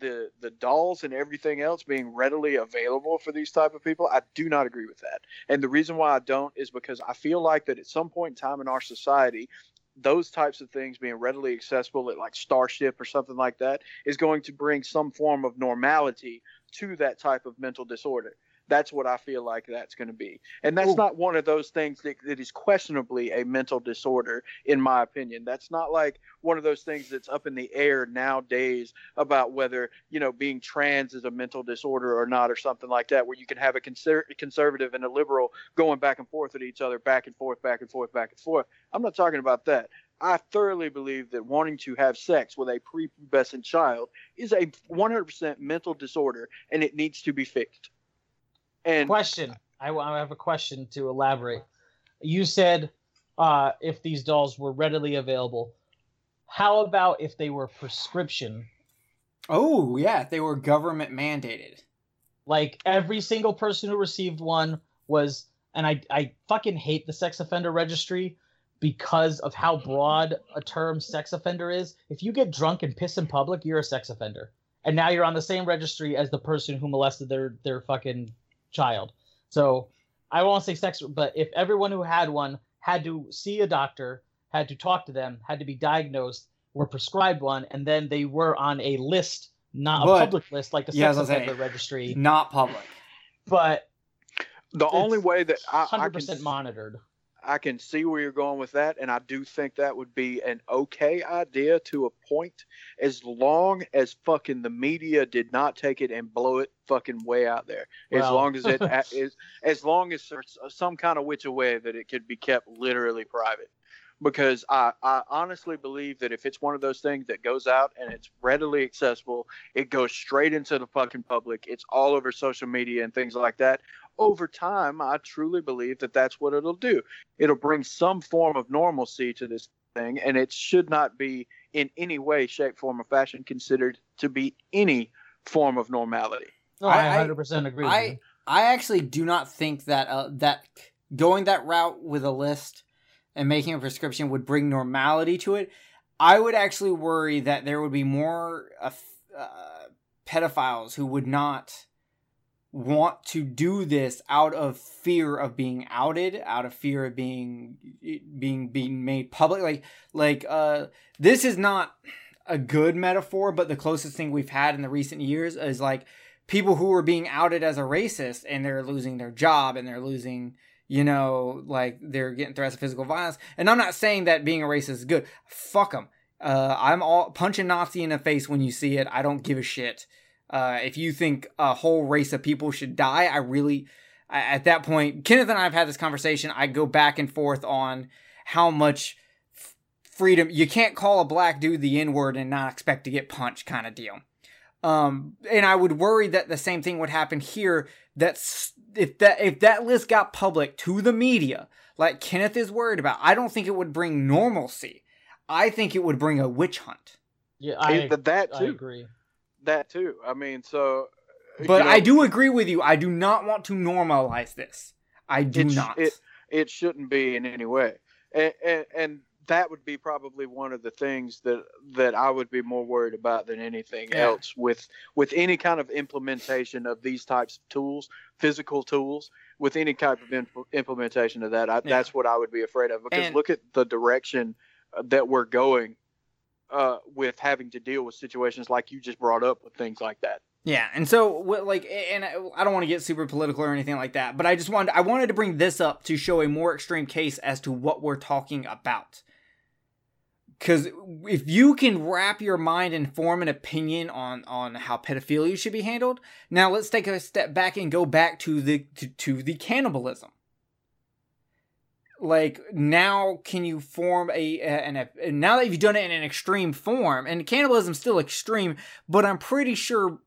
the the dolls and everything else being readily available for these type of people? I do not agree with that. And the reason why I don't is because I feel like that at some point in time in our society, those types of things being readily accessible at like Starship or something like that is going to bring some form of normality to that type of mental disorder. That's what I feel like that's going to be. And that's Ooh. not one of those things that, that is questionably a mental disorder, in my opinion. That's not like one of those things that's up in the air nowadays about whether, you know, being trans is a mental disorder or not, or something like that, where you can have a conser- conservative and a liberal going back and forth with each other, back and forth, back and forth, back and forth. I'm not talking about that. I thoroughly believe that wanting to have sex with a prepubescent child is a 100% mental disorder and it needs to be fixed. And question. I, I have a question to elaborate. You said uh, if these dolls were readily available. How about if they were prescription? Oh yeah, they were government mandated. Like every single person who received one was, and I I fucking hate the sex offender registry because of how broad a term sex offender is. If you get drunk and piss in public, you're a sex offender, and now you're on the same registry as the person who molested their their fucking child. So I won't say sex, but if everyone who had one had to see a doctor, had to talk to them, had to be diagnosed, were prescribed one, and then they were on a list, not But- a public list like the yeah, I sex was gonna offender registry, Not public. but the only way that I, I hundred can percent monitored. I can see where you're going with that, and I do think that would be an okay idea to a point, as long as fucking the media did not take it and blow it fucking way out there. As long as it is, as long as there's some kind of which away that it could be kept literally private. Because I, I honestly believe that if it's one of those things that goes out and it's readily accessible, it goes straight into the fucking public. It's all over social media and things like that over time, I truly believe that that's what it'll do. It'll bring some form of normalcy to this thing, and it should not be in any way, shape, form, or fashion considered to be any form of normality. No, I- I I- hundred percent agree. with I you. I actually do not think that uh, that going that route with a list and making a prescription would bring normality to it. I would actually worry that there would be more uh, uh, pedophiles who would not want to do this out of fear of being outed, out of fear of being being being made public. Like like uh, this is not a good metaphor, but the closest thing we've had in the recent years is like people who are being outed as a racist and they're losing their job and they're losing you know like they're getting threats of physical violence. And i'm not saying that being a racist is good. Fuck them uh, i'm all punching nazi in the face when you see it. I don't give a shit uh, if you think a whole race of people should die i really at that point kenneth and i have had this conversation i go back and forth on how much f- freedom you can't call a black dude the n-word and not expect to get punched kind of deal um, and I would worry that the same thing would happen here. That's if that if that list got public to the media, like Kenneth is worried about, I don't think it would bring normalcy. I think it would bring a witch hunt. Yeah, I, It- that I agree. That too. I mean, so. you But know, I do agree with you. I do not want to normalize this. I do it not. It, it shouldn't be in any way, and, and and that would be probably one of the things that that I would be more worried about than anything Yeah. else with with any kind of implementation of these types of tools, physical tools, with any type of imp- implementation of that. I, That's what I would be afraid of because And- look at the direction uh, that we're going. Uh, with having to deal with situations like you just brought up with things like that. Yeah, and so like, and I I don't want to get super political or anything like that, but I just wanted I wanted to bring this up to show a more extreme case as to what we're talking about. Because if you can wrap your mind and form an opinion on on how pedophilia should be handled, now let's take a step back and go back to the to, to the cannibalism. Like now, can you form a an a, now that you've done it in an extreme form, and cannibalism's still extreme, but I'm pretty sure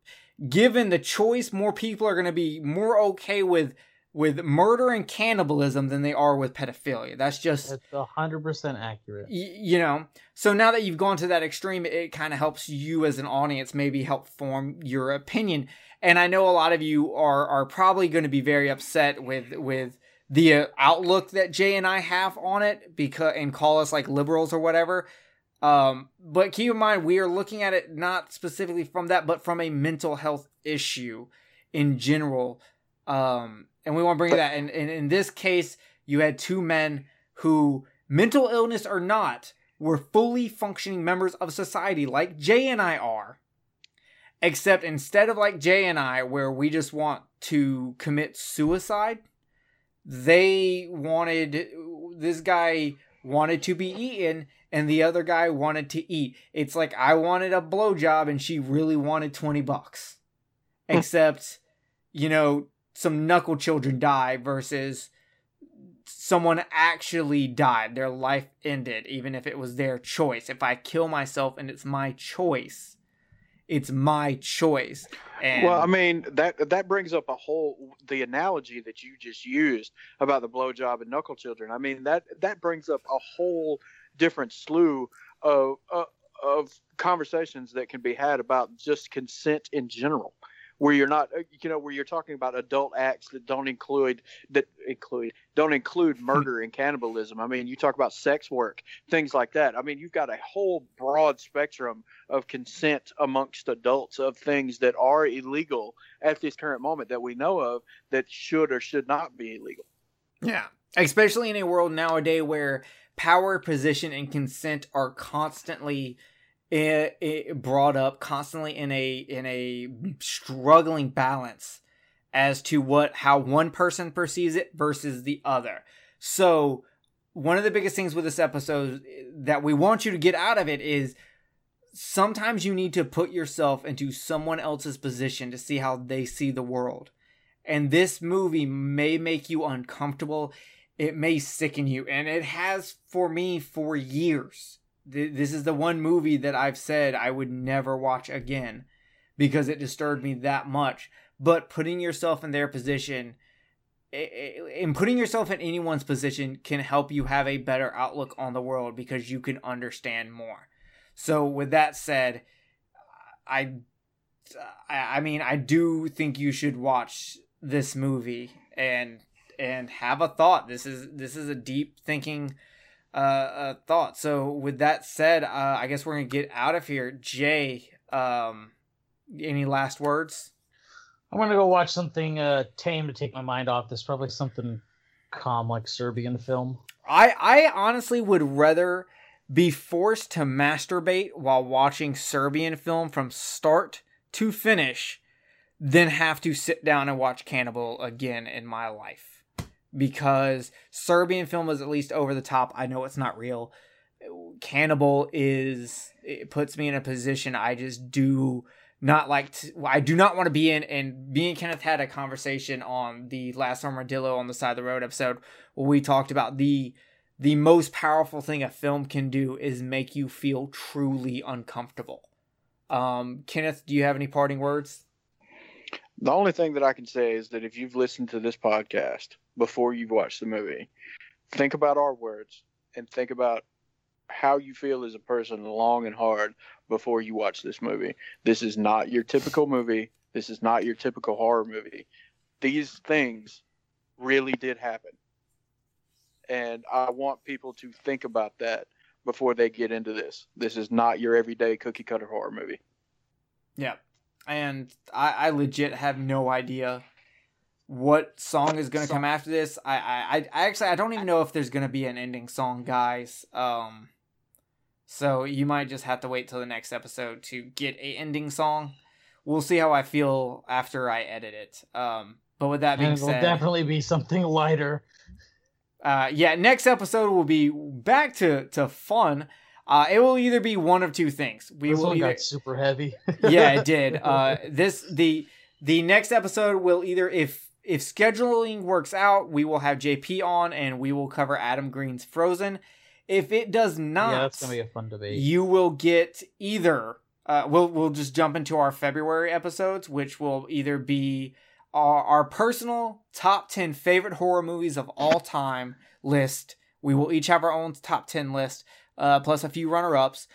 given the choice, more people are going to be more okay with with murder and cannibalism than they are with pedophilia. That's just That's hundred percent accurate. y- you know. So now that you've gone to that extreme, it kind of helps you as an audience maybe help form your opinion. And I know a lot of you are are probably going to be very upset with with the uh, outlook that Jay and I have on it because and call us like liberals or whatever. Um, but keep in mind, we are looking at it not specifically from that, but from a mental health issue in general. Um, and we want to bring that. And, and in this case, you had two men who, mental illness or not, were fully functioning members of society, like Jay and I are. Except instead of like Jay and I, where we just want to commit suicide, they wanted this guy wanted to be eaten and the other guy wanted to eat. It's like I wanted a blowjob and she really wanted 20 bucks. Hmm. Except, you know, some knuckle children die versus someone actually died. Their life ended, even if it was their choice. If I kill myself and it's my choice, it's my choice. And well, I mean that that brings up a whole the analogy that you just used about the blowjob and knuckle children. I mean that that brings up a whole different slew of uh, of conversations that can be had about just consent in general where you're not uh, you know where you're talking about adult acts that don't include that include don't include hmm. murder and cannibalism. I mean you talk about sex work things like that. I mean you've got a whole broad spectrum of consent amongst adults of things that are illegal at this current moment that we know of that should or should not be illegal. Yeah. Especially in a world nowadays where power position and consent are constantly it, it brought up constantly in a in a struggling balance as to what how one person perceives it versus the other. So one of the biggest things with this episode that we want you to get out of it is sometimes you need to put yourself into someone else's position to see how they see the world. And this movie may make you uncomfortable. It may sicken you. And it has for me for years this is the one movie that I've said I would never watch again because it disturbed me that much. But putting yourself in their position, and putting yourself in anyone's position can help you have a better outlook on the world because you can understand more. So, with that said, I, I mean, I do think you should watch this movie and and have a thought. This is this is a deep thinking uh, uh, thought. So with that said, uh, I guess we're gonna get out of here. Jay, um, any last words? I'm gonna go watch something uh, tame to take my mind off this. Probably something calm like Serbian film. I I honestly would rather be forced to masturbate while watching Serbian film from start to finish than have to sit down and watch Cannibal again in my life because Serbian film was at least over the top. I know it's not real. Cannibal is it puts me in a position I just do not like to, I do not want to be in and me and Kenneth had a conversation on the last armadillo on the side of the road episode where we talked about the the most powerful thing a film can do is make you feel truly uncomfortable. Um Kenneth, do you have any parting words? The only thing that I can say is that if you've listened to this podcast before you've watched the movie, think about our words and think about how you feel as a person long and hard before you watch this movie. This is not your typical movie. This is not your typical horror movie. These things really did happen. And I want people to think about that before they get into this. This is not your everyday cookie cutter horror movie. Yeah and I, I legit have no idea what song is gonna come after this. I, I, I actually I don't even know if there's gonna be an ending song, guys. Um, so you might just have to wait till the next episode to get a ending song. We'll see how I feel after I edit it. Um, but with that being and it will said, definitely be something lighter. Uh, yeah, next episode will be back to to fun. Uh, it will either be one of two things. We this will one either... got super heavy. yeah, it did. Uh, this the the next episode will either if if scheduling works out, we will have JP on and we will cover Adam Green's Frozen. If it does not, yeah, that's gonna be a fun debate. You will get either. Uh, we'll we'll just jump into our February episodes, which will either be our, our personal top ten favorite horror movies of all time list. We will each have our own top ten list uh, plus a few runner ups,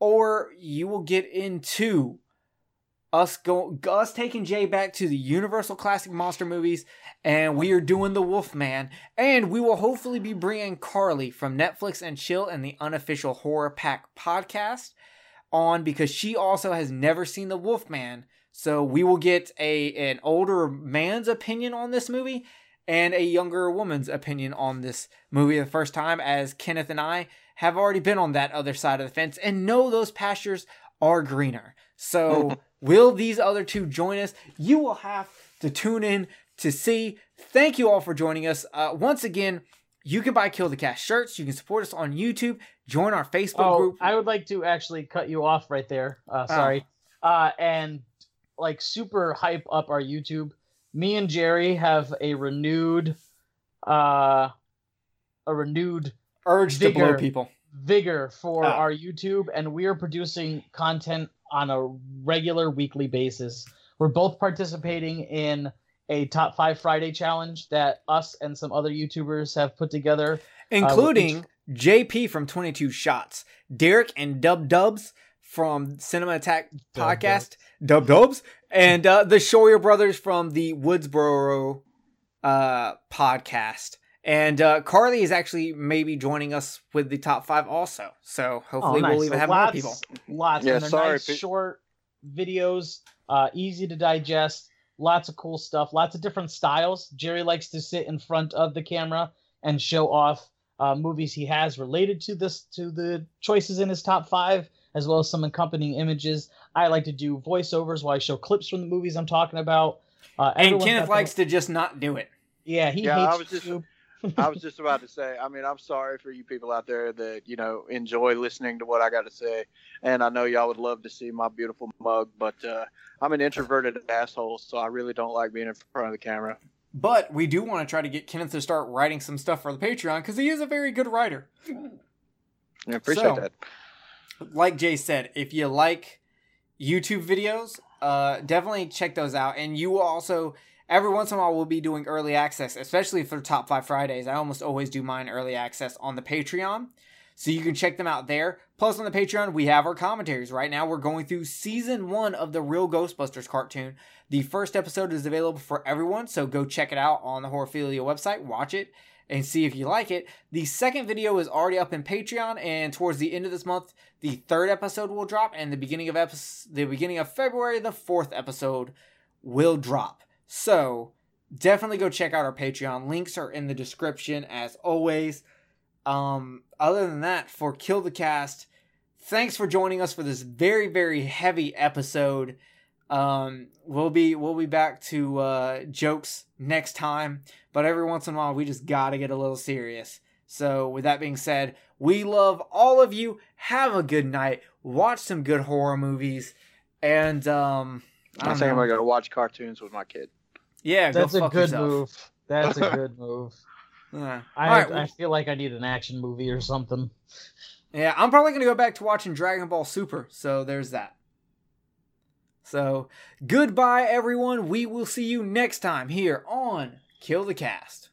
or you will get into us go us taking Jay back to the Universal Classic Monster movies, and we are doing the Wolfman, and we will hopefully be bringing Carly from Netflix and Chill and the unofficial Horror Pack podcast on because she also has never seen the Wolfman. So we will get a an older man's opinion on this movie and a younger woman's opinion on this movie the first time as Kenneth and I have already been on that other side of the fence and know those pastures are greener. So Will these other two join us? You will have to tune in to see. Thank you all for joining us. Uh, once again, you can buy Kill the Cast shirts. You can support us on YouTube. Join our Facebook oh, group. I would like to actually cut you off right there. Uh, sorry. Oh. Uh, and like super hype up our YouTube. Me and Jerry have a renewed, uh, a renewed urge vigor, to blow people vigor for oh. our YouTube, and we are producing content on a regular weekly basis. We're both participating in a top five Friday challenge that us and some other YouTubers have put together, uh, including uh, JP from 22 Shots, Derek and Dub Dubs from Cinema Attack Podcast, Dub Dubs, and uh, the Shoyer brothers from the Woodsboro uh, podcast. And uh, Carly is actually maybe joining us with the top five also. So hopefully oh, nice. we'll even so have lots, more people. Lots. Yeah, and they're sorry, nice, short videos, uh, easy to digest. Lots of cool stuff. Lots of different styles. Jerry likes to sit in front of the camera and show off uh, movies he has related to this to the choices in his top five, as well as some accompanying images. I like to do voiceovers while I show clips from the movies I'm talking about. Uh, and Kenneth likes to just not do it. Yeah, he yeah, hates I was just, I was just about to say. I mean, I'm sorry for you people out there that you know enjoy listening to what I got to say, and I know y'all would love to see my beautiful mug, but uh, I'm an introverted asshole, so I really don't like being in front of the camera. But we do want to try to get Kenneth to start writing some stuff for the Patreon because he is a very good writer. I appreciate so, that. Like Jay said, if you like YouTube videos, uh, definitely check those out, and you will also every once in a while we'll be doing early access, especially for top five Fridays. I almost always do mine early access on the Patreon. So you can check them out there. Plus on the Patreon, we have our commentaries. Right now we're going through season one of the Real Ghostbusters cartoon. The first episode is available for everyone, so go check it out on the Horrorphilia website, watch it, and see if you like it. The second video is already up in Patreon, and towards the end of this month, the third episode will drop, and the beginning of the beginning of February, the fourth episode will drop. So definitely go check out our Patreon. Links are in the description as always. Um, other than that, for Kill the Cast, thanks for joining us for this very, very heavy episode. Um, we'll be we'll be back to uh, jokes next time, but every once in a while we just gotta get a little serious. So, with that being said, we love all of you. Have a good night. Watch some good horror movies, and um, I, I think I'm gonna go watch cartoons with my kid. Yeah, that's a good yourself. move. That's a good move. Yeah. I, right, I feel like I need an action movie or something. Yeah, I'm probably gonna go back to watching Dragon Ball Super. So there's that. So goodbye, everyone. We will see you next time here on Kill the Cast.